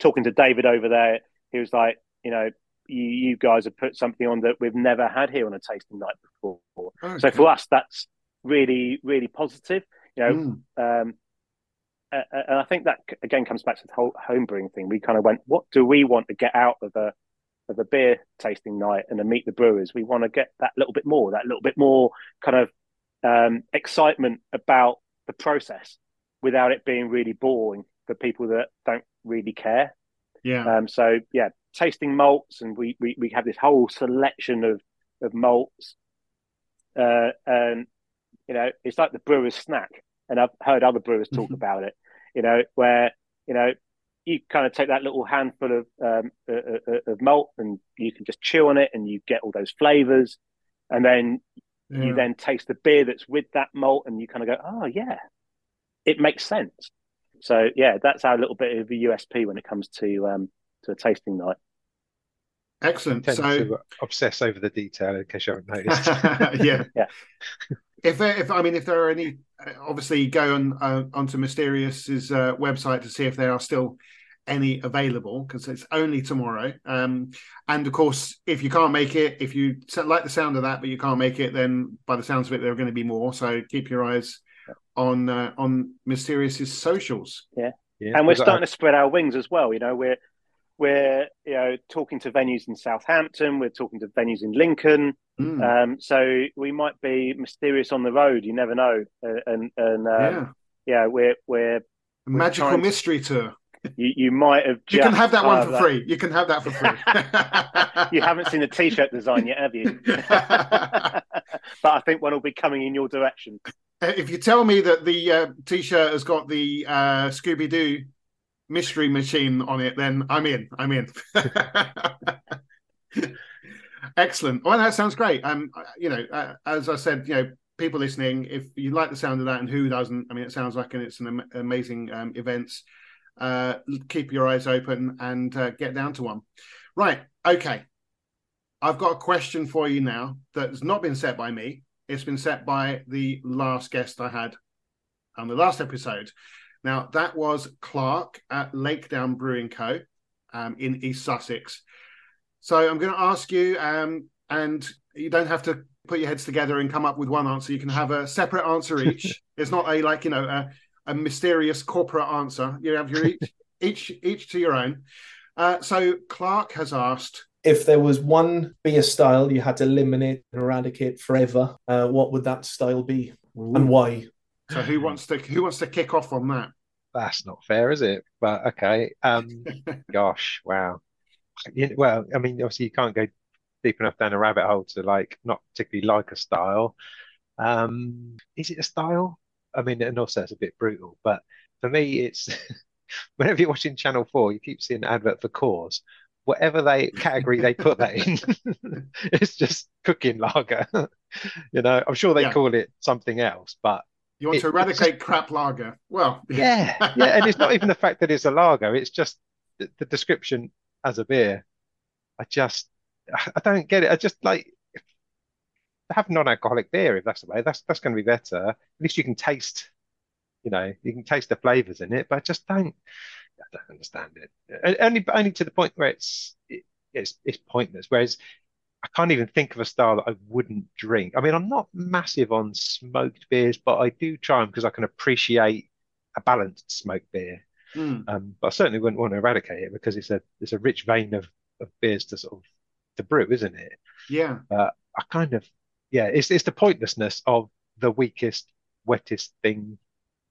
[SPEAKER 4] talking to David over there, he was like, you know, you, you guys have put something on that we've never had here on a tasting night before. Okay. So for us, that's really, really positive. You know, mm. um, and I think that again comes back to the whole homebrewing thing. We kind of went, what do we want to get out of a of a beer tasting night and a meet the brewers? We want to get that little bit more, that little bit more kind of um, excitement about the process without it being really boring for people that don't really care.
[SPEAKER 1] Yeah.
[SPEAKER 4] Um, so yeah, tasting malts, and we we we have this whole selection of of malts, uh, and you know, it's like the brewer's snack. And I've heard other brewers talk mm-hmm. about it. You know, where you know you kind of take that little handful of um, uh, uh, uh, of malt and you can just chew on it, and you get all those flavors, and then yeah. you then taste the beer that's with that malt, and you kind of go, oh yeah, it makes sense. So yeah, that's our little bit of a USP when it comes to um, to a tasting night.
[SPEAKER 1] Excellent. So
[SPEAKER 3] obsess over the detail in case you haven't noticed.
[SPEAKER 1] yeah. yeah. If there, if I mean, if there are any, obviously go on uh, onto Mysterious's uh, website to see if there are still any available because it's only tomorrow. Um, and of course, if you can't make it, if you like the sound of that but you can't make it, then by the sounds of it, there are going to be more. So keep your eyes on uh, on Mysterious's socials.
[SPEAKER 4] Yeah. yeah. And we're starting to spread our wings as well. You know, we're we're you know talking to venues in Southampton. We're talking to venues in Lincoln. Mm. Um, so we might be mysterious on the road. You never know. Uh, and and um, yeah. yeah, we're we're
[SPEAKER 1] magical mystery tour.
[SPEAKER 4] You, you might have.
[SPEAKER 1] you can have that one for that. free. You can have that for free.
[SPEAKER 4] you haven't seen the T-shirt design yet, have you? but I think one will be coming in your direction.
[SPEAKER 1] If you tell me that the uh, T-shirt has got the uh, Scooby Doo mystery machine on it, then I'm in. I'm in. Excellent. Well, that sounds great. Um, you know, uh, as I said, you know, people listening, if you like the sound of that, and who doesn't? I mean, it sounds like and it's an am- amazing um, events. Uh, keep your eyes open and uh, get down to one. Right. Okay. I've got a question for you now that has not been set by me. It's been set by the last guest I had on the last episode. Now, that was Clark at Lakedown Brewing Co. Um, in East Sussex. So I'm going to ask you, um, and you don't have to put your heads together and come up with one answer. You can have a separate answer each. it's not a like you know a, a mysterious corporate answer. You have your each each each to your own. Uh, so Clark has asked.
[SPEAKER 5] If there was one beer style you had to eliminate and eradicate forever, uh, what would that style be, Ooh. and why?
[SPEAKER 1] So who wants to who wants to kick off on that?
[SPEAKER 3] That's not fair, is it? But okay. Um, gosh, wow. Well, I mean, obviously you can't go deep enough down a rabbit hole to like not particularly like a style. Um, is it a style? I mean, and also it's a bit brutal, but for me, it's whenever you're watching Channel Four, you keep seeing an advert for Coors. Whatever they category they put that in, it's just cooking lager. you know, I'm sure they yeah. call it something else, but
[SPEAKER 1] you want it, to eradicate crap lager? Well,
[SPEAKER 3] yeah, yeah, and it's not even the fact that it's a lager; it's just the, the description as a beer. I just, I don't get it. I just like have non-alcoholic beer if that's the way. That's that's going to be better. At least you can taste, you know, you can taste the flavors in it. But I just don't, I don't understand it. Only only to the point where it's it, it's it's pointless. Whereas I can't even think of a style that I wouldn't drink. I mean, I'm not massive on smoked beers, but I do try them because I can appreciate a balanced smoked beer. Mm. Um, but I certainly wouldn't want to eradicate it because it's a it's a rich vein of, of beers to sort of to brew, isn't it?
[SPEAKER 1] Yeah.
[SPEAKER 3] Uh, I kind of yeah, it's it's the pointlessness of the weakest, wettest thing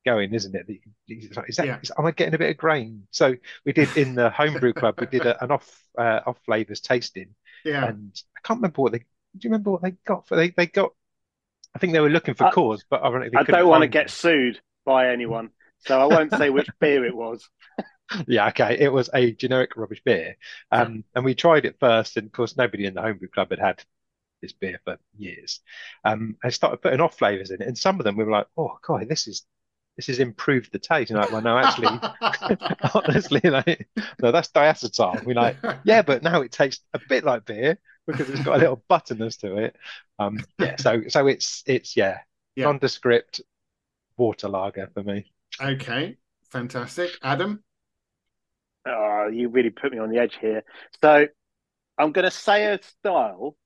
[SPEAKER 3] going, isn't it? Is that, yeah. is, am I getting a bit of grain? So we did in the homebrew club, we did a, an off uh, off flavors tasting,
[SPEAKER 1] yeah.
[SPEAKER 3] And I can't remember what they. Do you remember what they got for? They they got. I think they were looking for uh, Coors, but ironically,
[SPEAKER 4] I don't want to get sued by anyone, so I won't say which beer it was.
[SPEAKER 3] yeah, okay. It was a generic rubbish beer, um, and we tried it first, and of course, nobody in the homebrew club had had this beer for years. Um, I started putting off flavors in it, and some of them we were like, "Oh god, this is this has improved the taste." And like, well, no, actually, honestly, like, no, that's diacetyl. We're like, yeah, but now it tastes a bit like beer because it's got a little butterness to it. Um, yeah, so so it's it's yeah, yeah. nondescript water lager for me.
[SPEAKER 1] Okay, fantastic, Adam.
[SPEAKER 4] Oh, you really put me on the edge here. So I'm going to say a style,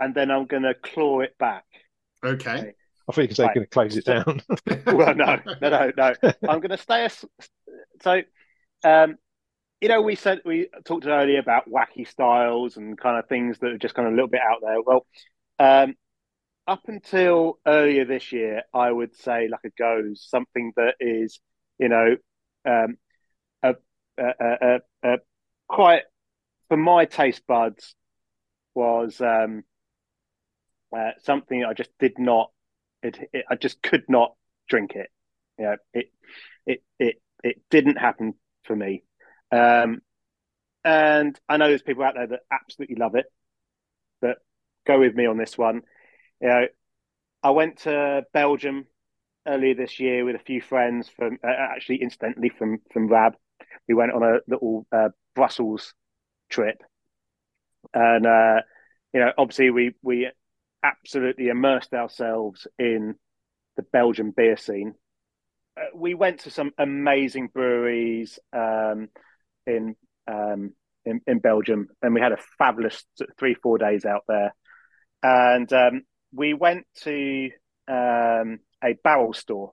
[SPEAKER 4] and then I'm going to claw it back.
[SPEAKER 1] Okay. okay.
[SPEAKER 3] I thought you were
[SPEAKER 4] Right.
[SPEAKER 3] going to close it down.
[SPEAKER 4] well, no, no, no, no. I'm going to stay. A, so, um, you know, we said we talked earlier about wacky styles and kind of things that are just kind of a little bit out there. Well, um, up until earlier this year, I would say like a gueuze something that is, you know, um, a, a, a, a, a quite for my taste buds was um, uh, something I just did not. It, it I just could not drink it. Know, it it it it didn't happen for me. Um, and I know there's people out there that absolutely love it, but go with me on this one. You know, I went to Belgium earlier this year with a few friends from uh, actually incidentally from from Rab. We went on a little uh, Brussels trip, and uh, you know, obviously we we absolutely immersed ourselves in the Belgian beer scene. Uh, we went to some amazing breweries um, in, um, in in Belgium, and we had a fabulous three four days out there. And um, we went to um, a barrel store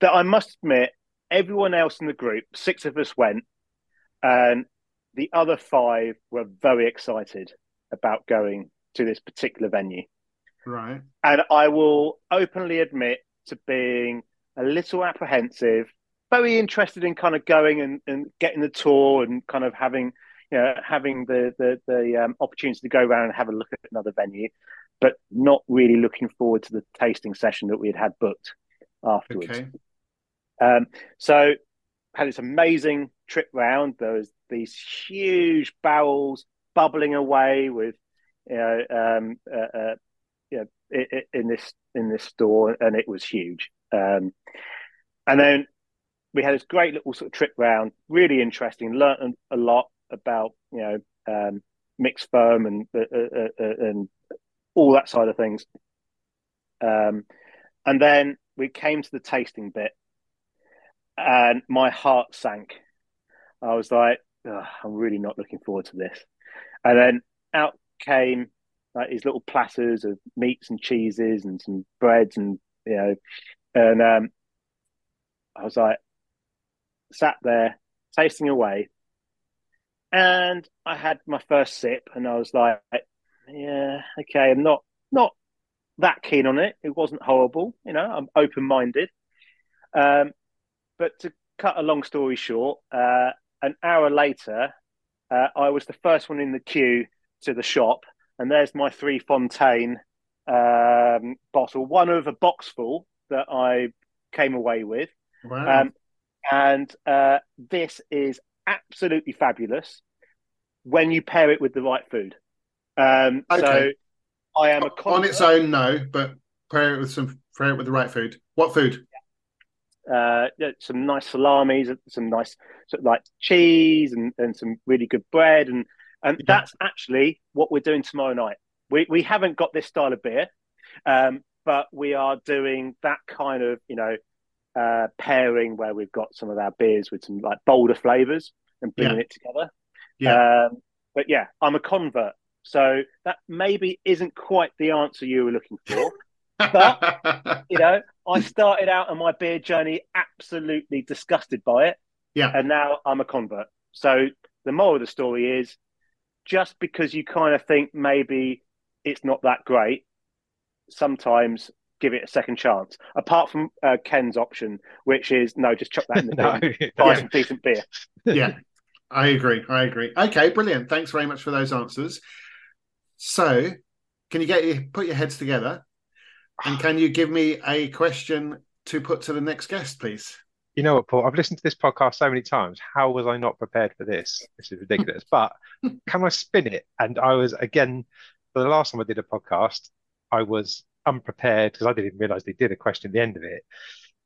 [SPEAKER 4] that I must admit, everyone else in the group, six of us went, and the other five were very excited about going to this particular venue.
[SPEAKER 1] Right.
[SPEAKER 4] And I will openly admit to being a little apprehensive, very interested in kind of going and, and getting the tour and kind of having, you know, having the the, the um, opportunity to go around and have a look at another venue, but not really looking forward to the tasting session that we had had booked afterwards.
[SPEAKER 1] Okay.
[SPEAKER 4] Um, so had this amazing trip round. There was these huge barrels bubbling away with, you know, um, uh, uh, you know, i- i- in this in this store, and it was huge. Um, and then we had this great little sort of trip round, really interesting. Learned a lot about you know um, mixed foam and uh, uh, uh, and all that side of things. Um, and then we came to the tasting bit, and my heart sank. I was like, I'm really not looking forward to this. And then out came like these little platters of meats and cheeses and some breads and you know, and um, I was like, sat there tasting away, and I had my first sip, and I was like, yeah, okay, I'm not not that keen on it. It wasn't horrible, you know. I'm open minded, um, but to cut a long story short, uh, an hour later, uh, I was the first one in the queue to the shop, and there's my three Fonteinen um, bottle, one of a box full that I came away with.
[SPEAKER 1] Wow.
[SPEAKER 4] Um, and uh, this is absolutely fabulous when you pair it with the right food. Um, So I am a
[SPEAKER 1] On its own, no, but pair it with some pair it with the right food. What food?
[SPEAKER 4] uh, some nice salamis, some nice sort of like cheese, and, and some really good bread, and and
[SPEAKER 1] Yeah.
[SPEAKER 4] that's actually what we're doing tomorrow night. We we haven't got this style of beer, um, but we are doing that kind of you know uh, pairing where we've got some of our beers with some like bolder flavors and bringing it together.
[SPEAKER 1] Yeah.
[SPEAKER 4] Um, but yeah, I'm a convert, so that maybe isn't quite the answer you were looking for. but- you know, I started out on my beer journey absolutely disgusted by it,
[SPEAKER 1] yeah.
[SPEAKER 4] and now I'm a convert. So the moral of the story is, just because you kind of think maybe it's not that great, sometimes give it a second chance. Apart from uh, Ken's option, which is no, just chuck that in the
[SPEAKER 3] no,
[SPEAKER 4] bin, buy
[SPEAKER 1] Yeah.
[SPEAKER 4] some decent beer.
[SPEAKER 1] yeah, I agree. I agree. Okay, brilliant. Thanks very much for those answers. So, can you get your put your heads together, and can you give me a question to put to the next guest, please?
[SPEAKER 3] You know what, Paul? I've listened to this podcast so many times. How was I not prepared for this? This is ridiculous. But can I spin it? And I was again for the last time I did a podcast, I was unprepared because I didn't even realize they did a question at the end of it.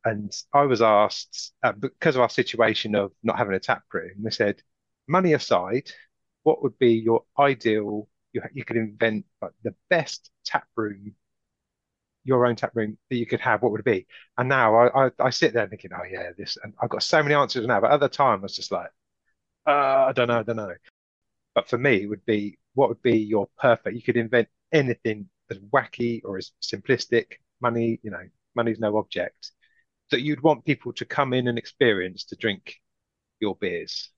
[SPEAKER 3] And I was asked uh, because of our situation of not having a tap room. They said, money aside, what would be your ideal? You you could invent like the best tap room, your own tap room that you could have. What would it be? And now I, I, I sit there thinking, oh yeah, this, and I've got so many answers now. But at the time, I was just like, uh, I don't know, I don't know. But for me, it would be what would be your perfect? You could invent anything as wacky or as simplistic money, you know, money's no object, that you'd want people to come in and experience to drink your beers?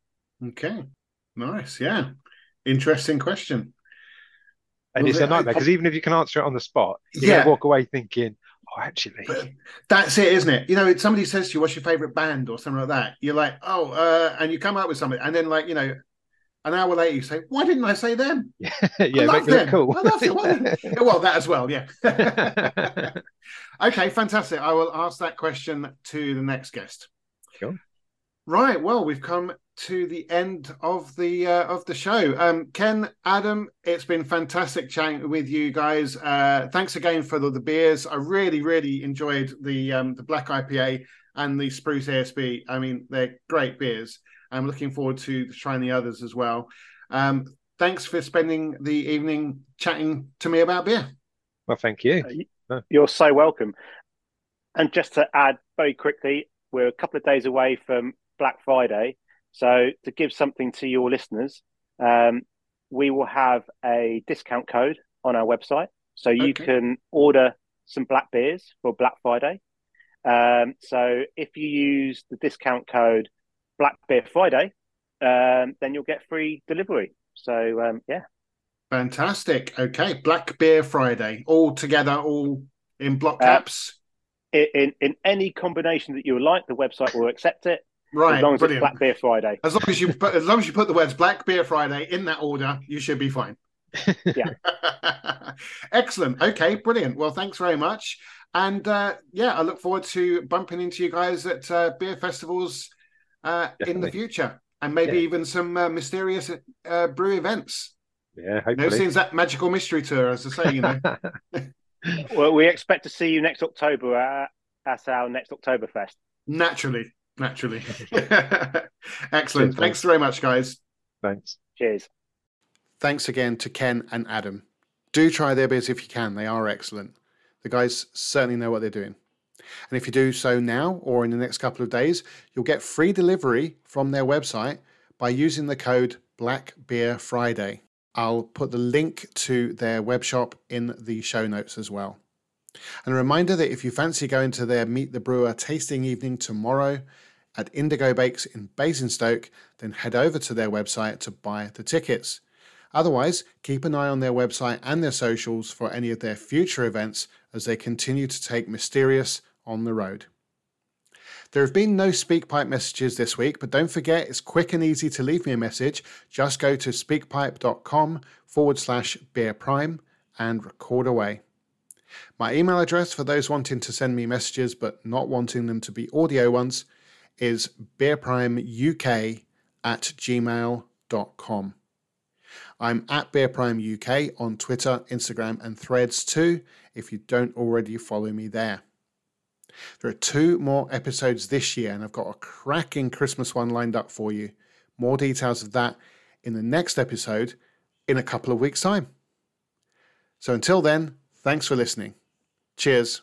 [SPEAKER 1] Okay, nice. Yeah, interesting question.
[SPEAKER 3] And it's a nightmare because even if you can answer it on the spot, you're
[SPEAKER 1] Yeah.
[SPEAKER 3] walk away thinking, oh, actually,
[SPEAKER 1] But that's it, isn't it? You know, somebody says to you, "What's your favorite band?" or something like that. You're like, "Oh," uh, and you come up with something, and then like you know, an hour later you say, "Why didn't I say them?"
[SPEAKER 3] yeah,
[SPEAKER 1] I
[SPEAKER 3] make
[SPEAKER 1] love them.
[SPEAKER 3] cool.
[SPEAKER 1] I love. Well, that as well, yeah. okay, fantastic. I will ask that question to the next guest.
[SPEAKER 3] Sure.
[SPEAKER 1] Right. Well, we've come to the end of the uh, of the show. Um, Ken, Adam, it's been fantastic chatting with you guys. Uh, thanks again for the, the beers. I really, really enjoyed the um, the Black IPA and the Spruce ASB. I mean, they're great beers. I'm looking forward to trying the others as well. Um, thanks for spending the evening chatting to me about beer.
[SPEAKER 3] Well, thank you.
[SPEAKER 4] You're so welcome. And just to add very quickly, we're a couple of days away from Black Friday. So to give something to your listeners, um, we will have a discount code on our website. So you
[SPEAKER 1] Okay.
[SPEAKER 4] can order some black beers for Black Friday. Um, so if you use the discount code Black Beer Friday, um, then you'll get free delivery. So um, yeah,
[SPEAKER 1] Fantastic. Okay, Black Beer Friday, all together, all in block
[SPEAKER 4] Uh,
[SPEAKER 1] caps.
[SPEAKER 4] in, in in any combination that you would like, the website will accept it.
[SPEAKER 1] Right,
[SPEAKER 4] as long as
[SPEAKER 1] brilliant.
[SPEAKER 4] it's Black Beer Friday.
[SPEAKER 1] As long as you put, as long as you put the words Black Beer Friday in that order, you should be fine.
[SPEAKER 4] Yeah.
[SPEAKER 1] Excellent. Okay, brilliant. Well, thanks very much. And uh, yeah, I look forward to bumping into you guys at uh, beer festivals uh, in the future, and maybe
[SPEAKER 3] Yeah.
[SPEAKER 1] even some uh, mysterious uh, brew events.
[SPEAKER 3] Yeah, hopefully.
[SPEAKER 1] since that magical mystery tour, as I say, you know.
[SPEAKER 4] Well, we expect to see you next October at, at our next Oktoberfest.
[SPEAKER 1] naturally, naturally. Excellent.
[SPEAKER 3] Cheers, mate.
[SPEAKER 1] Thanks very much, guys.
[SPEAKER 3] Thanks.
[SPEAKER 4] Cheers.
[SPEAKER 1] Thanks again to Ken and Adam. Do try their beers if you can, they are excellent. The guys certainly know what they're doing. And if you do so now or in the next couple of days, you'll get free delivery from their website by using the code Black Beer Friday. I'll put the link to their web shop in the show notes as well. And a reminder that if you fancy going to their Meet the Brewer tasting evening tomorrow at Indigo Bakes in Basingstoke, then head over to their website to buy the tickets. Otherwise, keep an eye on their website and their socials for any of their future events as they continue to take Mysterious on the road. There have been no SpeakPipe messages this week, but don't forget it's quick and easy to leave me a message. Just go to speakpipe.com forward slash beer prime and record away. My email address for those wanting to send me messages but not wanting them to be audio ones is beerprimeuk at gmail.com. I'm at Beer Prime UK on Twitter, Instagram, and Threads too, if you don't already follow me there. There are two more episodes this year, and I've got a cracking Christmas one lined up for you. More details of that in the next episode in a couple of weeks' time. So until then, thanks for listening. Cheers.